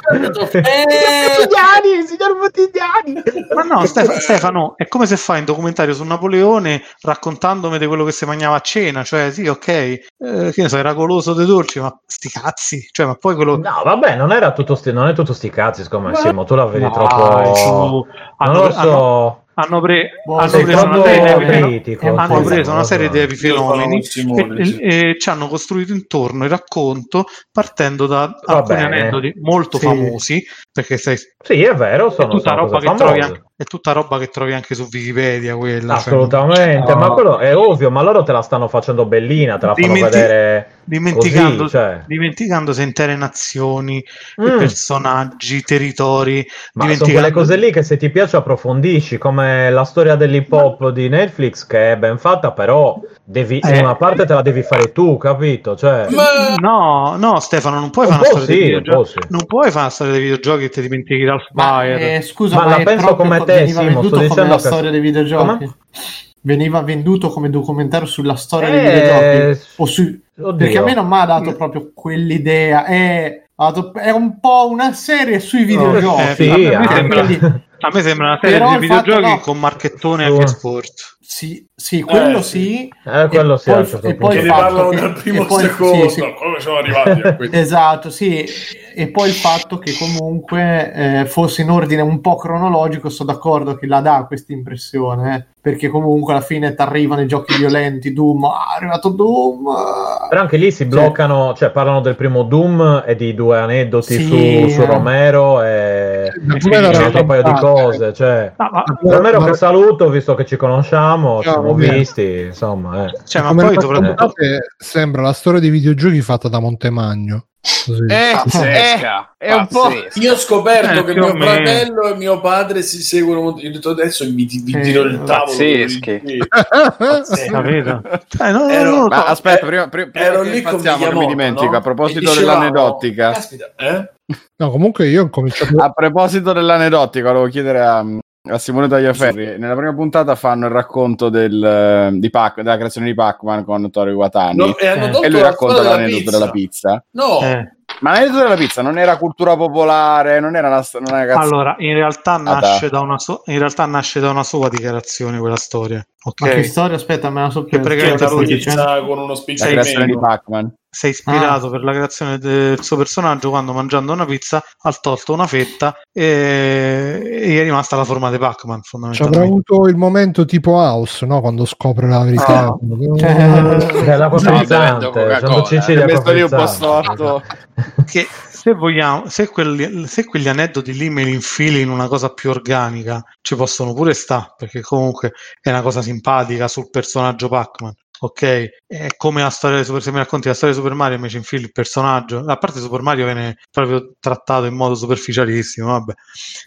Eh... Bottigliani, signor Bottigliani. Ma no, Stefano, Stefano, è come se fai un documentario su Napoleone raccontandomi di quello che si mangiava a cena. Cioè, sì, ok, eh, che ne so, era goloso dei dolci, ma sti cazzi. Cioè, ma poi quello... No, vabbè, non era tutto sti, non è tutto sti cazzi, siccome Simo, tu la vedi no, troppo... Su... Non hanno, lo so... Hanno hanno, pre- boh, hanno preso, una serie, critico, hanno preso una serie di epifenomeni e, e, e, ci hanno costruito intorno il racconto partendo da Va alcuni bene. aneddoti molto sì. famosi perché sei... sì è vero sono tutta, roba che trovi anche, è tutta roba che trovi anche su Wikipedia quella, cioè, assolutamente cioè... ma quello è ovvio ma loro te la stanno facendo bellina te la fanno Dimenti- vedere dimenticando, così, cioè... dimenticandosi intere nazioni mm. personaggi territori ma dimenticando... sono quelle cose lì che se ti piace approfondisci come la storia dell'hip hop di Netflix che è ben fatta, però devi, eh. una parte te la devi fare tu, capito? Cioè... Ma... No, no, Stefano, non puoi fare una storia sì, dei videogiochi. Sì. Non puoi fare una storia dei videogiochi e ti dimentichi dal Spire. Eh, scusa, ma, ma la penso come te, Simo, sto dicendo la storia dei videogiochi. Come? Veniva venduto come documentario sulla storia eh... dei videogiochi. Su... Perché a me non mi ha dato proprio quell'idea. È... È un po' una serie sui videogiochi. Oh, sì, a, a me sembra una serie Però di videogiochi no. con marchettone anche sport. Sì, sì, quello eh, sì. Eh, quello sì. Poi, e poi che parlano dal primo poi, secondo, sì, sì. come sono arrivati a questo. esatto, sì. E poi il fatto che comunque eh, fosse in ordine un po' cronologico, sono d'accordo che la dà questa impressione, eh, perché comunque alla fine ti arrivano i giochi violenti, Doom, ah, è arrivato Doom. Però anche lì si bloccano, cioè, cioè parlano del primo Doom e di due aneddoti sì, su, su, Romero e, e un altro paio di cose. Cioè, no, ma, ma... che saluto, visto che ci conosciamo ci siamo visti, insomma. Eh. Cioè, ma poi eh. sembra la storia dei videogiochi fatta da Montemagno. Così. Eh, Pazzesca, eh, è un po'... Io ho scoperto eh, che mio fratello e mio padre si seguono. Io ho detto adesso mi, mi tiro il tavolo. Pazzeschi. Eh, no, ero, no, no, aspetta, prima, prima, prima ero lì con non mi dimentico. No? A proposito dell'aneddotica, caspita, eh? no, comunque io ho cominciato. A proposito dell'aneddotica, volevo chiedere a, a Simone Tagliaferri. Nella prima puntata fanno il racconto del, eh, di Pac, della creazione di Pac-Man con Tori Watani no, e, e, lui racconta l'aneddoto della pizza. No, eh. Ma l'aneddoto della pizza non era cultura popolare, non era una, non era Allora, in realtà, nasce da una so- in realtà nasce da una sua dichiarazione quella storia. Ok. Ma che storia? Aspetta, me la so più. Perché lui pizza con uno spicciolo di Pac-Man. Si è ispirato ah. per la creazione del suo personaggio quando mangiando una pizza ha tolto una fetta e, e è rimasta la forma di Pac-Man. Ci avrà avuto il momento tipo House, no? Quando scopre la verità. Oh. Cioè, è la cosa no, quando Cecilia lì un po' storto che se vogliamo, se quelli, se quegli aneddoti lì me li infili in una cosa più organica, ci possono pure sta, perché comunque è una cosa simpatica sul personaggio Pac-Man. Ok, è come la storia di Super se mi racconti la storia di Super Mario e ci infili il personaggio. A parte Super Mario viene proprio trattato in modo superficialissimo. Vabbè,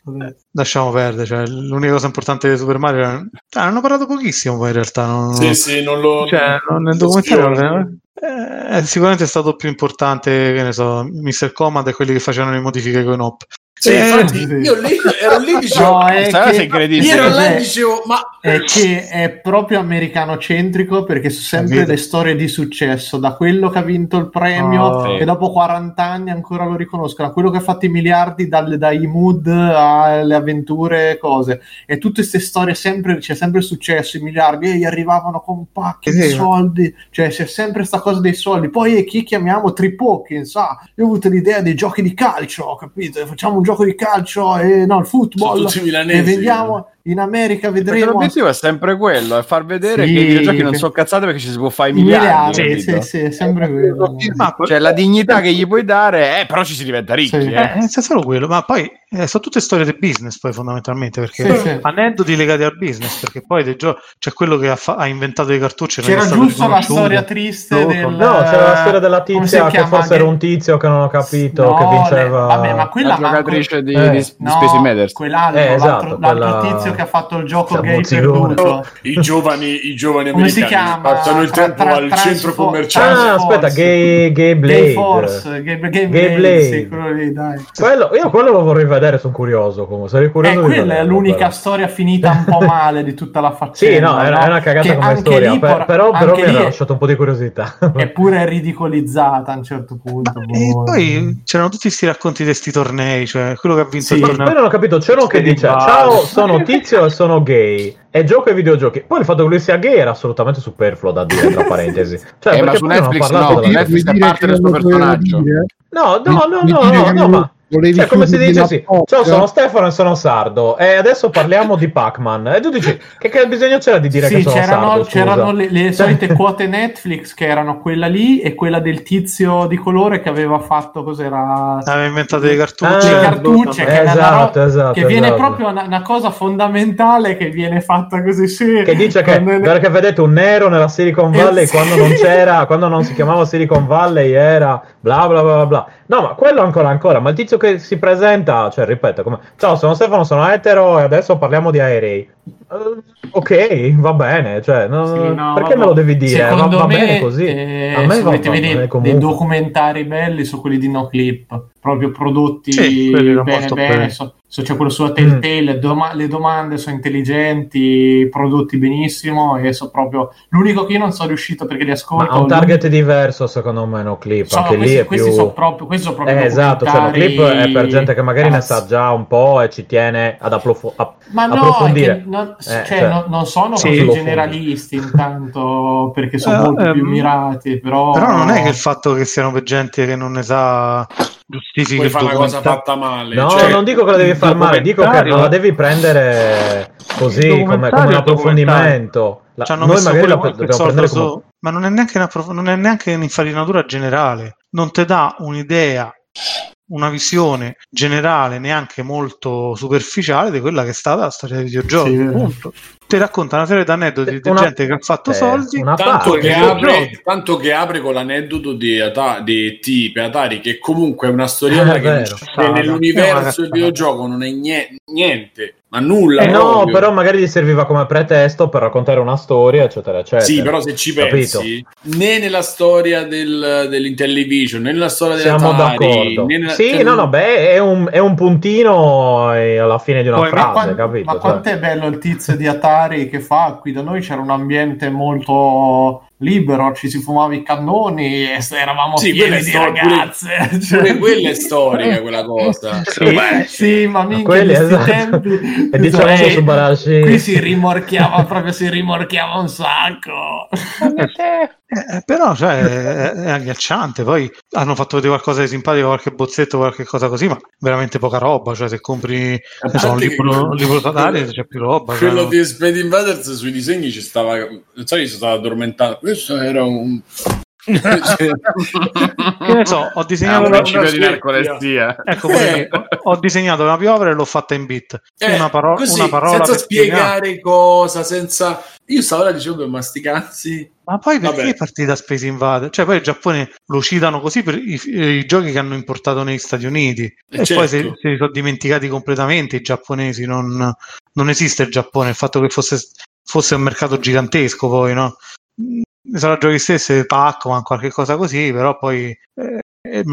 vabbè. lasciamo perdere. Cioè, l'unica cosa importante di Super Mario è... ah, hanno parlato pochissimo poi in realtà. Non, sì, sì, non lo. Cioè, non, nel documentario eh, sicuramente è stato più importante, che ne so, Mr. Command e quelli che facevano le modifiche con OP. Sì, eh, infatti io lì, ero lì dicevo, no, è che, incredibile. Io ero là dicevo, ma è che è proprio americanocentrico perché sono sempre le storie di successo, da quello che ha vinto il premio oh, e dopo 40 anni ancora lo riconoscono, da quello che ha fatto i miliardi dal, dai mood alle avventure, cose. E tutte queste storie sempre c'è sempre successo, i miliardi e gli arrivavano con pacchi di soldi, cioè c'è sempre questa cosa dei soldi. Poi chi chiamiamo Trip Hawkins, ah, io ho avuto l'idea dei giochi di calcio, capito? Facciamo un gioco gioco di calcio e no, il football. E vediamo in America vedremo. l'obiettivo è sempre quello: è far vedere sì, che i videogiochi non sono cazzate perché ci si può fare i miliardi. miliardi sì, sì, è sempre quello. Cioè, la dignità che gli puoi dare, eh, però ci si diventa ricchi. Sì. Eh. Eh, è solo quello, ma poi eh, sono tutte storie del business, poi fondamentalmente perché sì, sì. aneddoti legati al business. Perché poi del gioco c'è quello che ha, fa- ha inventato le cartucce. C'era giusto la storia triste. Del... No, c'era la storia della tizia che forse era un tizio che non ho capito, no, che vinceva. Le... Vabbè, ma quella la giocatrice di, eh. di, di no, Space Invaders. Quell'altro, eh, esatto, l'altro, quella... tizio che ha fatto il gioco gay perduto. I giovani, i giovani Come si chiama? passano il tempo tra, al centro commerciale. Ah, aspetta, Gay, gay Blade. Gay Force, Gay, gay, gay Blade. Sì, quello lì, dai. Quello, io quello lo vorrei vedere, sono curioso. Comunque. Sarei curioso eh, quella è l'unica però. storia finita un po' male di tutta la faccenda. sì, no, è, no? è una cagata che come storia, per, però, però mi ha lasciato un po' di curiosità. Eppure è ridicolizzata a un certo punto. Ma, e boh. poi c'erano tutti questi racconti di questi tornei, cioè quello che ha vinto sì, il torneo. Poi non ho capito, c'è uno che dice, ciao, sono tizio e sono gay e gioco ai videogiochi. Poi il fatto che lui sia gay era assolutamente superfluo da dire, tra parentesi. Cioè, eh, ma su Netflix no, Netflix è parte del suo personaggio. No, no, no, no, no, no, ma Volevi cioè, come si dice sì. Ciao, sono Stefano e sono sardo. E adesso parliamo di Pac-Man. E tu dici che, che bisogno c'era di dire sì, che sono c'erano, sardo? C'erano le, le solite quote Netflix che erano quella lì e quella del tizio di colore che aveva fatto cos'era? Aveva inventato le cartucce. Ah, le cartucce, che, esatto, ro- esatto, che viene esatto. proprio una, una, cosa fondamentale che viene fatta così sì. Che dice che ne... perché vedete un nero nella Silicon Valley es- quando non c'era, quando non si chiamava Silicon Valley era bla bla bla bla. No, ma quello ancora ancora, ma il tizio che si presenta, cioè ripeto, come ciao, sono Stefano, sono etero e adesso parliamo di aerei. Uh, ok, va bene, cioè, no, sì, no, perché vabbè. me lo devi dire? Secondo va, va me, bene così. Eh, a me va, bene dei documentari belli su quelli di No Clip, proprio prodotti sì, bene bene, so, so, c'è quello sulla Telltale, mm. doma- le domande sono intelligenti, prodotti benissimo e so proprio l'unico che io non sono riuscito perché li ascolto. Ma ha un target diverso secondo me No Clip, so, anche questi, lì è questi più... sono proprio, questi sono proprio eh, esatto, cioè No Clip è per gente che magari ne sa già un po' e ci tiene ad applo- a- Ma no, approfondire. Non, eh, cioè, cioè, non, non sono sì, così generalisti intanto perché sono uh, molto um, più mirati, però... però non è che il fatto che siano per gente che non ne sa giustifica Puoi fare una cosa fatta male. No, cioè, non dico che la devi fare male, dico che non la devi prendere così come, come un approfondimento. La, noi magari la dobbiamo prendere come... So, ma non è neanche, una, non è neanche un'infarinatura generale, non ti dà un'idea una visione generale, neanche molto superficiale, di quella che è stata la storia dei videogiochi. Sì, Ti racconta una serie di aneddoti di gente che ha fatto eh, soldi. Tanto che, apre, tanto che, apre, con l'aneddoto di, Ata- di T per Atari, che comunque è una storiella eh, che, che nell'universo del videogioco non è niente ma nulla. Eh no, però magari gli serviva come pretesto per raccontare una storia, eccetera, eccetera. Sì, però se ci pensi, Capito? né nella storia del, dell'Intellivision, né nella storia della Siamo d'accordo. Nella... Sì, cioè, no, no, beh, è un, è un puntino eh, alla fine di una Poi, frase, ma quant- capito? Ma cioè. quanto è bello il tizio di Atari che fa qui da noi c'era un ambiente molto libero, ci si fumava i cannoni e eravamo sì, pieni di ragazze. Pure, cioè... pure quella è storica quella cosa. sì, Beh, sì ma minchia quelli, esatto. tempi e diciamo eh, su Barashi qui si rimorchiava proprio si rimorchiava un sacco eh, eh, però cioè, è, è, agghiacciante. Poi hanno fatto vedere qualcosa di simpatico, qualche bozzetto, qualche cosa così, ma veramente poca roba. Cioè, se compri so, un libro, un libro totale c'è più roba. Quello cioè, di Spade Invaders sui disegni ci stava. Non so, io sono stato addormentato. Questo era un che ne so, ho disegnato ah, una, una di narcolestia. Ecco, eh. ho disegnato una piovra e l'ho fatta in bit. Eh, una, paro- così, una parola senza spiegare spiegare. cosa, senza io stavo ora dicendo ma sti cazzi. Ma poi perché Vabbè. partì da Space Invader? Cioè, poi il Giappone lo citano così per i, i giochi che hanno importato negli Stati Uniti. Eh, e certo. poi se, se li sono dimenticati completamente i giapponesi. Non, non esiste il Giappone, il fatto che fosse, fosse un mercato gigantesco, poi, no? Sono giochi stessi, Pac-Man, qualche cosa così, però poi eh, eh,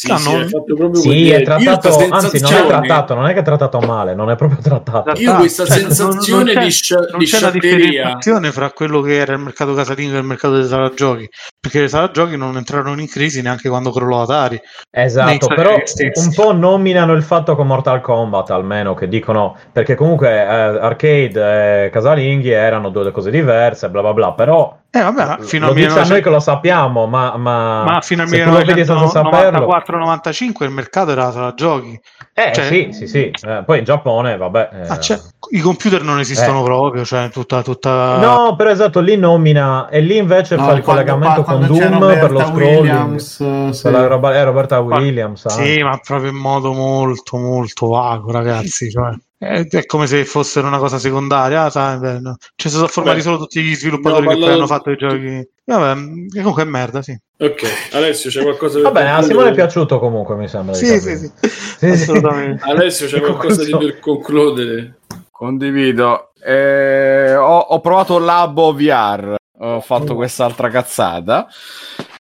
sì, hanno... sì, sì è trattato, anzi non è trattato, non è che è trattato male, non è proprio trattato. Io questa cioè, sensazione non, non di, scia- non di c'è la differenziazione fra quello che era il mercato casalingo e il mercato dei sala giochi, perché le sala giochi non entrarono in crisi neanche quando crollò Atari. Esatto, però un po' nominano il fatto con Mortal Kombat almeno, che dicono, perché comunque eh, arcade e casalinghi erano due cose diverse, bla bla bla, però Eh vabbè, fino lo a 19... noi che lo sappiamo, ma, ma, ma fino a 1994-95 il mercato era tra giochi. Eh cioè... sì, sì, sì. Eh, poi in Giappone, vabbè. Eh... Ah, cioè, I computer non esistono eh. proprio, cioè tutta, tutta... No, però esatto, lì nomina e lì invece no, fa il collegamento con Doom per lo scrolling. Williams, sì. la roba, è Roberta Williams. Sì, ma proprio in modo molto, molto vago, ragazzi. Cioè. È come se fossero una cosa secondaria. Ah, sai, beh, no. Cioè, sono formati solo tutti gli sviluppatori no, che poi hanno fatto i giochi. Vabbè, comunque è merda, sì. Ok, Alessio, c'è qualcosa Vabbè, a Simone è piaciuto comunque, mi sembra. Sì, sì, sì, sì, assolutamente. Alessio, c'è qualcosa di per concludere? Condivido. Eh, ho, ho, provato Labo VR, ho fatto oh. quest'altra cazzata.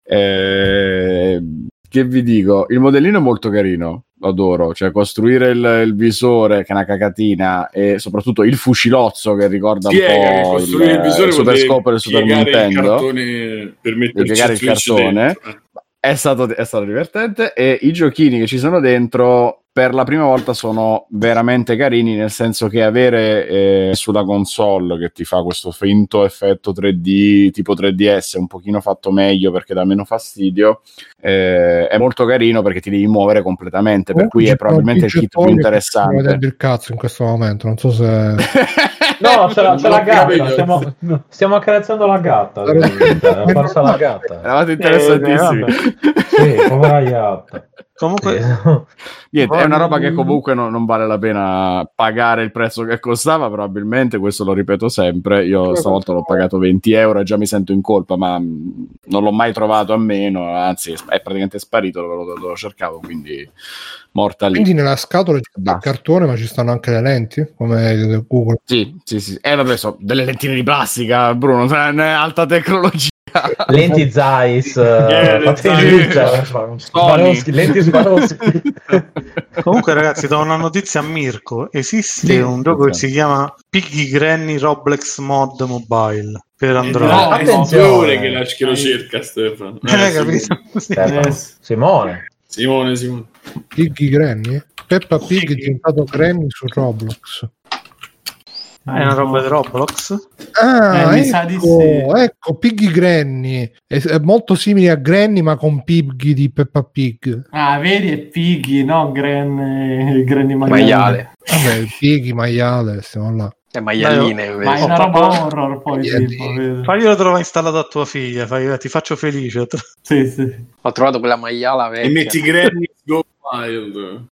Eh, che vi dico? Il modellino è molto carino adoro, cioè costruire il, il, visore che è una cacatina e soprattutto il fucilozzo che ricorda Spiega un po' il, il, visore Super Scope del Super Nintendo. per piegare il cartone. è stato, è stato divertente e i giochini che ci sono dentro per la prima volta sono veramente carini, nel senso che avere eh, sulla console che ti fa questo finto effetto 3D tipo 3DS un pochino fatto meglio perché dà meno fastidio, eh, è molto carino perché ti devi muovere completamente, per oh, cui è probabilmente il kit più interessante. Sto il cazzo in questo momento, non so se... no, c'è la, c'è la gatta, stiamo, stiamo, accarezzando la gatta, forza la gatta. Eravate interessantissimi. Eh, sì, povera gatta. Comunque, niente, è una roba che comunque non, non, vale la pena pagare il prezzo che costava. Probabilmente, questo lo ripeto sempre. Io stavolta l'ho pagato 20 euro e già mi sento in colpa, ma mm, non l'ho mai trovato a meno. Anzi, è praticamente sparito dove lo, lo cercavo. Quindi, morta lì. Quindi, nella scatola c'è il cartone, ma ci stanno anche le lenti come Google. Sì, sì, sì. Eh, vabbè, so, delle lentine di plastica, Bruno, è alta tecnologia. lenti Zeiss yeah, lenti Swarovski comunque ragazzi do una notizia a Mirko. Esiste sì, un gioco che si chiama Piggy Granny Roblex Mod Mobile per eh, Android. no, attenzione. Che, la, che lo cerca Stefano. Eh, eh, capito? Sì. Simone. Simone Simone. Piggy Granny? Peppa Pig è diventato Granny su Roblox è una roba di Roblox? Ah, eh, ecco, sì. ecco, Piggy Granny. È, è, molto simile a Granny, ma con Piggy di Peppa Pig. Ah, vedi, è Piggy, no? Gran, Granny maiale. maiale. Vabbè, Piggy, maiale, stiamo là. È maialine, ma è una roba horror poi. Tipo, faglielo trovare installato a tua figlia, fai, ti faccio felice. Sì, sì. Ho trovato quella maiala vecchia. E metti Granny Go Wild.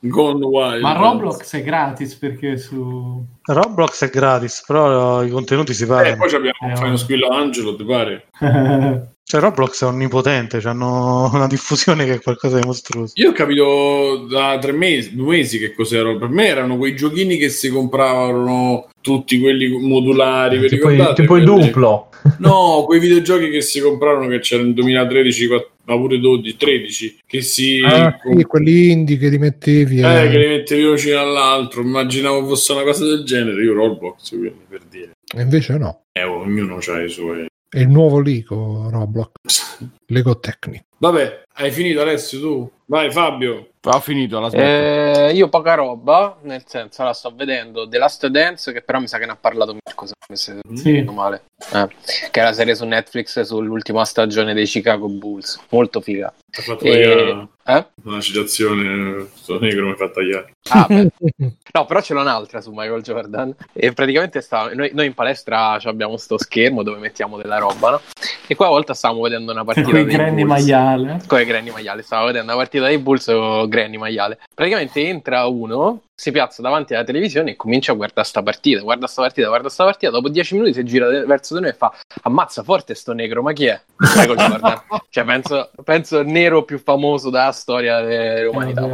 Gone Wild. Ma Roblox è gratis perché su... Roblox è gratis, però i contenuti si pagano. Eh, poi abbiamo eh, Final Squillo Angelo, ti pare? cioè Roblox è onnipotente, hanno una diffusione che è qualcosa di mostruoso. Io ho capito da tre mesi, due mesi che cos'erano. Per me erano quei giochini che si compravano tutti quelli modulari. Eh, tipo, il, tipo il duplo. No, quei videogiochi che si comprarono che c'erano nel 2013, ma pure 12, 13, che si... Ah, sì, quelli indie che li mettevi... Eh, eh, che li mettevi uno vicino all'altro, immaginavo fosse una cosa del genere, io Roblox, quindi per dire. E invece no. Eh, ognuno ha i suoi... È il nuovo Lego Roblox. Lego Technic. Vabbè, hai finito Alessio tu? Vai Fabio. Ho finito la eh, Io poca roba, nel senso la sto vedendo The Last Dance, che però mi sa che ne ha parlato Mirko, se sì. male. Eh, che è la serie su Netflix sull'ultima stagione dei Chicago Bulls. Molto figa. Ha fatto e... eh? una citazione, sto negro mi fa tagliare. Ah, no, però ce l'ho un'altra su Michael Jordan. E praticamente sta... noi, noi, in palestra abbiamo sto schermo dove mettiamo della roba, no? E qua a volte stavamo vedendo una partita con i Granny maiale. Con i Granny maiale, stavo vedendo una partita dei Bulls Granny maiale. Praticamente entra uno si piazza davanti alla televisione e comincia a guardare sta partita, guarda sta partita, guarda sta partita, dopo dieci minuti si gira verso di noi e fa ammazza forte sto negro, ma chi è? cioè penso, penso il nero più famoso della storia dell'umanità.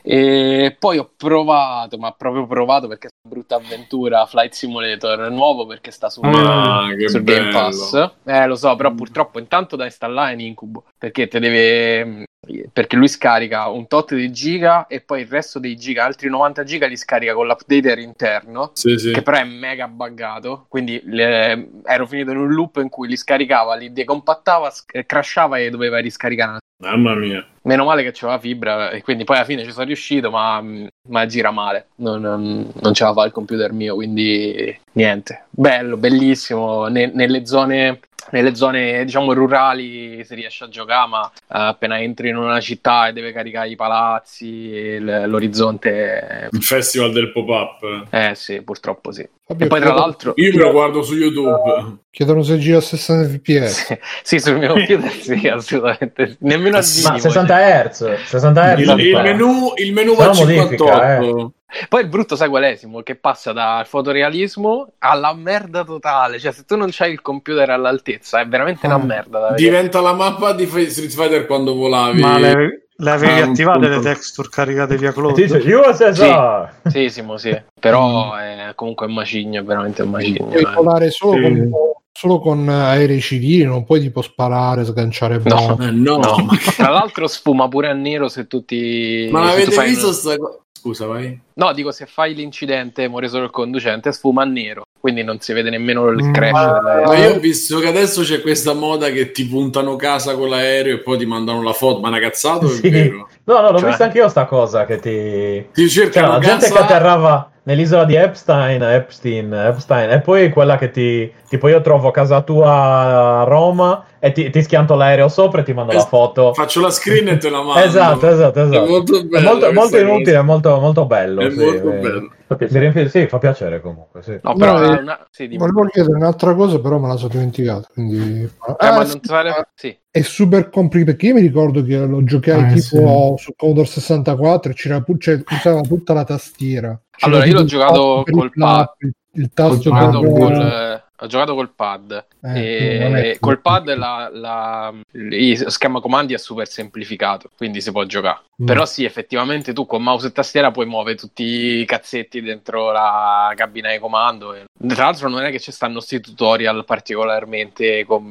E poi ho provato, ma proprio provato perché è una brutta avventura, Flight Simulator nuovo perché sta su, ah, sul Game Pass. Eh lo so, però purtroppo intanto da installare è in incubo perché te deve perché lui scarica un tot di giga e poi il resto dei giga, altri 90 giga li scarica con l'updater interno, sì, sì. che però è mega buggato, quindi le, ero finito in un loop in cui li scaricava, li decompattava, sc- crashava e doveva riscaricare. Mamma mia. Meno male che c'era la fibra e quindi poi alla fine ci sono riuscito, ma mh, ma gira male, non, non, non, ce la fa il computer mio, quindi niente. Bello, bellissimo, ne, nelle zone nelle zone diciamo rurali si riesce a giocare ma uh, appena entri in una città e deve caricare i palazzi l'orizzonte il festival del pop-up. Eh sì purtroppo sì. Vabbè, e poi tra l'altro io me lo guardo su youtube. Chiedono se gira a 60 fps. Sì, sì sul mio computer sì assolutamente. Nemmeno minimo ma 60 Hz 60 Hz il, il menu il menu va a 58 eh. Poi il brutto, sai qual è, Simo? Che passa dal fotorealismo alla merda totale. Cioè, se tu non c'hai il computer all'altezza, è veramente una ah. merda. Da Diventa la mappa di Street Fighter quando volavi. Ma le, le avevi ah, attivate le texture caricate via Cloud? Dice, sì, sì, Simo, sì. Però è comunque un macigno, è veramente un macigno. Puoi eh. volare solo sì. con solo con aerei civili, non puoi tipo sparare, sganciare bombe. No, eh, no. no. Tra l'altro sfuma pure a nero se tutti... Ma l'avete visto sta cosa? Scusa, vai. No, dico se fai l'incidente e muore solo il conducente, sfuma nero, quindi non si vede nemmeno il crash. Ma, ma io ho visto che adesso c'è questa moda che ti puntano casa con l'aereo e poi ti mandano la foto. Ma una cazzata sì. è vero? No, no, l'ho cioè... vista anch'io sta cosa che ti... Ti cercano cioè, la gente che atterrava nell'isola di Epstein, Epstein, Epstein, e poi quella che ti, tipo io trovo casa tua a Roma e ti, ti schianto l'aereo sopra e ti mando es- la foto. Faccio la screen e te la mando. esatto, esatto, esatto. È molto, bello, è molto, molto inutile, molto, molto bello. È sì, molto eh. bello. Riempie, sì, fa piacere comunque. Sì. No, però no, una... sì, volevo chiedere un'altra cosa, però me la sono dimenticata. Quindi... Eh, ah, sì, fare... sì. È super complicato perché io mi ricordo che lo giocai eh, tipo su Commodore 64 e c'era, cioè, usava tutta la tastiera. C'era allora, io l'ho giocato col pad. Il tasto col, ho giocato col pad eh, e col pad la, la, il schema comandi è super semplificato quindi si può giocare mm. però sì effettivamente tu con mouse e tastiera puoi muovere tutti i cazzetti dentro la cabina di comando e, tra l'altro non è che ci stanno questi tutorial particolarmente com-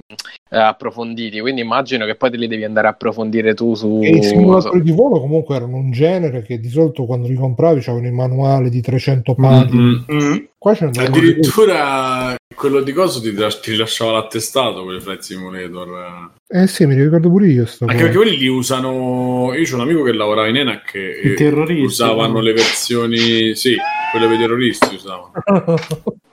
eh, approfonditi quindi immagino che poi te li devi andare a approfondire tu su e i simulatori di volo comunque erano un genere che di solito quando li compravi c'erano i manuali di 300 pagine mm-hmm. Qua c'è addirittura quello di coso ti, ti rilasciava l'attestato per il Flight Simulator. Eh sì, mi ricordo pure io. Sto Anche perché quelli li usano. Io c'ho un amico che lavorava in ENAC e usavano no? le versioni. Sì, quelle per i terroristi usavano.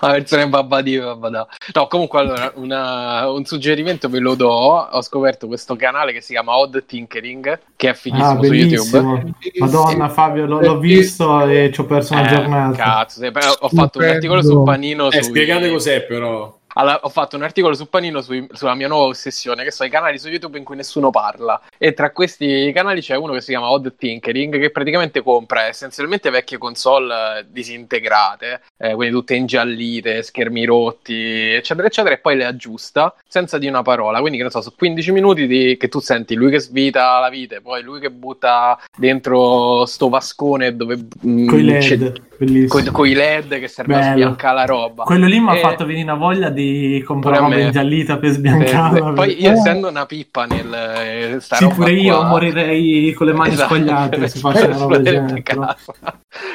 La versione babadì babadà. No, comunque allora una, un suggerimento ve lo do. Ho scoperto questo canale che si chiama Odd Tinkering, che è fighissimo ah, su YouTube. Madonna Fabio, l'ho, l'ho visto e ci ho perso una eh, giornata. Cazzo, ho fatto un articolo su Panino. Eh, spiegate cos'è però. Allora, ho fatto un articolo su Panino sui, sulla mia nuova ossessione, che sono i canali su YouTube in cui nessuno parla. E tra questi canali c'è uno che si chiama Odd Tinkering, che praticamente compra essenzialmente vecchie console eh, disintegrate, eh, quindi tutte ingiallite, schermi rotti, eccetera, eccetera, e poi le aggiusta senza di una parola. Quindi, che ne so, su 15 minuti di, che tu senti lui che svita la vite, poi lui che butta dentro sto vascone dove. Mm, con i LED. Con i LED che serve Bello. a sbiancare la roba. Quello lì mi ha fatto venire una voglia di comprare roba ingiallita per sbiancarla. Eh, poi io essendo una pippa nel eh, sta sì, pure io qua... morirei con le mani esatto. squagliate se faccio una roba del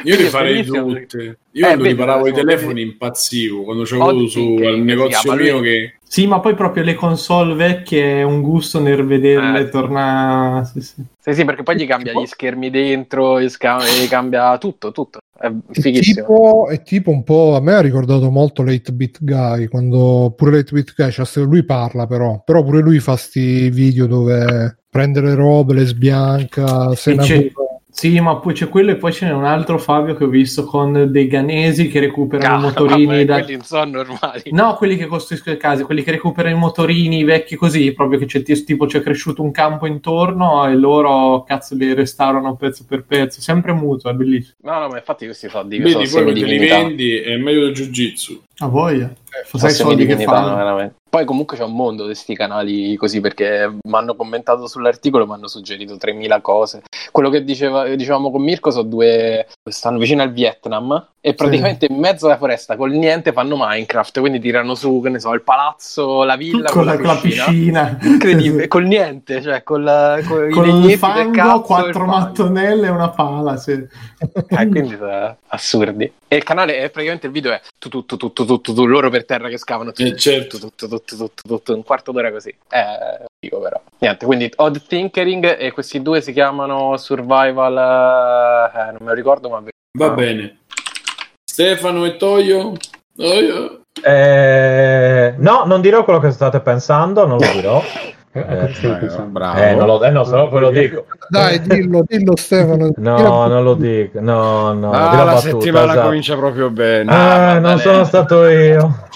Io li farei tutte. Io eh, quando riparavo i telefoni impazzivo, quando c'avevo su al negozio mio che sì, ma poi proprio le console vecchie è un gusto nel vederle eh. tornare. Sì sì. sì, sì. perché poi gli cambia gli schermi dentro, gli, sca- gli cambia tutto, tutto. È fighissimo. È tipo, è tipo, un po'. A me ha ricordato molto Late Bit Guy. Quando pure Late Bit Guy, cioè, lui parla, però. Però pure lui fa sti video dove prende le robe, le sbianca. Se ne sì, ma poi c'è quello e poi ce n'è un altro Fabio che ho visto con dei ganesi che recuperano i motorini. da... Quelli sono normali. No, quelli che costruiscono le case, quelli che recuperano i motorini vecchi così, proprio che c'è tipo c'è cresciuto un campo intorno e loro cazzo li restaurano pezzo per pezzo, sempre mutuo, è bellissimo. No, no, ma infatti questi soldi Vedi, poi li vendi è meglio del jiu-jitsu. A voglia. Eh, sai soldi che fanno. Veramente. Poi comunque c'è un mondo di questi canali così perché mi hanno commentato sull'articolo, mi hanno suggerito 3000 cose. Quello che diceva, dicevamo con Mirko sono due, stanno vicino al Vietnam e praticamente sì. in mezzo alla foresta col niente fanno Minecraft, quindi tirano su, che ne so, il palazzo, la villa con, la, la, piscina. Incredibile, col niente, cioè con, la, con, con il fango, cazzo, quattro mattonelle e una pala, sì. Eh, quindi assurdi. E il canale è praticamente il video è tutto, tutto, tutto, tutto, loro per terra che scavano, tutto, eh, certo. tutto, tutto, tutto, tutto, un quarto d'ora così. Eh, figo però. Niente, quindi Odd Tinkering e questi due si chiamano Survival, eh, non me lo ricordo ma... Va bene. Stefano e Toyo? Toyo? Eh, no, non dirò quello che state pensando, non lo dirò. Eh, eh, bravo. Eh, non lo, eh, no, se no poi lo dico. Dai, dillo, dillo Stefano. No, non lo dico. No, no. Ah, la battuta, settimana esatto. comincia proprio bene. Ah, ah non sono stato io.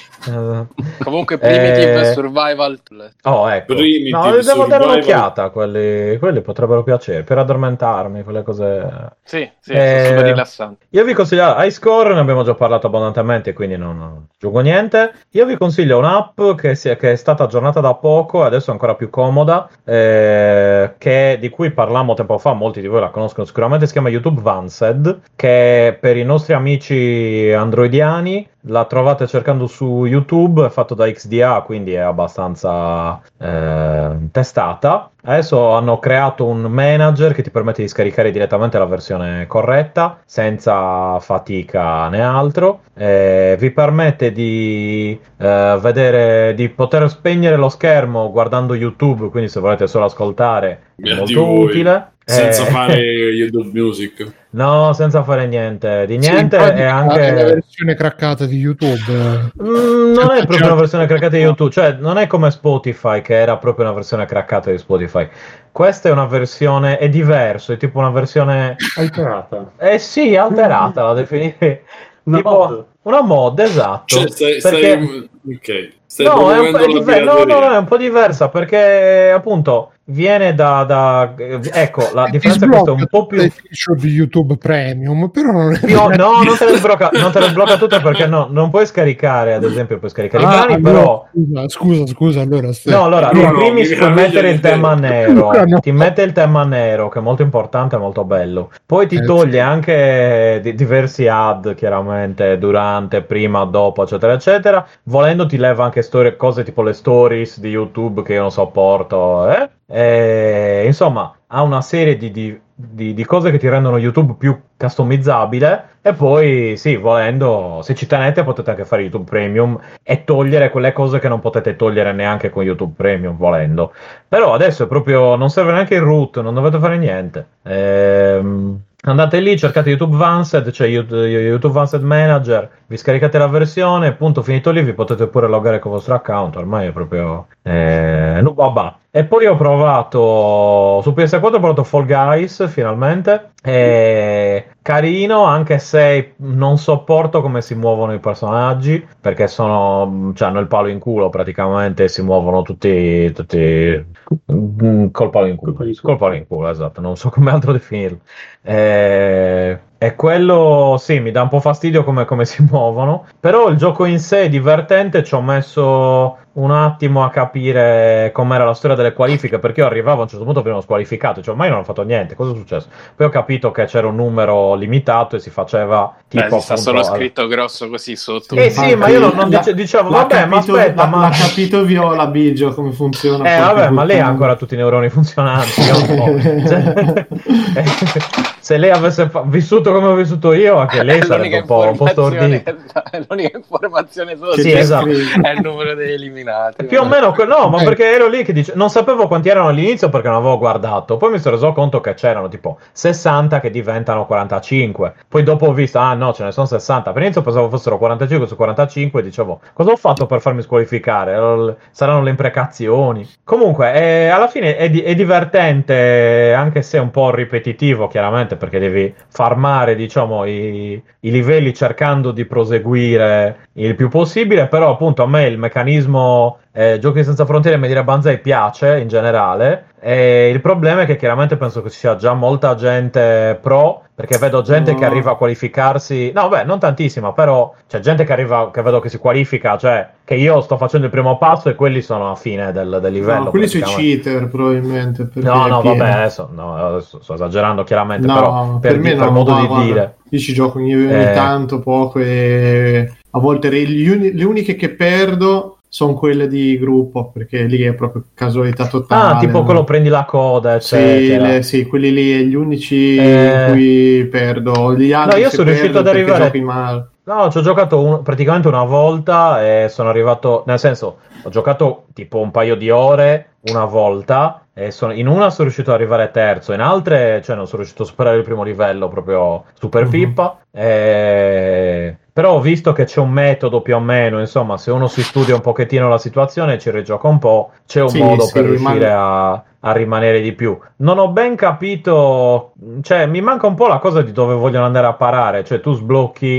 Comunque Primitive eh... Survival. Oh, ecco. Primitive no, devo survival. dare un'occhiata. Quelli, quelli potrebbero piacere per addormentarmi, quelle cose. Sì, sì, eh... super rilassanti. Io vi consiglio High Score, ne abbiamo già parlato abbondantemente, quindi non, aggiungo niente. Io vi consiglio un'app che, si, che, è stata aggiornata da poco e adesso è ancora più comoda, eh, che, di cui parlammo tempo fa, molti di voi la conoscono sicuramente, si chiama YouTube Vansed, che per i nostri amici androidiani la trovate cercando su YouTube, è fatto da XDA, quindi è abbastanza eh, testata. Adesso hanno creato un manager che ti permette di scaricare direttamente la versione corretta, senza fatica né altro. Eh, vi permette di eh, vedere, di poter spegnere lo schermo guardando YouTube, quindi se volete solo ascoltare è molto utile. Senza eh, fare YouTube Music. No, senza fare niente di niente. Sì, è anche la versione craccata di YouTube. Mm, non è proprio una versione craccata di YouTube, cioè non è come Spotify, che era proprio una versione craccata di Spotify. Questa è una versione, è diverso, è tipo una versione alterata. Eh sì, alterata, la definirei. Una tipo mod. una mod, esatto. Cioè, stai, perché... stai... Ok. Stai no, è un, è diver- no, no, no, è un po' diversa perché appunto viene da, da, ecco la differenza è questa è un po' più di YouTube Premium però non è no, no non te le sblocca non te le sblocca tutte perché no, non puoi scaricare ad esempio puoi scaricare ah, i brani allora, però scusa scusa, scusa allora stai... no allora no, in primis puoi mettere il tema nero no. ti mette il tema nero che è molto importante e molto bello poi ti eh, toglie sì. anche di, diversi ad chiaramente durante prima dopo eccetera eccetera volendo ti leva anche storie cose tipo le stories di YouTube che io non sopporto eh e, insomma, ha una serie di, di, di, di, cose che ti rendono YouTube più customizzabile. E poi, sì, volendo, se ci tenete, potete anche fare YouTube Premium e togliere quelle cose che non potete togliere neanche con YouTube Premium, volendo. Però adesso è proprio, non serve neanche il root, non dovete fare niente. Ehm Andate lì, cercate YouTube Vansed, c'è YouTube Vansed Manager, vi scaricate la versione, punto finito lì, vi potete pure loggare con il vostro account, ormai è proprio... Eh, no, babà. E poi ho provato su PS4 ho provato Fall Guys finalmente. E carino, anche se non sopporto come si muovono i personaggi, perché sono, cioè, hanno il palo in culo praticamente si muovono tutti, tutti mm, col palo in culo. Col palo in culo, esatto, non so come altro definirlo. E, e quello sì, mi dà un po' fastidio come, come si muovono, però il gioco in sé è divertente, ci ho messo un attimo a capire com'era la storia delle qualifiche, perché io arrivavo a un certo punto venivano squalificato, cioè ormai non ho fatto niente, cosa è successo? Poi ho capito che c'era un numero limitato e si faceva tipo... Beh, sta solo scritto grosso così sotto. Eh sì, ma io non, non dice, dicevo, vabbè, capito, ma aspetta, ma... L'ha capito Viola Biggio come funziona. Eh vabbè, ma lei ha ancora tutti i neuroni funzionanti, cioè, se lei avesse fa- vissuto come ho vissuto io, anche lei sarebbe un po', un po' stordita. È l'unica informazione solo sì, esatto. è il numero degli eliminati. Più o meno, no, ma perché ero lì che dice, non sapevo quanti erano all'inizio perché non avevo guardato. Poi mi sono reso conto che c'erano tipo 60 che diventano 45. Poi dopo ho visto, ah no, ce ne sono 60. Per inizio pensavo fossero 45 su 45 e dicevo, cosa ho fatto per farmi squalificare? Saranno le imprecazioni. Comunque, eh, alla fine è, di- è divertente, anche se un po' ripetitivo, chiaramente perché devi farmare diciamo i, i, livelli cercando di proseguire il più possibile però appunto a me il meccanismo eh, Giochi senza frontiere mi dire Banzai piace in generale e il problema è che chiaramente penso che ci sia già molta gente pro perché vedo gente no. che arriva a qualificarsi. No, beh, non tantissima, però c'è gente che arriva, che vedo che si qualifica, cioè che io sto facendo il primo passo e quelli sono a fine del, del livello. No, quelli sui cheater, probabilmente. No, no, vabbè, adesso, no, adesso, sto esagerando chiaramente, no, però per, per, me per modo di guarda, dire. Io ci gioco ogni, ogni eh... tanto, poco e a volte le, le uniche che perdo sono quelle di gruppo perché lì è proprio casualità totale. Ah, tipo quello prendi la coda, eccetera. Sì, le, sì quelli lì, gli unici eh... in cui perdo. Gli altri no, io sono riuscito ad arrivare. No, ci ho giocato un, praticamente una volta e sono arrivato, nel senso, ho giocato tipo un paio di ore una volta e sono, in una sono riuscito ad arrivare terzo, in altre cioè, non sono riuscito a superare il primo livello proprio super pippa. E... Però ho visto che c'è un metodo più o meno, insomma, se uno si studia un pochettino la situazione, ci rigioca un po', c'è un sì, modo sì, per riuscire ma... a, a, rimanere di più. Non ho ben capito, cioè mi manca un po' la cosa di dove vogliono andare a parare, cioè tu sblocchi,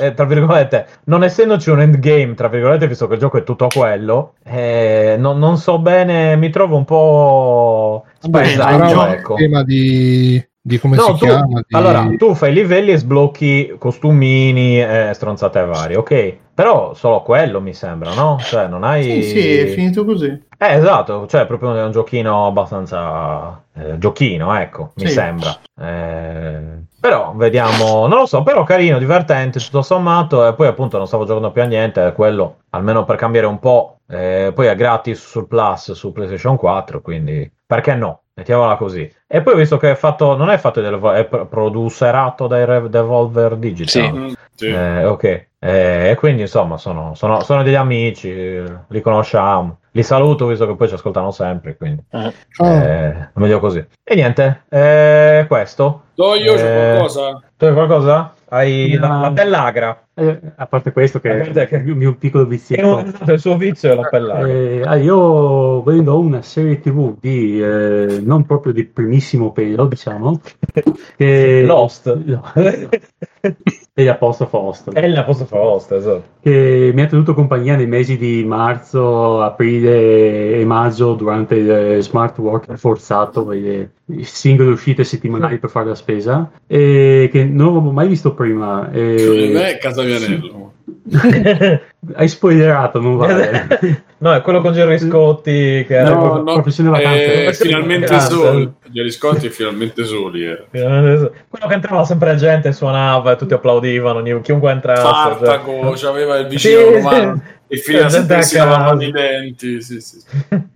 eh, tra virgolette, non essendoci un endgame, tra virgolette, visto che il gioco è tutto quello, eh, non, non, so bene, mi trovo un po' spaesato, ecco. tema di di come no, si tu, chiama. Di... Allora, tu fai livelli e sblocchi costumini e stronzate varie, ok? Però solo quello mi sembra, no? Cioè, non hai... Sì, sì, è finito così. Eh, esatto, cioè proprio un giochino abbastanza... Eh, giochino, ecco, mi sì. sembra. Eh, però, vediamo, non lo so, però carino, divertente, tutto sommato, e poi appunto non stavo giocando più a niente, quello, almeno per cambiare un po', eh, poi è gratis sul Plus su PlayStation 4, quindi perché no? Mettiamola così. E poi ho visto che è fatto, non è fatto, del, è producerato dai Devolver Digital. Sì. Mm, sì. Eh, ok. Eh, e quindi insomma sono, sono, sono, degli amici, li conosciamo. Li saluto visto che poi ci ascoltano sempre, quindi eh. eh meglio così. E niente, eh, questo. Do io c'è qualcosa? Tu hai qualcosa? Hai no. la, la pellagra. Eh, a parte questo, che è, è il mio piccolo vizio. Il suo vizio è la. Eh, ah, io vedo una serie TV di eh, non proprio di primissimo pelo, diciamo. Che... Lost. No. e l'apostrofo Host. È l'apostrofo Host, esatto. Che mi ha tenuto compagnia nei mesi di marzo, aprile e maggio durante il smart work forzato, le singole uscite settimanali per fare la spesa, e che non avevo mai visto prima. E... Me, casa Vianello. Hai spoilerato, non vale. no, è quello con Gerry Scotti che era no, no, professione vacanze. Eh, finalmente soli. Gerry Scotti è finalmente soli. Eh. Quello che entrava sempre la gente suonava e tutti applaudivano, chiunque entrasse. Spartaco, cioè... aveva il vicino sì, romano e finiva sempre che si lavavano i denti. Sì, sì.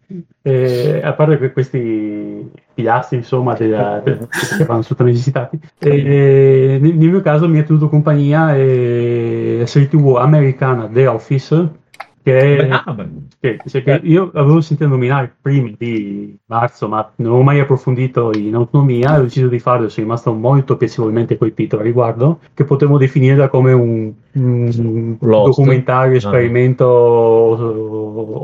Eh, a parte que- questi pilastri insomma della, de- che vanno assolutamente visitati eh, nel, mio caso mi ha tenuto compagnia eh, la serie tv americana The Office che, ah, che, che io avevo sentito nominare prima di marzo, ma non ho mai approfondito in autonomia, ho deciso di farlo, sono rimasto molto piacevolmente colpito al riguardo, che potevo definire come un, un documentario, ah. esperimento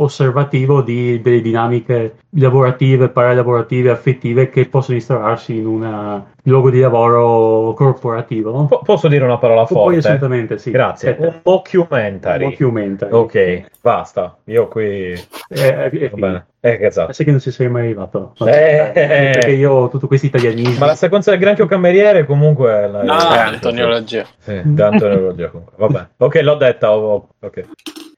osservativo di, delle dinamiche lavorative, paralavorative, affettive che possono instaurarsi in un luogo di lavoro corporativo. P- posso dire una parola forte? Poi assolutamente sì. Grazie. Un documentary. Un documentary. Ok, basta. Io qui... Eh, eh, Va bene. Eh, che esatto. Sai che non ci sei mai arrivato. Eh, perché io ho tutto questo italianismo. Ma la sequenza del granchio cameriere comunque... La... No, è Antonio Loggia. Sì, da Antonio Loggia comunque. Vabbè. Ok, l'ho detta. Oh, ok.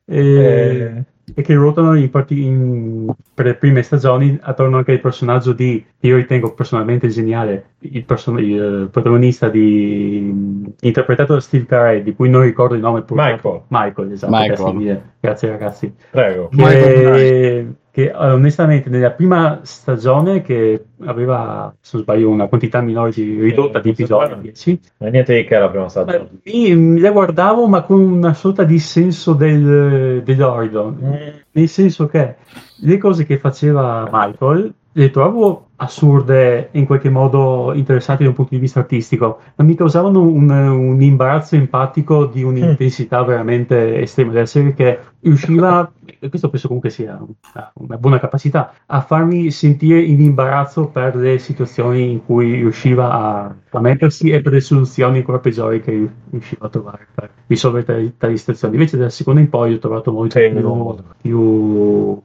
E... E che ruotano in parti in, per le prime stagioni attorno anche al personaggio di io ritengo personalmente geniale il, person- il protagonista di interpretato da Steve Carey di cui non ricordo il nome purtroppo. Michael. Michael esatto Michael. grazie ragazzi. Prego. Che, che onestamente nella prima stagione che aveva se non sbaglio una quantità minore di ridotta di episodi 10 niente di che la prima stagione. Mi la guardavo ma con una sorta di senso del, dell'orido mm. nel senso che le cose che faceva Michael le trovo assurde in qualche modo interessanti da un punto di vista artistico, ma mi causavano un, un imbarazzo empatico di un'intensità mm. veramente estrema, della serie che riusciva, e questo penso comunque sia una, una, buona capacità, a farmi sentire in imbarazzo per le situazioni in cui riusciva a, a mettersi e per le soluzioni ancora peggiori che riusciva a trovare per risolvere tali, tali situazioni. Invece dalla seconda in poi ho trovato molto più, più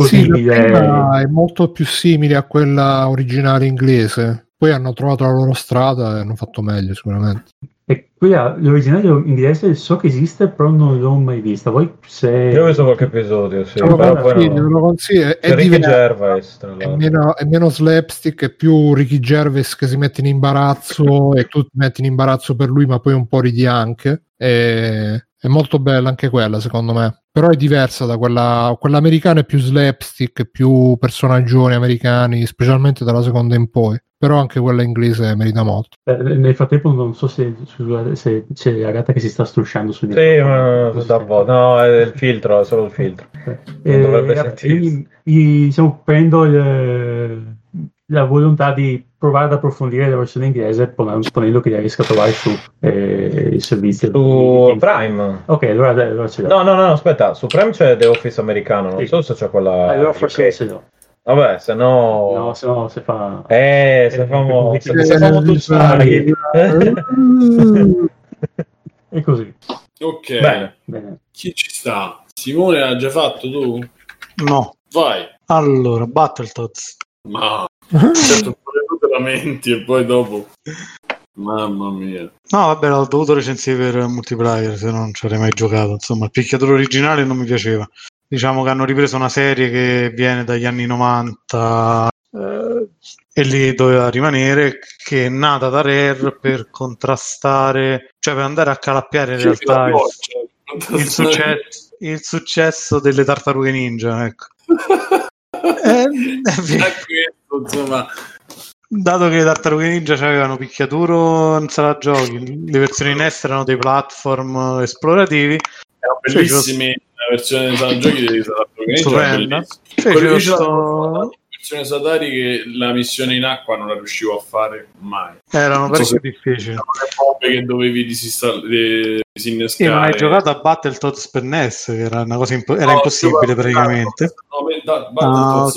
così sì, è molto più simile a quella originale inglese. Poi hanno trovato la loro strada e hanno fatto meglio sicuramente. E qui l'originale inglese so che esiste, però non l'ho mai vista. Voi se... Io ho visto qualche episodio, sì. Lo consiglio, lo consiglio. È, Ricky Gervais, è, meno, è meno slapstick, è più Ricky Gervais che si mette in imbarazzo e tu ti metti in imbarazzo per lui, ma poi un po' ridi anche. E è molto bella anche quella, secondo me. Però è diversa da quella. Quella americana è più slapstick, più personaggioni americani, specialmente dalla seconda in poi. Però anche quella inglese merita molto. Eh, nel frattempo non so se, se, c'è la gatta che si sta strusciando su di Sì, ma dopo, no, è il filtro, è solo il filtro. Eh, dovrebbe io, diciamo, prendo il, la volontà di provare ad approfondire la versione inglese ponendo che riesca a trovare su eh, il servizio su di... Prime. Ok allora, allora ce l'ho. No no no aspetta su Prime c'è The Office americano non sì. so se c'è quella allora forse ce l'ho Vabbè, se no... No, se no si fa... Eh, se famo... se, se famo tutti E così. Ok. Bene. Bene. Chi ci sta? Simone l'ha già fatto tu? No. Vai. Allora, Battletoads. Ma... certo, lamenti e poi dopo... Mamma mia. No, vabbè, l'ho dovuto recensire per multiplayer, se non ci avrei mai giocato. Insomma, il picchiatore originale non mi piaceva diciamo che hanno ripreso una serie che viene dagli anni 90 eh, e lì doveva rimanere che è nata da Rare per contrastare cioè per andare a calappiare in sì, realtà il, il, successo, il, successo, delle tartarughe ninja ecco. eh, questo, insomma. Dato che le tartarughe ninja avevano picchiaturo in sala giochi le versioni in est erano dei platform esplorativi. Erano bellissimi. la versione sala giochi di Stupenda. Quello sto... versione Satari che la missione in acqua non la riuscivo a fare mai. Erano parecchio so difficili. Le che dovevi disinnescare. Sì, ma hai giocato a Battletoads per NES, che era una cosa impo- era no, impossibile praticamente. No, da, ah, no,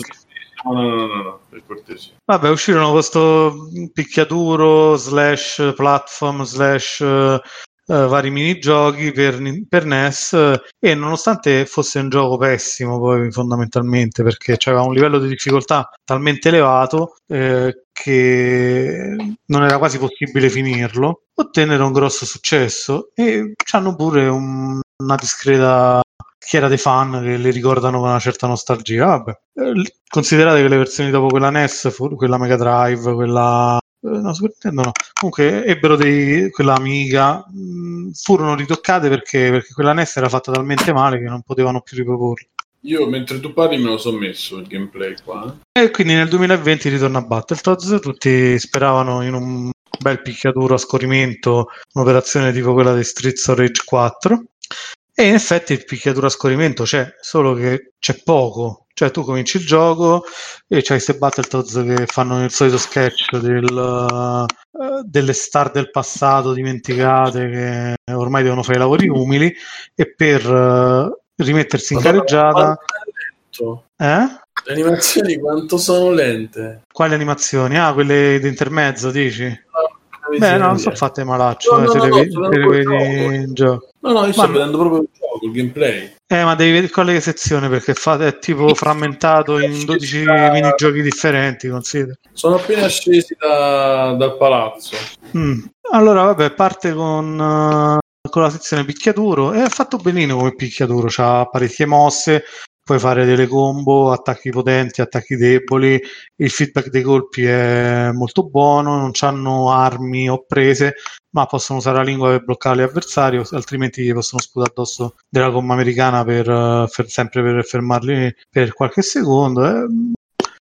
no, no, no, no, per cortesia. Vabbè, uscirono questo picchiaturo slash platform slash Uh, vari minigiochi per, per NES uh, e nonostante fosse un gioco pessimo poi fondamentalmente perché aveva un livello di difficoltà talmente elevato eh, che non era quasi possibile finirlo ottennero un grosso successo e hanno pure un, una discreta schiera dei fan che le ricordano con una certa nostalgia. Vabbè eh, considerate che le versioni dopo quella NES quella Mega Drive quella eh, no, Super Nintendo no. Comunque ebbero dei, quella Amiga, mh, mm, furono ritoccate perché, perché quella NES era fatta talmente male che non potevano più riproporla. Io mentre tu parli me lo sono messo il gameplay qua. Eh. E quindi nel 2020 ritorna a Battletoads, tutti speravano in un bel picchiaduro a scorrimento, un'operazione tipo quella di Streets of Rage 4. E in effetti il picchiaduro a scorrimento c'è, solo che c'è poco. Cioè tu cominci il gioco e c'hai queste Battletoads che fanno il solito sketch del, uh, delle star del passato dimenticate che ormai devono fare i lavori umili e per uh, rimettersi in careggiata... Eh? Le animazioni quanto sono lente? Quali animazioni? Ah, quelle di intermezzo, dici? No Beh, no, non sono fatte malaccio, no, eh, no, se no, le, no, le vedi in gioco. No, no, io sto ma... vedendo proprio il gioco, il gameplay. Eh, ma devi vedere quale sezione perché fate, è tipo frammentato in 12 da... minigiochi differenti, considera. Sono appena scesi da, dal palazzo. Mm. Allora, vabbè, parte con, uh, con la sezione picchiaturo e è fatto benino come picchiaturo, ha parecchie mosse, puoi fare delle combo, attacchi potenti, attacchi deboli, il feedback dei colpi è molto buono, non hanno armi o prese, ma possono usare la lingua per bloccare l'avversario, altrimenti gli possono sputare addosso della gomma americana per, per sempre per fermarli per qualche secondo. Eh.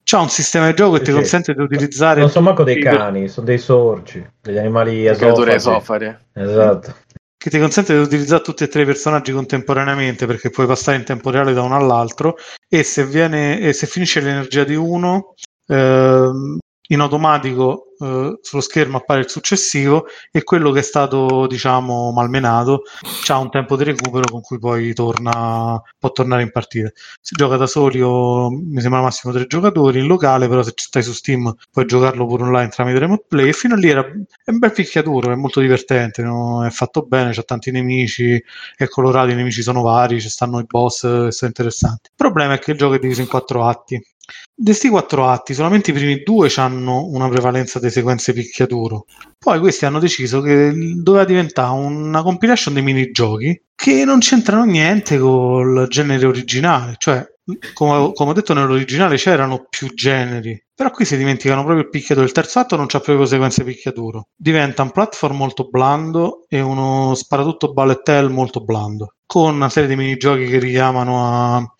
C'è un sistema di gioco che sì, ti consente di utilizzare. Non sono manco dei cani, sono dei sorci, degli animali esofagi. esofari. Esatto che ti consente di utilizzare tutti e tre i personaggi contemporaneamente perché puoi passare in tempo reale da uno all'altro e se, viene, e se finisce l'energia di uno ehm, in automatico eh, sullo schermo appare il successivo e quello che è stato diciamo malmenato. Ha un tempo di recupero con cui poi torna, può tornare in partita. Si gioca da soli o mi sembra massimo tre giocatori in locale però se stai su Steam puoi giocarlo pure online tramite remote play. E fino a lì era, è un bel picchiaturo è molto divertente no? è fatto bene c'ha tanti nemici è colorato i nemici sono vari ci stanno i boss che sono interessanti. Il problema è che il gioco è diviso in quattro atti di questi quattro atti, solamente i primi due hanno una prevalenza di sequenze picchiaturo. Poi questi hanno deciso che doveva diventare una compilation dei minigiochi che non c'entrano niente col genere originale. Cioè, come, come ho detto, nell'originale c'erano più generi. Però qui si dimenticano proprio il picchiaturo. Il terzo atto non c'ha proprio sequenze picchiaturo. Diventa un platform molto blando e uno sparatutto ballet hell molto blando. Con una serie di minigiochi che richiamano a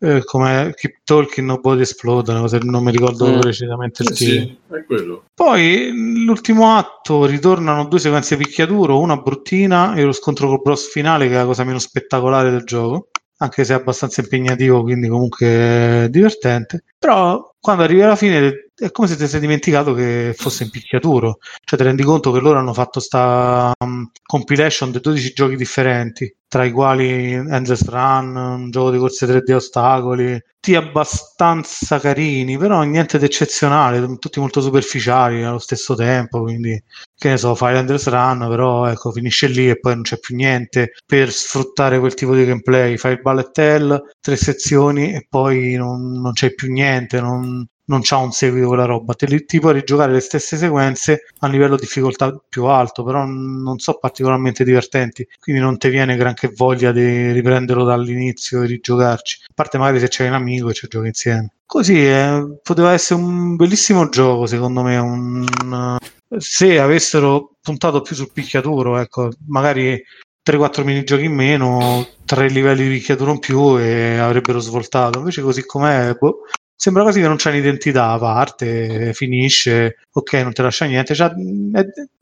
eh, come Keep Talking Nobody Explode, non mi ricordo mm. precisamente il titolo. Sì, è quello. Poi l'ultimo atto ritornano due sequenze picchiaduro, una bruttina e lo scontro col boss finale che è la cosa meno spettacolare del gioco anche se è abbastanza impegnativo, quindi comunque divertente. Però quando arrivi alla fine è come se ti sei dimenticato che fosse in picchiaturo. Cioè ti rendi conto che loro hanno fatto sta um, compilation di 12 giochi differenti, tra i quali Endless Run, un gioco di corse 3D ostacoli, tutti abbastanza carini, però niente di eccezionale, tutti molto superficiali allo stesso tempo, quindi che ne so, fai Endless Run, però ecco, finisce lì e poi non c'è più niente. Per sfruttare quel tipo di gameplay, fai il bullet hell, tre sezioni e poi non, non c'è più niente, non, non c'ha un seguito quella roba. Te li, ti puoi rigiocare le stesse sequenze a livello di difficoltà più alto, però non so particolarmente divertenti, quindi non ti viene granché voglia di riprenderlo dall'inizio e rigiocarci. A parte magari se c'è un amico e ci giochi insieme. Così eh, poteva essere un bellissimo gioco, secondo me. Un, se avessero puntato più sul picchiaturo, ecco, magari 3-4 minigiochi in meno, 3 livelli di picchiaturo in più e avrebbero svoltato. Invece, così com'è, boh, sembra quasi che non c'è un'identità a parte, finisce, ok, non ti lascia niente, c'ha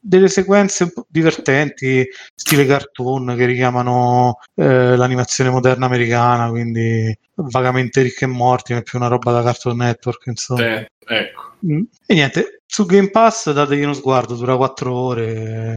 delle sequenze un po' divertenti, stile cartoon, che richiamano eh, l'animazione moderna americana, quindi vagamente ricche e morti, ma è più una roba da Cartoon Network, insomma. Eh, ecco. Mm. E niente, su Game Pass dategli uno sguardo, dura 4 ore,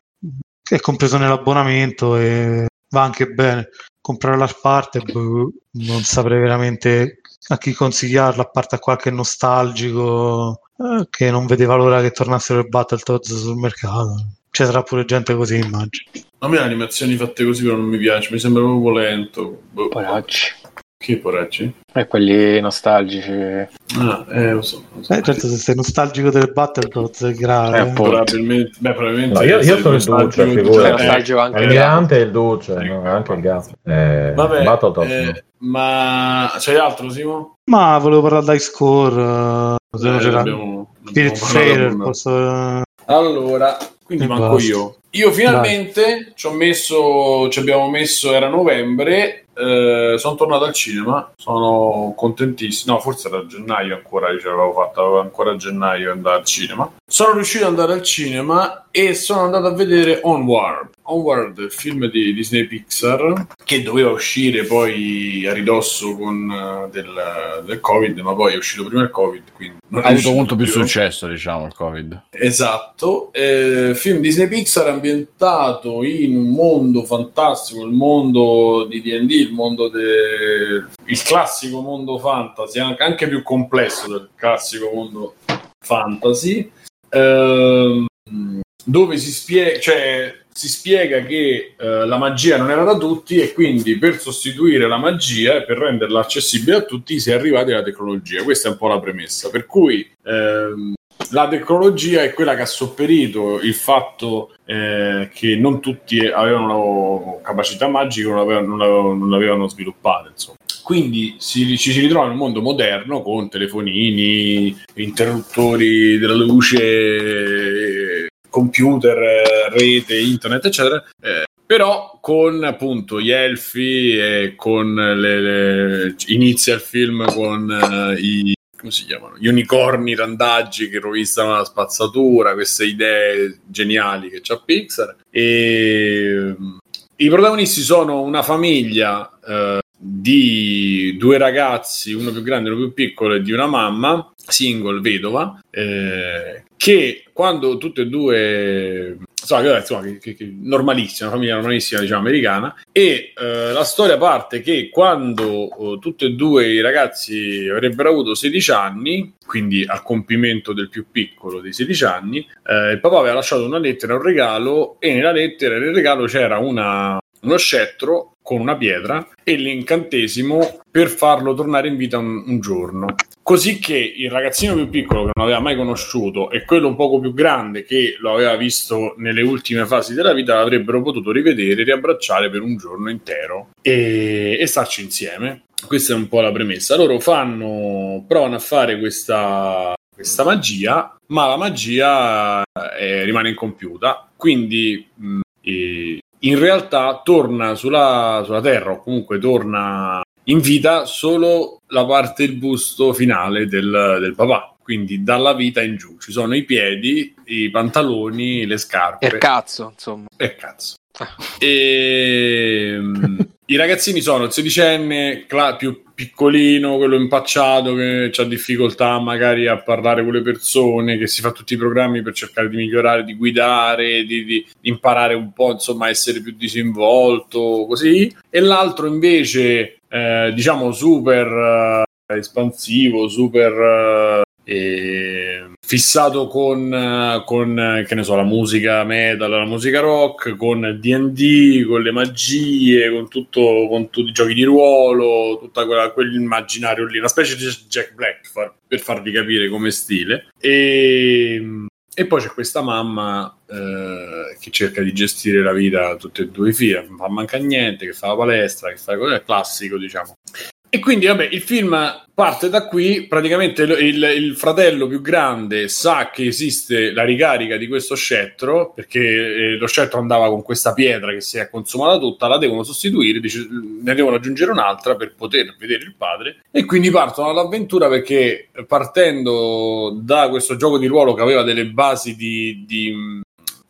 è compreso nell'abbonamento e va anche bene. Comprare la parte, boh, non saprei veramente a chi consigliarlo, a parte a qualche nostalgico eh, che non vedeva l'ora che tornassero i Battletoads sul mercato. Ci sarà pure gente così, immagino. A me le animazioni fatte così però non mi piace, mi sembra proprio lento. Boh. Poracci. Che poracci? Eh, quelli nostalgici. Ah, eh, lo so. Lo so. Eh, certo, se sei nostalgico delle Battletoads è grave. Eh, probabilmente, beh, probabilmente no, io, io sono il Duce, figurati. Eh, anche il Mirante e il Duce, no, anche il gatto. Eh, Vabbè, Battletoads, eh, no. Ma c'è altro, Simo? Ma volevo parlare dai score. Eh, abbiamo, Spirit Fair. Posso... Allora, quindi manco basta. io. Io finalmente ci ho messo, ci abbiamo messo, era novembre, eh, sono tornato al cinema, sono contentissimo. No, forse era gennaio ancora, io ce l'avevo fatta, avevo ancora a gennaio andare al cinema. Sono riuscito ad andare al cinema e sono andato a vedere Onward. Onward, il film di Disney Pixar, che doveva uscire poi a ridosso con, uh, del, del, Covid, ma poi è uscito prima il Covid. Quindi ha avuto molto più successo, diciamo, il Covid. Esatto. Eh, film Disney Pixar ambientato in un mondo fantastico, il mondo di DD, il mondo del il classico mondo fantasy, anche più complesso del classico mondo fantasy. Eh, dove si spiega, cioè, si spiega che eh, la magia non era da tutti e quindi per sostituire la magia e per renderla accessibile a tutti si è arrivati alla tecnologia. Questa è un po' la premessa. Per cui ehm, la tecnologia è quella che ha sopperito il fatto eh, che non tutti avevano capacità magiche, non l'avevano, non l'avevano, sviluppate. Insomma. Quindi ci si ritrova in un mondo moderno con telefonini, interruttori della luce, computer, rete, internet, eccetera. Eh, però con appunto gli elfi e con le, le... inizia il film con uh, i come si chiamano? Gli unicorni randaggi che rovistano la spazzatura, queste idee geniali che c'ha Pixar. E i protagonisti sono una famiglia eh, di due ragazzi, uno più grande e uno più piccolo, e di una mamma, single, vedova, eh, che quando tutte e due insomma, insomma che, che, che, normalissima, una famiglia normalissima, diciamo, americana. E eh, la storia parte che quando eh, tutti e due i ragazzi avrebbero avuto 16 anni, quindi al compimento del più piccolo dei 16 anni, eh, il papà aveva lasciato una lettera, un regalo, e nella lettera, nel regalo c'era una, uno scettro con una pietra e l'incantesimo per farlo tornare in vita un, un, giorno. Così che il ragazzino più piccolo che non aveva mai conosciuto e quello un poco più grande che lo aveva visto nelle ultime fasi della vita l'avrebbero potuto rivedere, riabbracciare per un giorno intero e, e starci insieme. Questa è un po' la premessa. Loro fanno, provano a fare questa, questa magia, ma la magia eh, rimane incompiuta. Quindi mh, in realtà torna sulla, sulla Terra o comunque torna in vita solo la parte del busto finale del, del papà quindi dalla vita in giù ci sono i piedi, i pantaloni, le scarpe. E cazzo, insomma. E cazzo. Ah. E, ehm, I ragazzini sono il sedicenne cla- più piccolino, quello impacciato che ha difficoltà magari a parlare con le persone, che si fa tutti i programmi per cercare di migliorare, di guidare, di, di imparare un po', insomma, a essere più disinvolto, così. E l'altro invece, eh, diciamo, super eh, espansivo, super... Eh, e fissato con, con, che ne so, la musica metal, la musica rock, con DD, con le magie, con, tutto, con tutti i giochi di ruolo, tutto quell'immaginario lì, una specie di Jack Black far, per farvi capire come stile. E, e poi c'è questa mamma eh, che cerca di gestire la vita tutte e due i figli, non manca niente, che fa la palestra, che fa il classico, diciamo. E quindi, vabbè, il film parte da qui. Praticamente il, il, il, fratello più grande sa che esiste la ricarica di questo scettro perché eh, lo scettro andava con questa pietra che si è consumata tutta. La devono sostituire, dice, ne devono aggiungere un'altra per poter vedere il padre. E quindi partono all'avventura perché partendo da questo gioco di ruolo che aveva delle basi di, di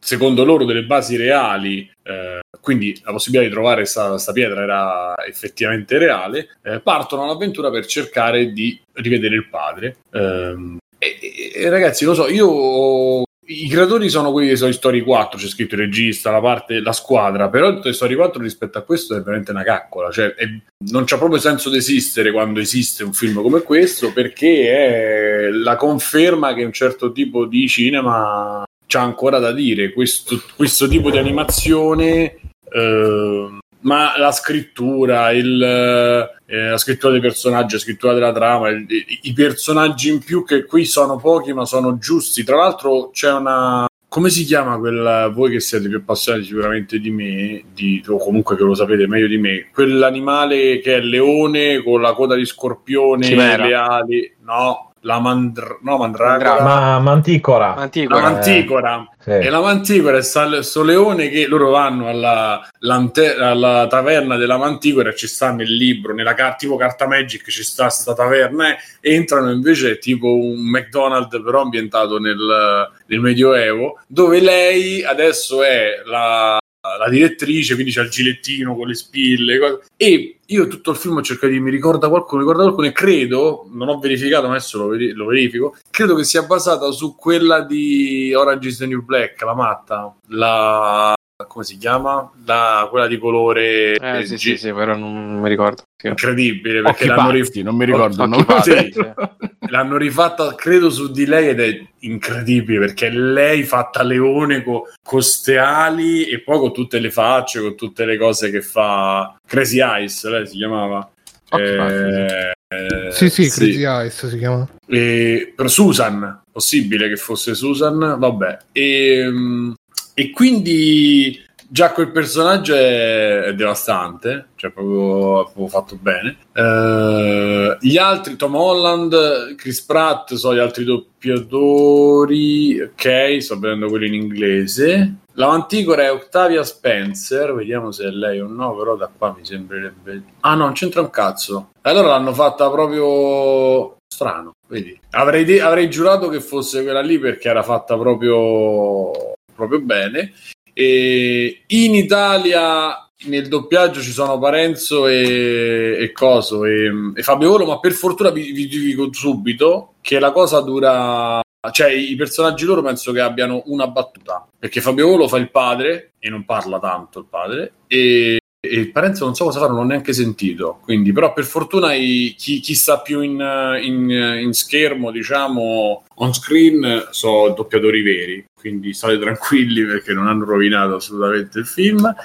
secondo loro delle basi reali, eh, quindi la possibilità di trovare questa pietra era effettivamente reale, eh, partono all'avventura per cercare di rivedere il padre. Eh, e, e, ragazzi, lo so, io i creatori sono quelli di Toy Story 4, c'è scritto il regista, la parte, la squadra, però Toy Story 4 rispetto a questo è veramente una caccola, cioè è, non c'ha proprio senso di esistere quando esiste un film come questo perché è la conferma che un certo tipo di cinema c'ha ancora da dire questo, questo tipo di animazione eh, ma la scrittura il, eh, la scrittura dei personaggi la scrittura della trama il, i, i personaggi in più che qui sono pochi ma sono giusti tra l'altro c'è una come si chiama quella voi che siete più appassionati sicuramente di me di, o comunque che lo sapete meglio di me quell'animale che è il leone con la coda di scorpione Chimera. le ali no la mandr- no, mandragora. Ma, manticora. manticora. La manticora. Sì. E la manticora è questo leone che loro vanno alla, alla, taverna della manticora e ci sta nel libro, nella car- tipo carta magic ci sta sta taverna e entrano invece tipo un McDonald's però ambientato nel, nel Medioevo dove lei adesso è la la direttrice, quindi c'è il gilettino con le spille. E io tutto il film ho cercato di mi ricorda qualcuno, ricorda qualcuno e credo, non ho verificato, ma adesso lo, veri- lo, verifico, credo che sia basata su quella di Orange is the New Black, la matta, la come si chiama? La, quella di colore eh, sì, sì, sì, però non mi ricordo. Incredibile perché l'hanno rifatta, non mi ricordo. Non sì, l'hanno rifatta, credo, su di lei ed è incredibile perché lei fatta leone con queste ali e poi con tutte le facce, con tutte le cose che fa Crazy Eyes, lei si chiamava. Eh, eh, sì, sì, Crazy Eyes si chiama. E, per Susan, possibile che fosse Susan, vabbè. E, ehm, e quindi già quel personaggio è, è devastante, cioè proprio, proprio fatto bene. Uh, gli altri, Tom Holland, Chris Pratt, sono gli altri doppiatori, ok, sto vedendo quelli in inglese. La manticora è Octavia Spencer, vediamo se è lei o no, però da qua mi sembrerebbe... Ah no, non c'entra un cazzo. Allora l'hanno fatta proprio strano, vedi. Avrei, de- avrei giurato che fosse quella lì perché era fatta proprio proprio bene. E in Italia nel doppiaggio ci sono Parenzo e, e Coso e, e Fabio Volo, ma per fortuna vi, vi dico subito che la cosa dura cioè i personaggi loro penso che abbiano una battuta perché Fabio Volo fa il padre e non parla tanto il padre e e Parenzo non so cosa fare, non ho neanche sentito. Quindi, però, per fortuna, i, chi, chi, sta più in, in, in, schermo, diciamo on screen, sono doppiatori veri. Quindi state tranquilli perché non hanno rovinato assolutamente il film.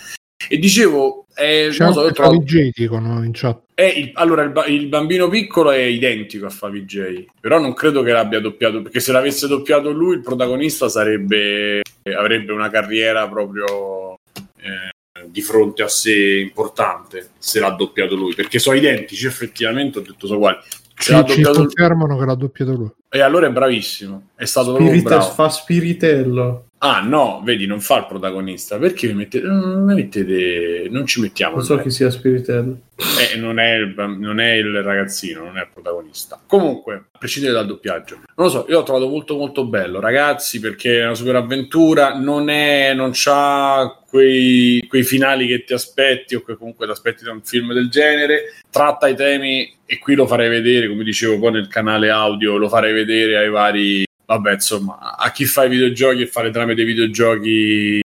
E dicevo, eh, C'è so, trovo... Dicono in chat. Il, allora, il, il, bambino piccolo è identico a Favij, però non credo che l'abbia doppiato, perché se l'avesse doppiato lui, il protagonista sarebbe, avrebbe una carriera proprio eh, di fronte a sé importante se l'ha doppiato lui perché sono identici effettivamente ho detto sono uguali se l'ha ci confermano lui. che l'ha doppiato lui. E allora è bravissimo. È stato Spirite, fa spiritello Ah no, vedi, non fa il protagonista. Perché mi mettete... Non, mettete... non ci mettiamo. Non so chi sia Spiritello. Eh, non, è il, non è il ragazzino, non è il protagonista. Comunque, a prescindere dal doppiaggio. Non lo so, io l'ho trovato molto molto bello, ragazzi, perché è una super avventura, non è... non c'ha quei, quei finali che ti aspetti o che comunque ti aspetti da un film del genere, tratta i temi e qui lo farei vedere, come dicevo poi nel canale audio, lo farei vedere ai vari vabbè, insomma, a chi fa i videogiochi e fa le trame dei videogiochi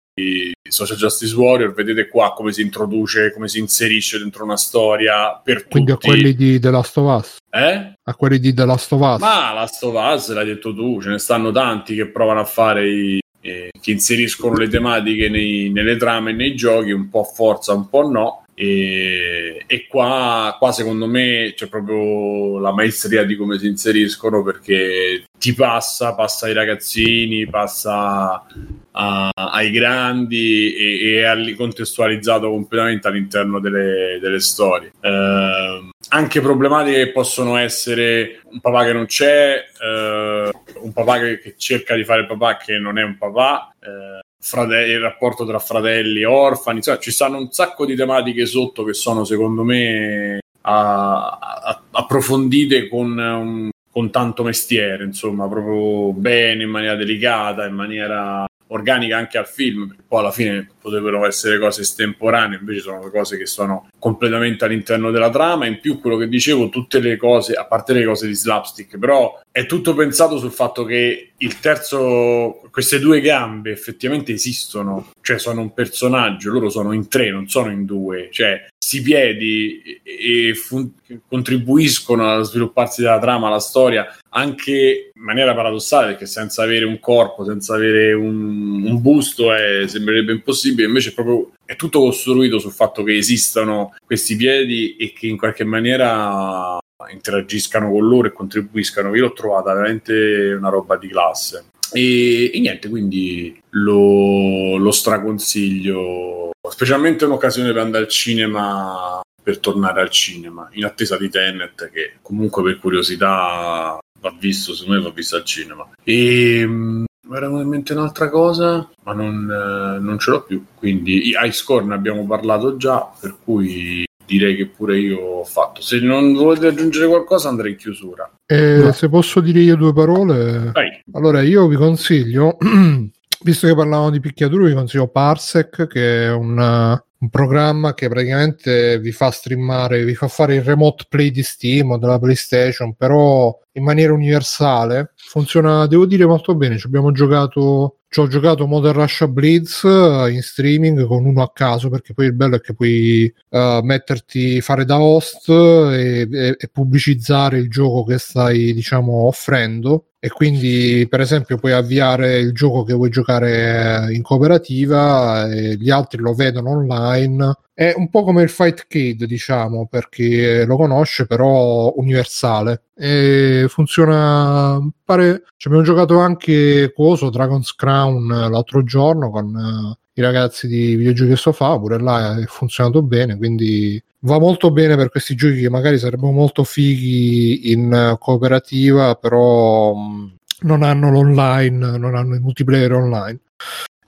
Social Justice Warrior, vedete qua come si introduce, come si inserisce dentro una storia per Quindi tutti. a quelli di The Last of Us? Eh? A quelli di The Last of Us? Ma Last of Us l'hai detto tu, ce ne stanno tanti che provano a fare i, eh, che inseriscono le tematiche nei, nelle trame e nei giochi, un po' forza, un po' no. E, e qua, qua, secondo me c'è proprio la maestria di come si inseriscono perché ti passa, passa ai ragazzini, passa a, ai grandi e, e, è contestualizzato completamente all'interno delle, delle storie. Eh, anche problematiche che possono essere un papà che non c'è, eh, un papà che, che, cerca di fare il papà che non è un papà. Eh, fratelli, il rapporto tra fratelli, orfani, cioè, ci stanno un sacco di tematiche sotto che sono secondo me a, a, approfondite con, um, con tanto mestiere, insomma, proprio bene, in maniera delicata, in maniera organica anche al film, perché poi alla fine potrebbero essere cose estemporanee, invece sono cose che sono completamente all'interno della trama. In più, quello che dicevo, tutte le cose, a parte le cose di slapstick, però è tutto pensato sul fatto che il terzo, queste due gambe effettivamente esistono, cioè sono un personaggio, loro sono in tre, non sono in due, cioè questi piedi e fun- contribuiscono a svilupparsi della trama, alla storia, anche in maniera paradossale, perché senza avere un corpo, senza avere un, un busto, è, sembrerebbe impossibile, invece è proprio è tutto costruito sul fatto che esistano questi piedi e che in qualche maniera interagiscano con loro e contribuiscano. Io l'ho trovata veramente una roba di classe. E, e niente, quindi lo, lo straconsiglio, specialmente in occasione per andare al cinema, per tornare al cinema, in attesa di Tenet, che comunque per curiosità va visto, secondo me va visto al cinema. E mi era in mente un'altra cosa, ma non, eh, non ce l'ho più. Quindi Ice Score ne abbiamo parlato già, per cui direi che pure io ho fatto. Se non volete aggiungere qualcosa, andrei in chiusura. Eh, no. Se posso dire io due parole, Vai. allora io vi consiglio, visto che parlavamo di picchiaduro, vi consiglio Parsec, che è un, un programma che praticamente vi fa streamare, vi fa fare il remote play di Steam o della PlayStation, però in maniera universale. Funziona, devo dire, molto bene. Ci abbiamo giocato ci ho giocato Modern Russia Blitz eh, in streaming con uno a caso perché poi il bello è che puoi uh, metterti fare da host e, e, e, pubblicizzare il gioco che stai diciamo offrendo e quindi per esempio puoi avviare il gioco che vuoi giocare in cooperativa gli altri lo vedono online è un po' come il Fight Kid, diciamo, per chi lo conosce, però universale. E funziona. Pare. Ci abbiamo giocato anche Coso, Dragon's Crown l'altro giorno con uh, i ragazzi di videogiochi sofà, pure là è funzionato bene, quindi va molto bene per questi giochi che magari sarebbero molto fighi in cooperativa, però mh, non hanno l'online, non hanno il multiplayer online.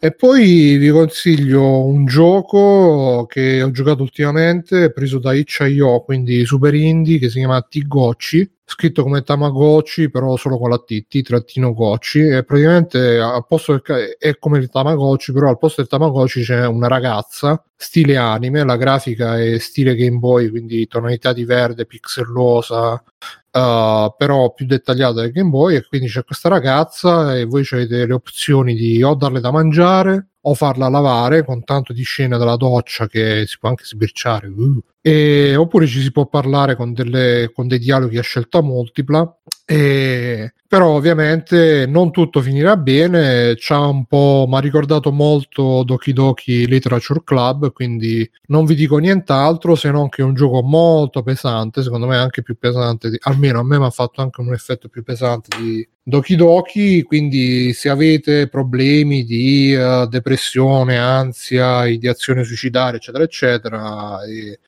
E poi vi consiglio un gioco che ho giocato ultimamente, preso da Itch.io, quindi super indie, che si chiama T-Gocci, scritto come Tamagotchi, però solo con la T, T-Gocci. Gocci, e praticamente al posto del, è come il Tamagotchi, però al posto del Tamagotchi c'è una ragazza, stile anime, la grafica è stile Game Boy, quindi tonalità di verde, pixellosa, Uh, però più dettagliata del Game Boy e quindi c'è questa ragazza e voi avete le opzioni di o darle da mangiare o farla lavare con tanto di scena della doccia che si può anche sbirciare uh. E, oppure ci si può parlare con, delle, con dei dialoghi a scelta multipla e, però ovviamente non tutto finirà bene c'ha un po' mi ha ricordato molto Doki Doki Literature Club quindi non vi dico nient'altro se non che è un gioco molto pesante secondo me anche più pesante di, almeno a me mi ha fatto anche un effetto più pesante di Doki Doki quindi se avete problemi di uh, depressione ansia ideazione suicidaria eccetera eccetera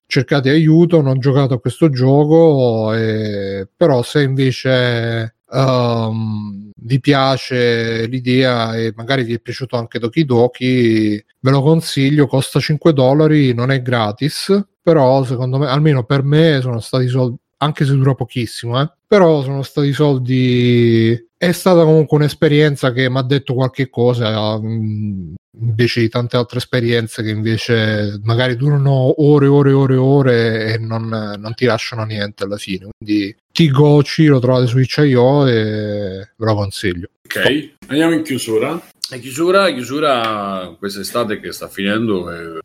cercate aiuto non giocate a questo gioco e, però se invece Um, vi piace l'idea e magari vi è piaciuto anche Doki Doki, ve lo consiglio, costa 5 dollari, non è gratis, però secondo me, almeno per me, sono stati soldi, anche se dura pochissimo, eh, però sono stati soldi è stata comunque un'esperienza che mi ha detto qualche cosa mm, invece di tante altre esperienze che invece magari durano ore e ore e ore e ore e non, non, ti lasciano niente alla fine. Quindi Tigoci lo trovate su itch.io e ve lo consiglio. Ok andiamo in chiusura. In chiusura, chiusura quest'estate che sta finendo un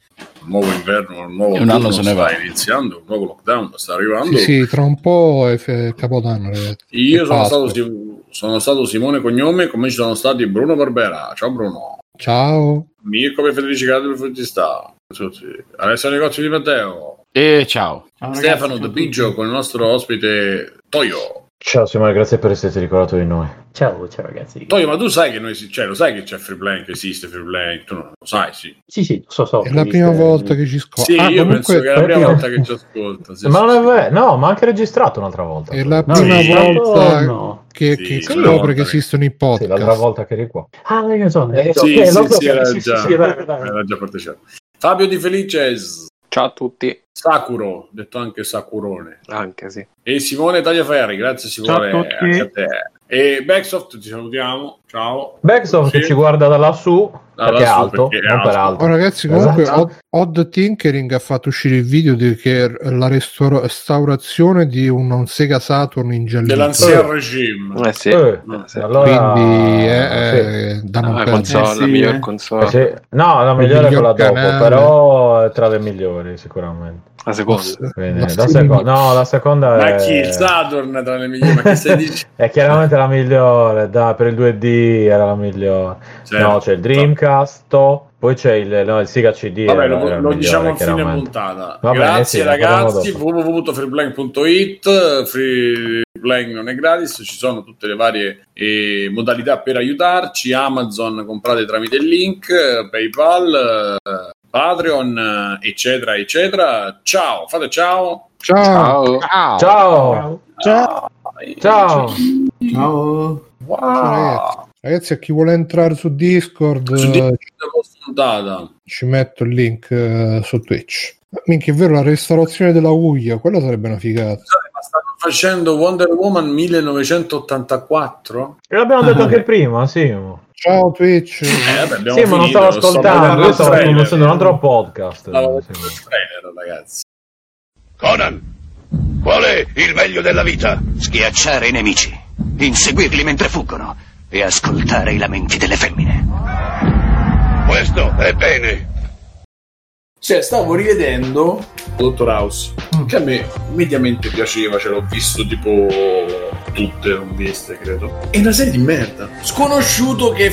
nuovo inverno un nuovo un anno se ne va. iniziando un nuovo lockdown sta arrivando. Sì, sì tra un po' è capodanno io sono stato sono stato Simone Cognome, come ci sono stati Bruno Barbera. Ciao Bruno. Ciao. Mirko per Federici Grado per Fruttista. Alessio Negozio di Matteo. E ciao. ciao Stefano De Biggio con il nostro ospite Toyo. Ciao Simone, grazie per esserti ricordato di noi. Ciao, ciao ragazzi. Toyo, ma tu sai che noi, cioè, lo sai che c'è Freeplane, che esiste Freeplane, tu non lo sai, sì. Sì, sì, so, so. È la prima volta che ci ascolta. Sì, ah, io comunque... penso che è la prima volta che ci ascolta. Sì, ma non è vero, no, ma anche registrato un'altra volta. È la prima sì. volta no. che, sì, che scopre che esistono i podcast. Sì, l'altra volta che eri qua. Ah, io so, eh, sì, eh, sì, sì, era già, era già partecipato. Fabio Di Felices. Ciao a tutti. Sakuro, detto anche Sakurone. Anche sì. E Simone Tagliaferri, grazie Simone. Ciao a tutti. Anche a te. E Backsoft ti salutiamo. Ciao. Backsoft sì. ci guarda da lassù da perché, è alto, perché è alto. Per alto. Oh, ragazzi, comunque esatto. Odd, Tinkering ha fatto uscire il video di che la restaurazione di un, un Sega Saturn in giallino. Dell'ancien eh. regime. Eh sì. Eh, sì. Allora, Quindi è, sì. da non ah, console, eh, la miglior console. Sì. No, la migliore è quella dopo, però è tra le migliori sicuramente. La seconda. La, la seconda. No, la seconda ma è... chi? Il Saturn tra le migliori? Ma che stai dicendo? è chiaramente la migliore, dai, per il 2D era la migliore. Certo. No, c'è il Dreamcast, poi c'è il, no, il Sega CD. Vabbè, lo, lo migliore, diciamo a fine puntata. Vabbè, Grazie sì, ragazzi, www.freeplank.it Freeplank non è gratis, ci sono tutte le varie eh, modalità per aiutarci, Amazon comprate tramite il link, PayPal, eh, Patreon, eccetera, eccetera. Ciao, fate ciao. Ciao. Ciao. Ciao. Ciao. Ciao. Ciao. Wow. Ragazzi, a chi vuole entrare su Discord, su Discord ci metto il link uh, su Twitch. Minchia, è vero, la restaurazione della Uia, quella sarebbe una figata. Ma stanno facendo Wonder Woman 1984? E l'abbiamo detto anche prima, sì. Ciao Twitch. Eh, vabbè, sì, ma non stavo ascoltando, stavo conoscendo un altro podcast. Stavo trailer, ragazzi. Conan, qual è il meglio della vita? Schiacciare i nemici, inseguirli mentre fuggono e ascoltare i lamenti delle femmine. Questo è bene. Cioè, stavo rivedendo Dottor House, mm. che a me mediamente piaceva, ce l'ho visto tipo tutte, non viste, credo. È una serie di merda. Sconosciuto che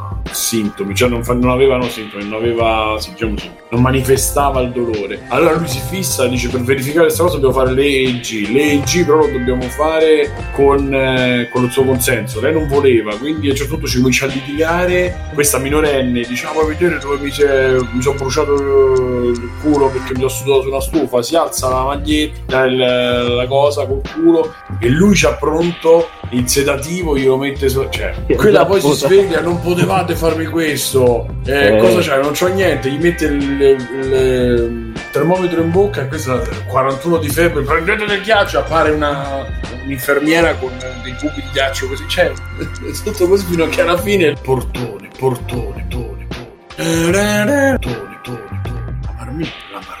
sintomi, cioè non, fa, non avevano sintomi, non aveva, diciamo non manifestava il dolore. Allora lui si fissa, dice per verificare questa cosa dobbiamo fare l'EEG, l'EEG però lo dobbiamo fare con, eh, con, il suo consenso, lei non voleva, quindi a un certo punto ci comincia a litigare, questa minorenne dice ah, vuoi vedere dove mi, mi sono bruciato il culo perché mi ho sudato su una stufa, si alza la maglietta, la, la cosa col culo e lui c'ha pronto il sedativo, glielo mette su... cioè, quella poi si sveglia, non potevate farmi questo. Eh, eh. Cosa c'è? Non c'ho niente. Gli mette il, il, il, termometro in bocca e questo è 41 di febbre. Prendete del ghiaccio. Appare una, un'infermiera con dei cubi di ghiaccio così. C'è tutto così fino a che alla fine il portone, portone, tone, tone, tone, tone, tone, la marmita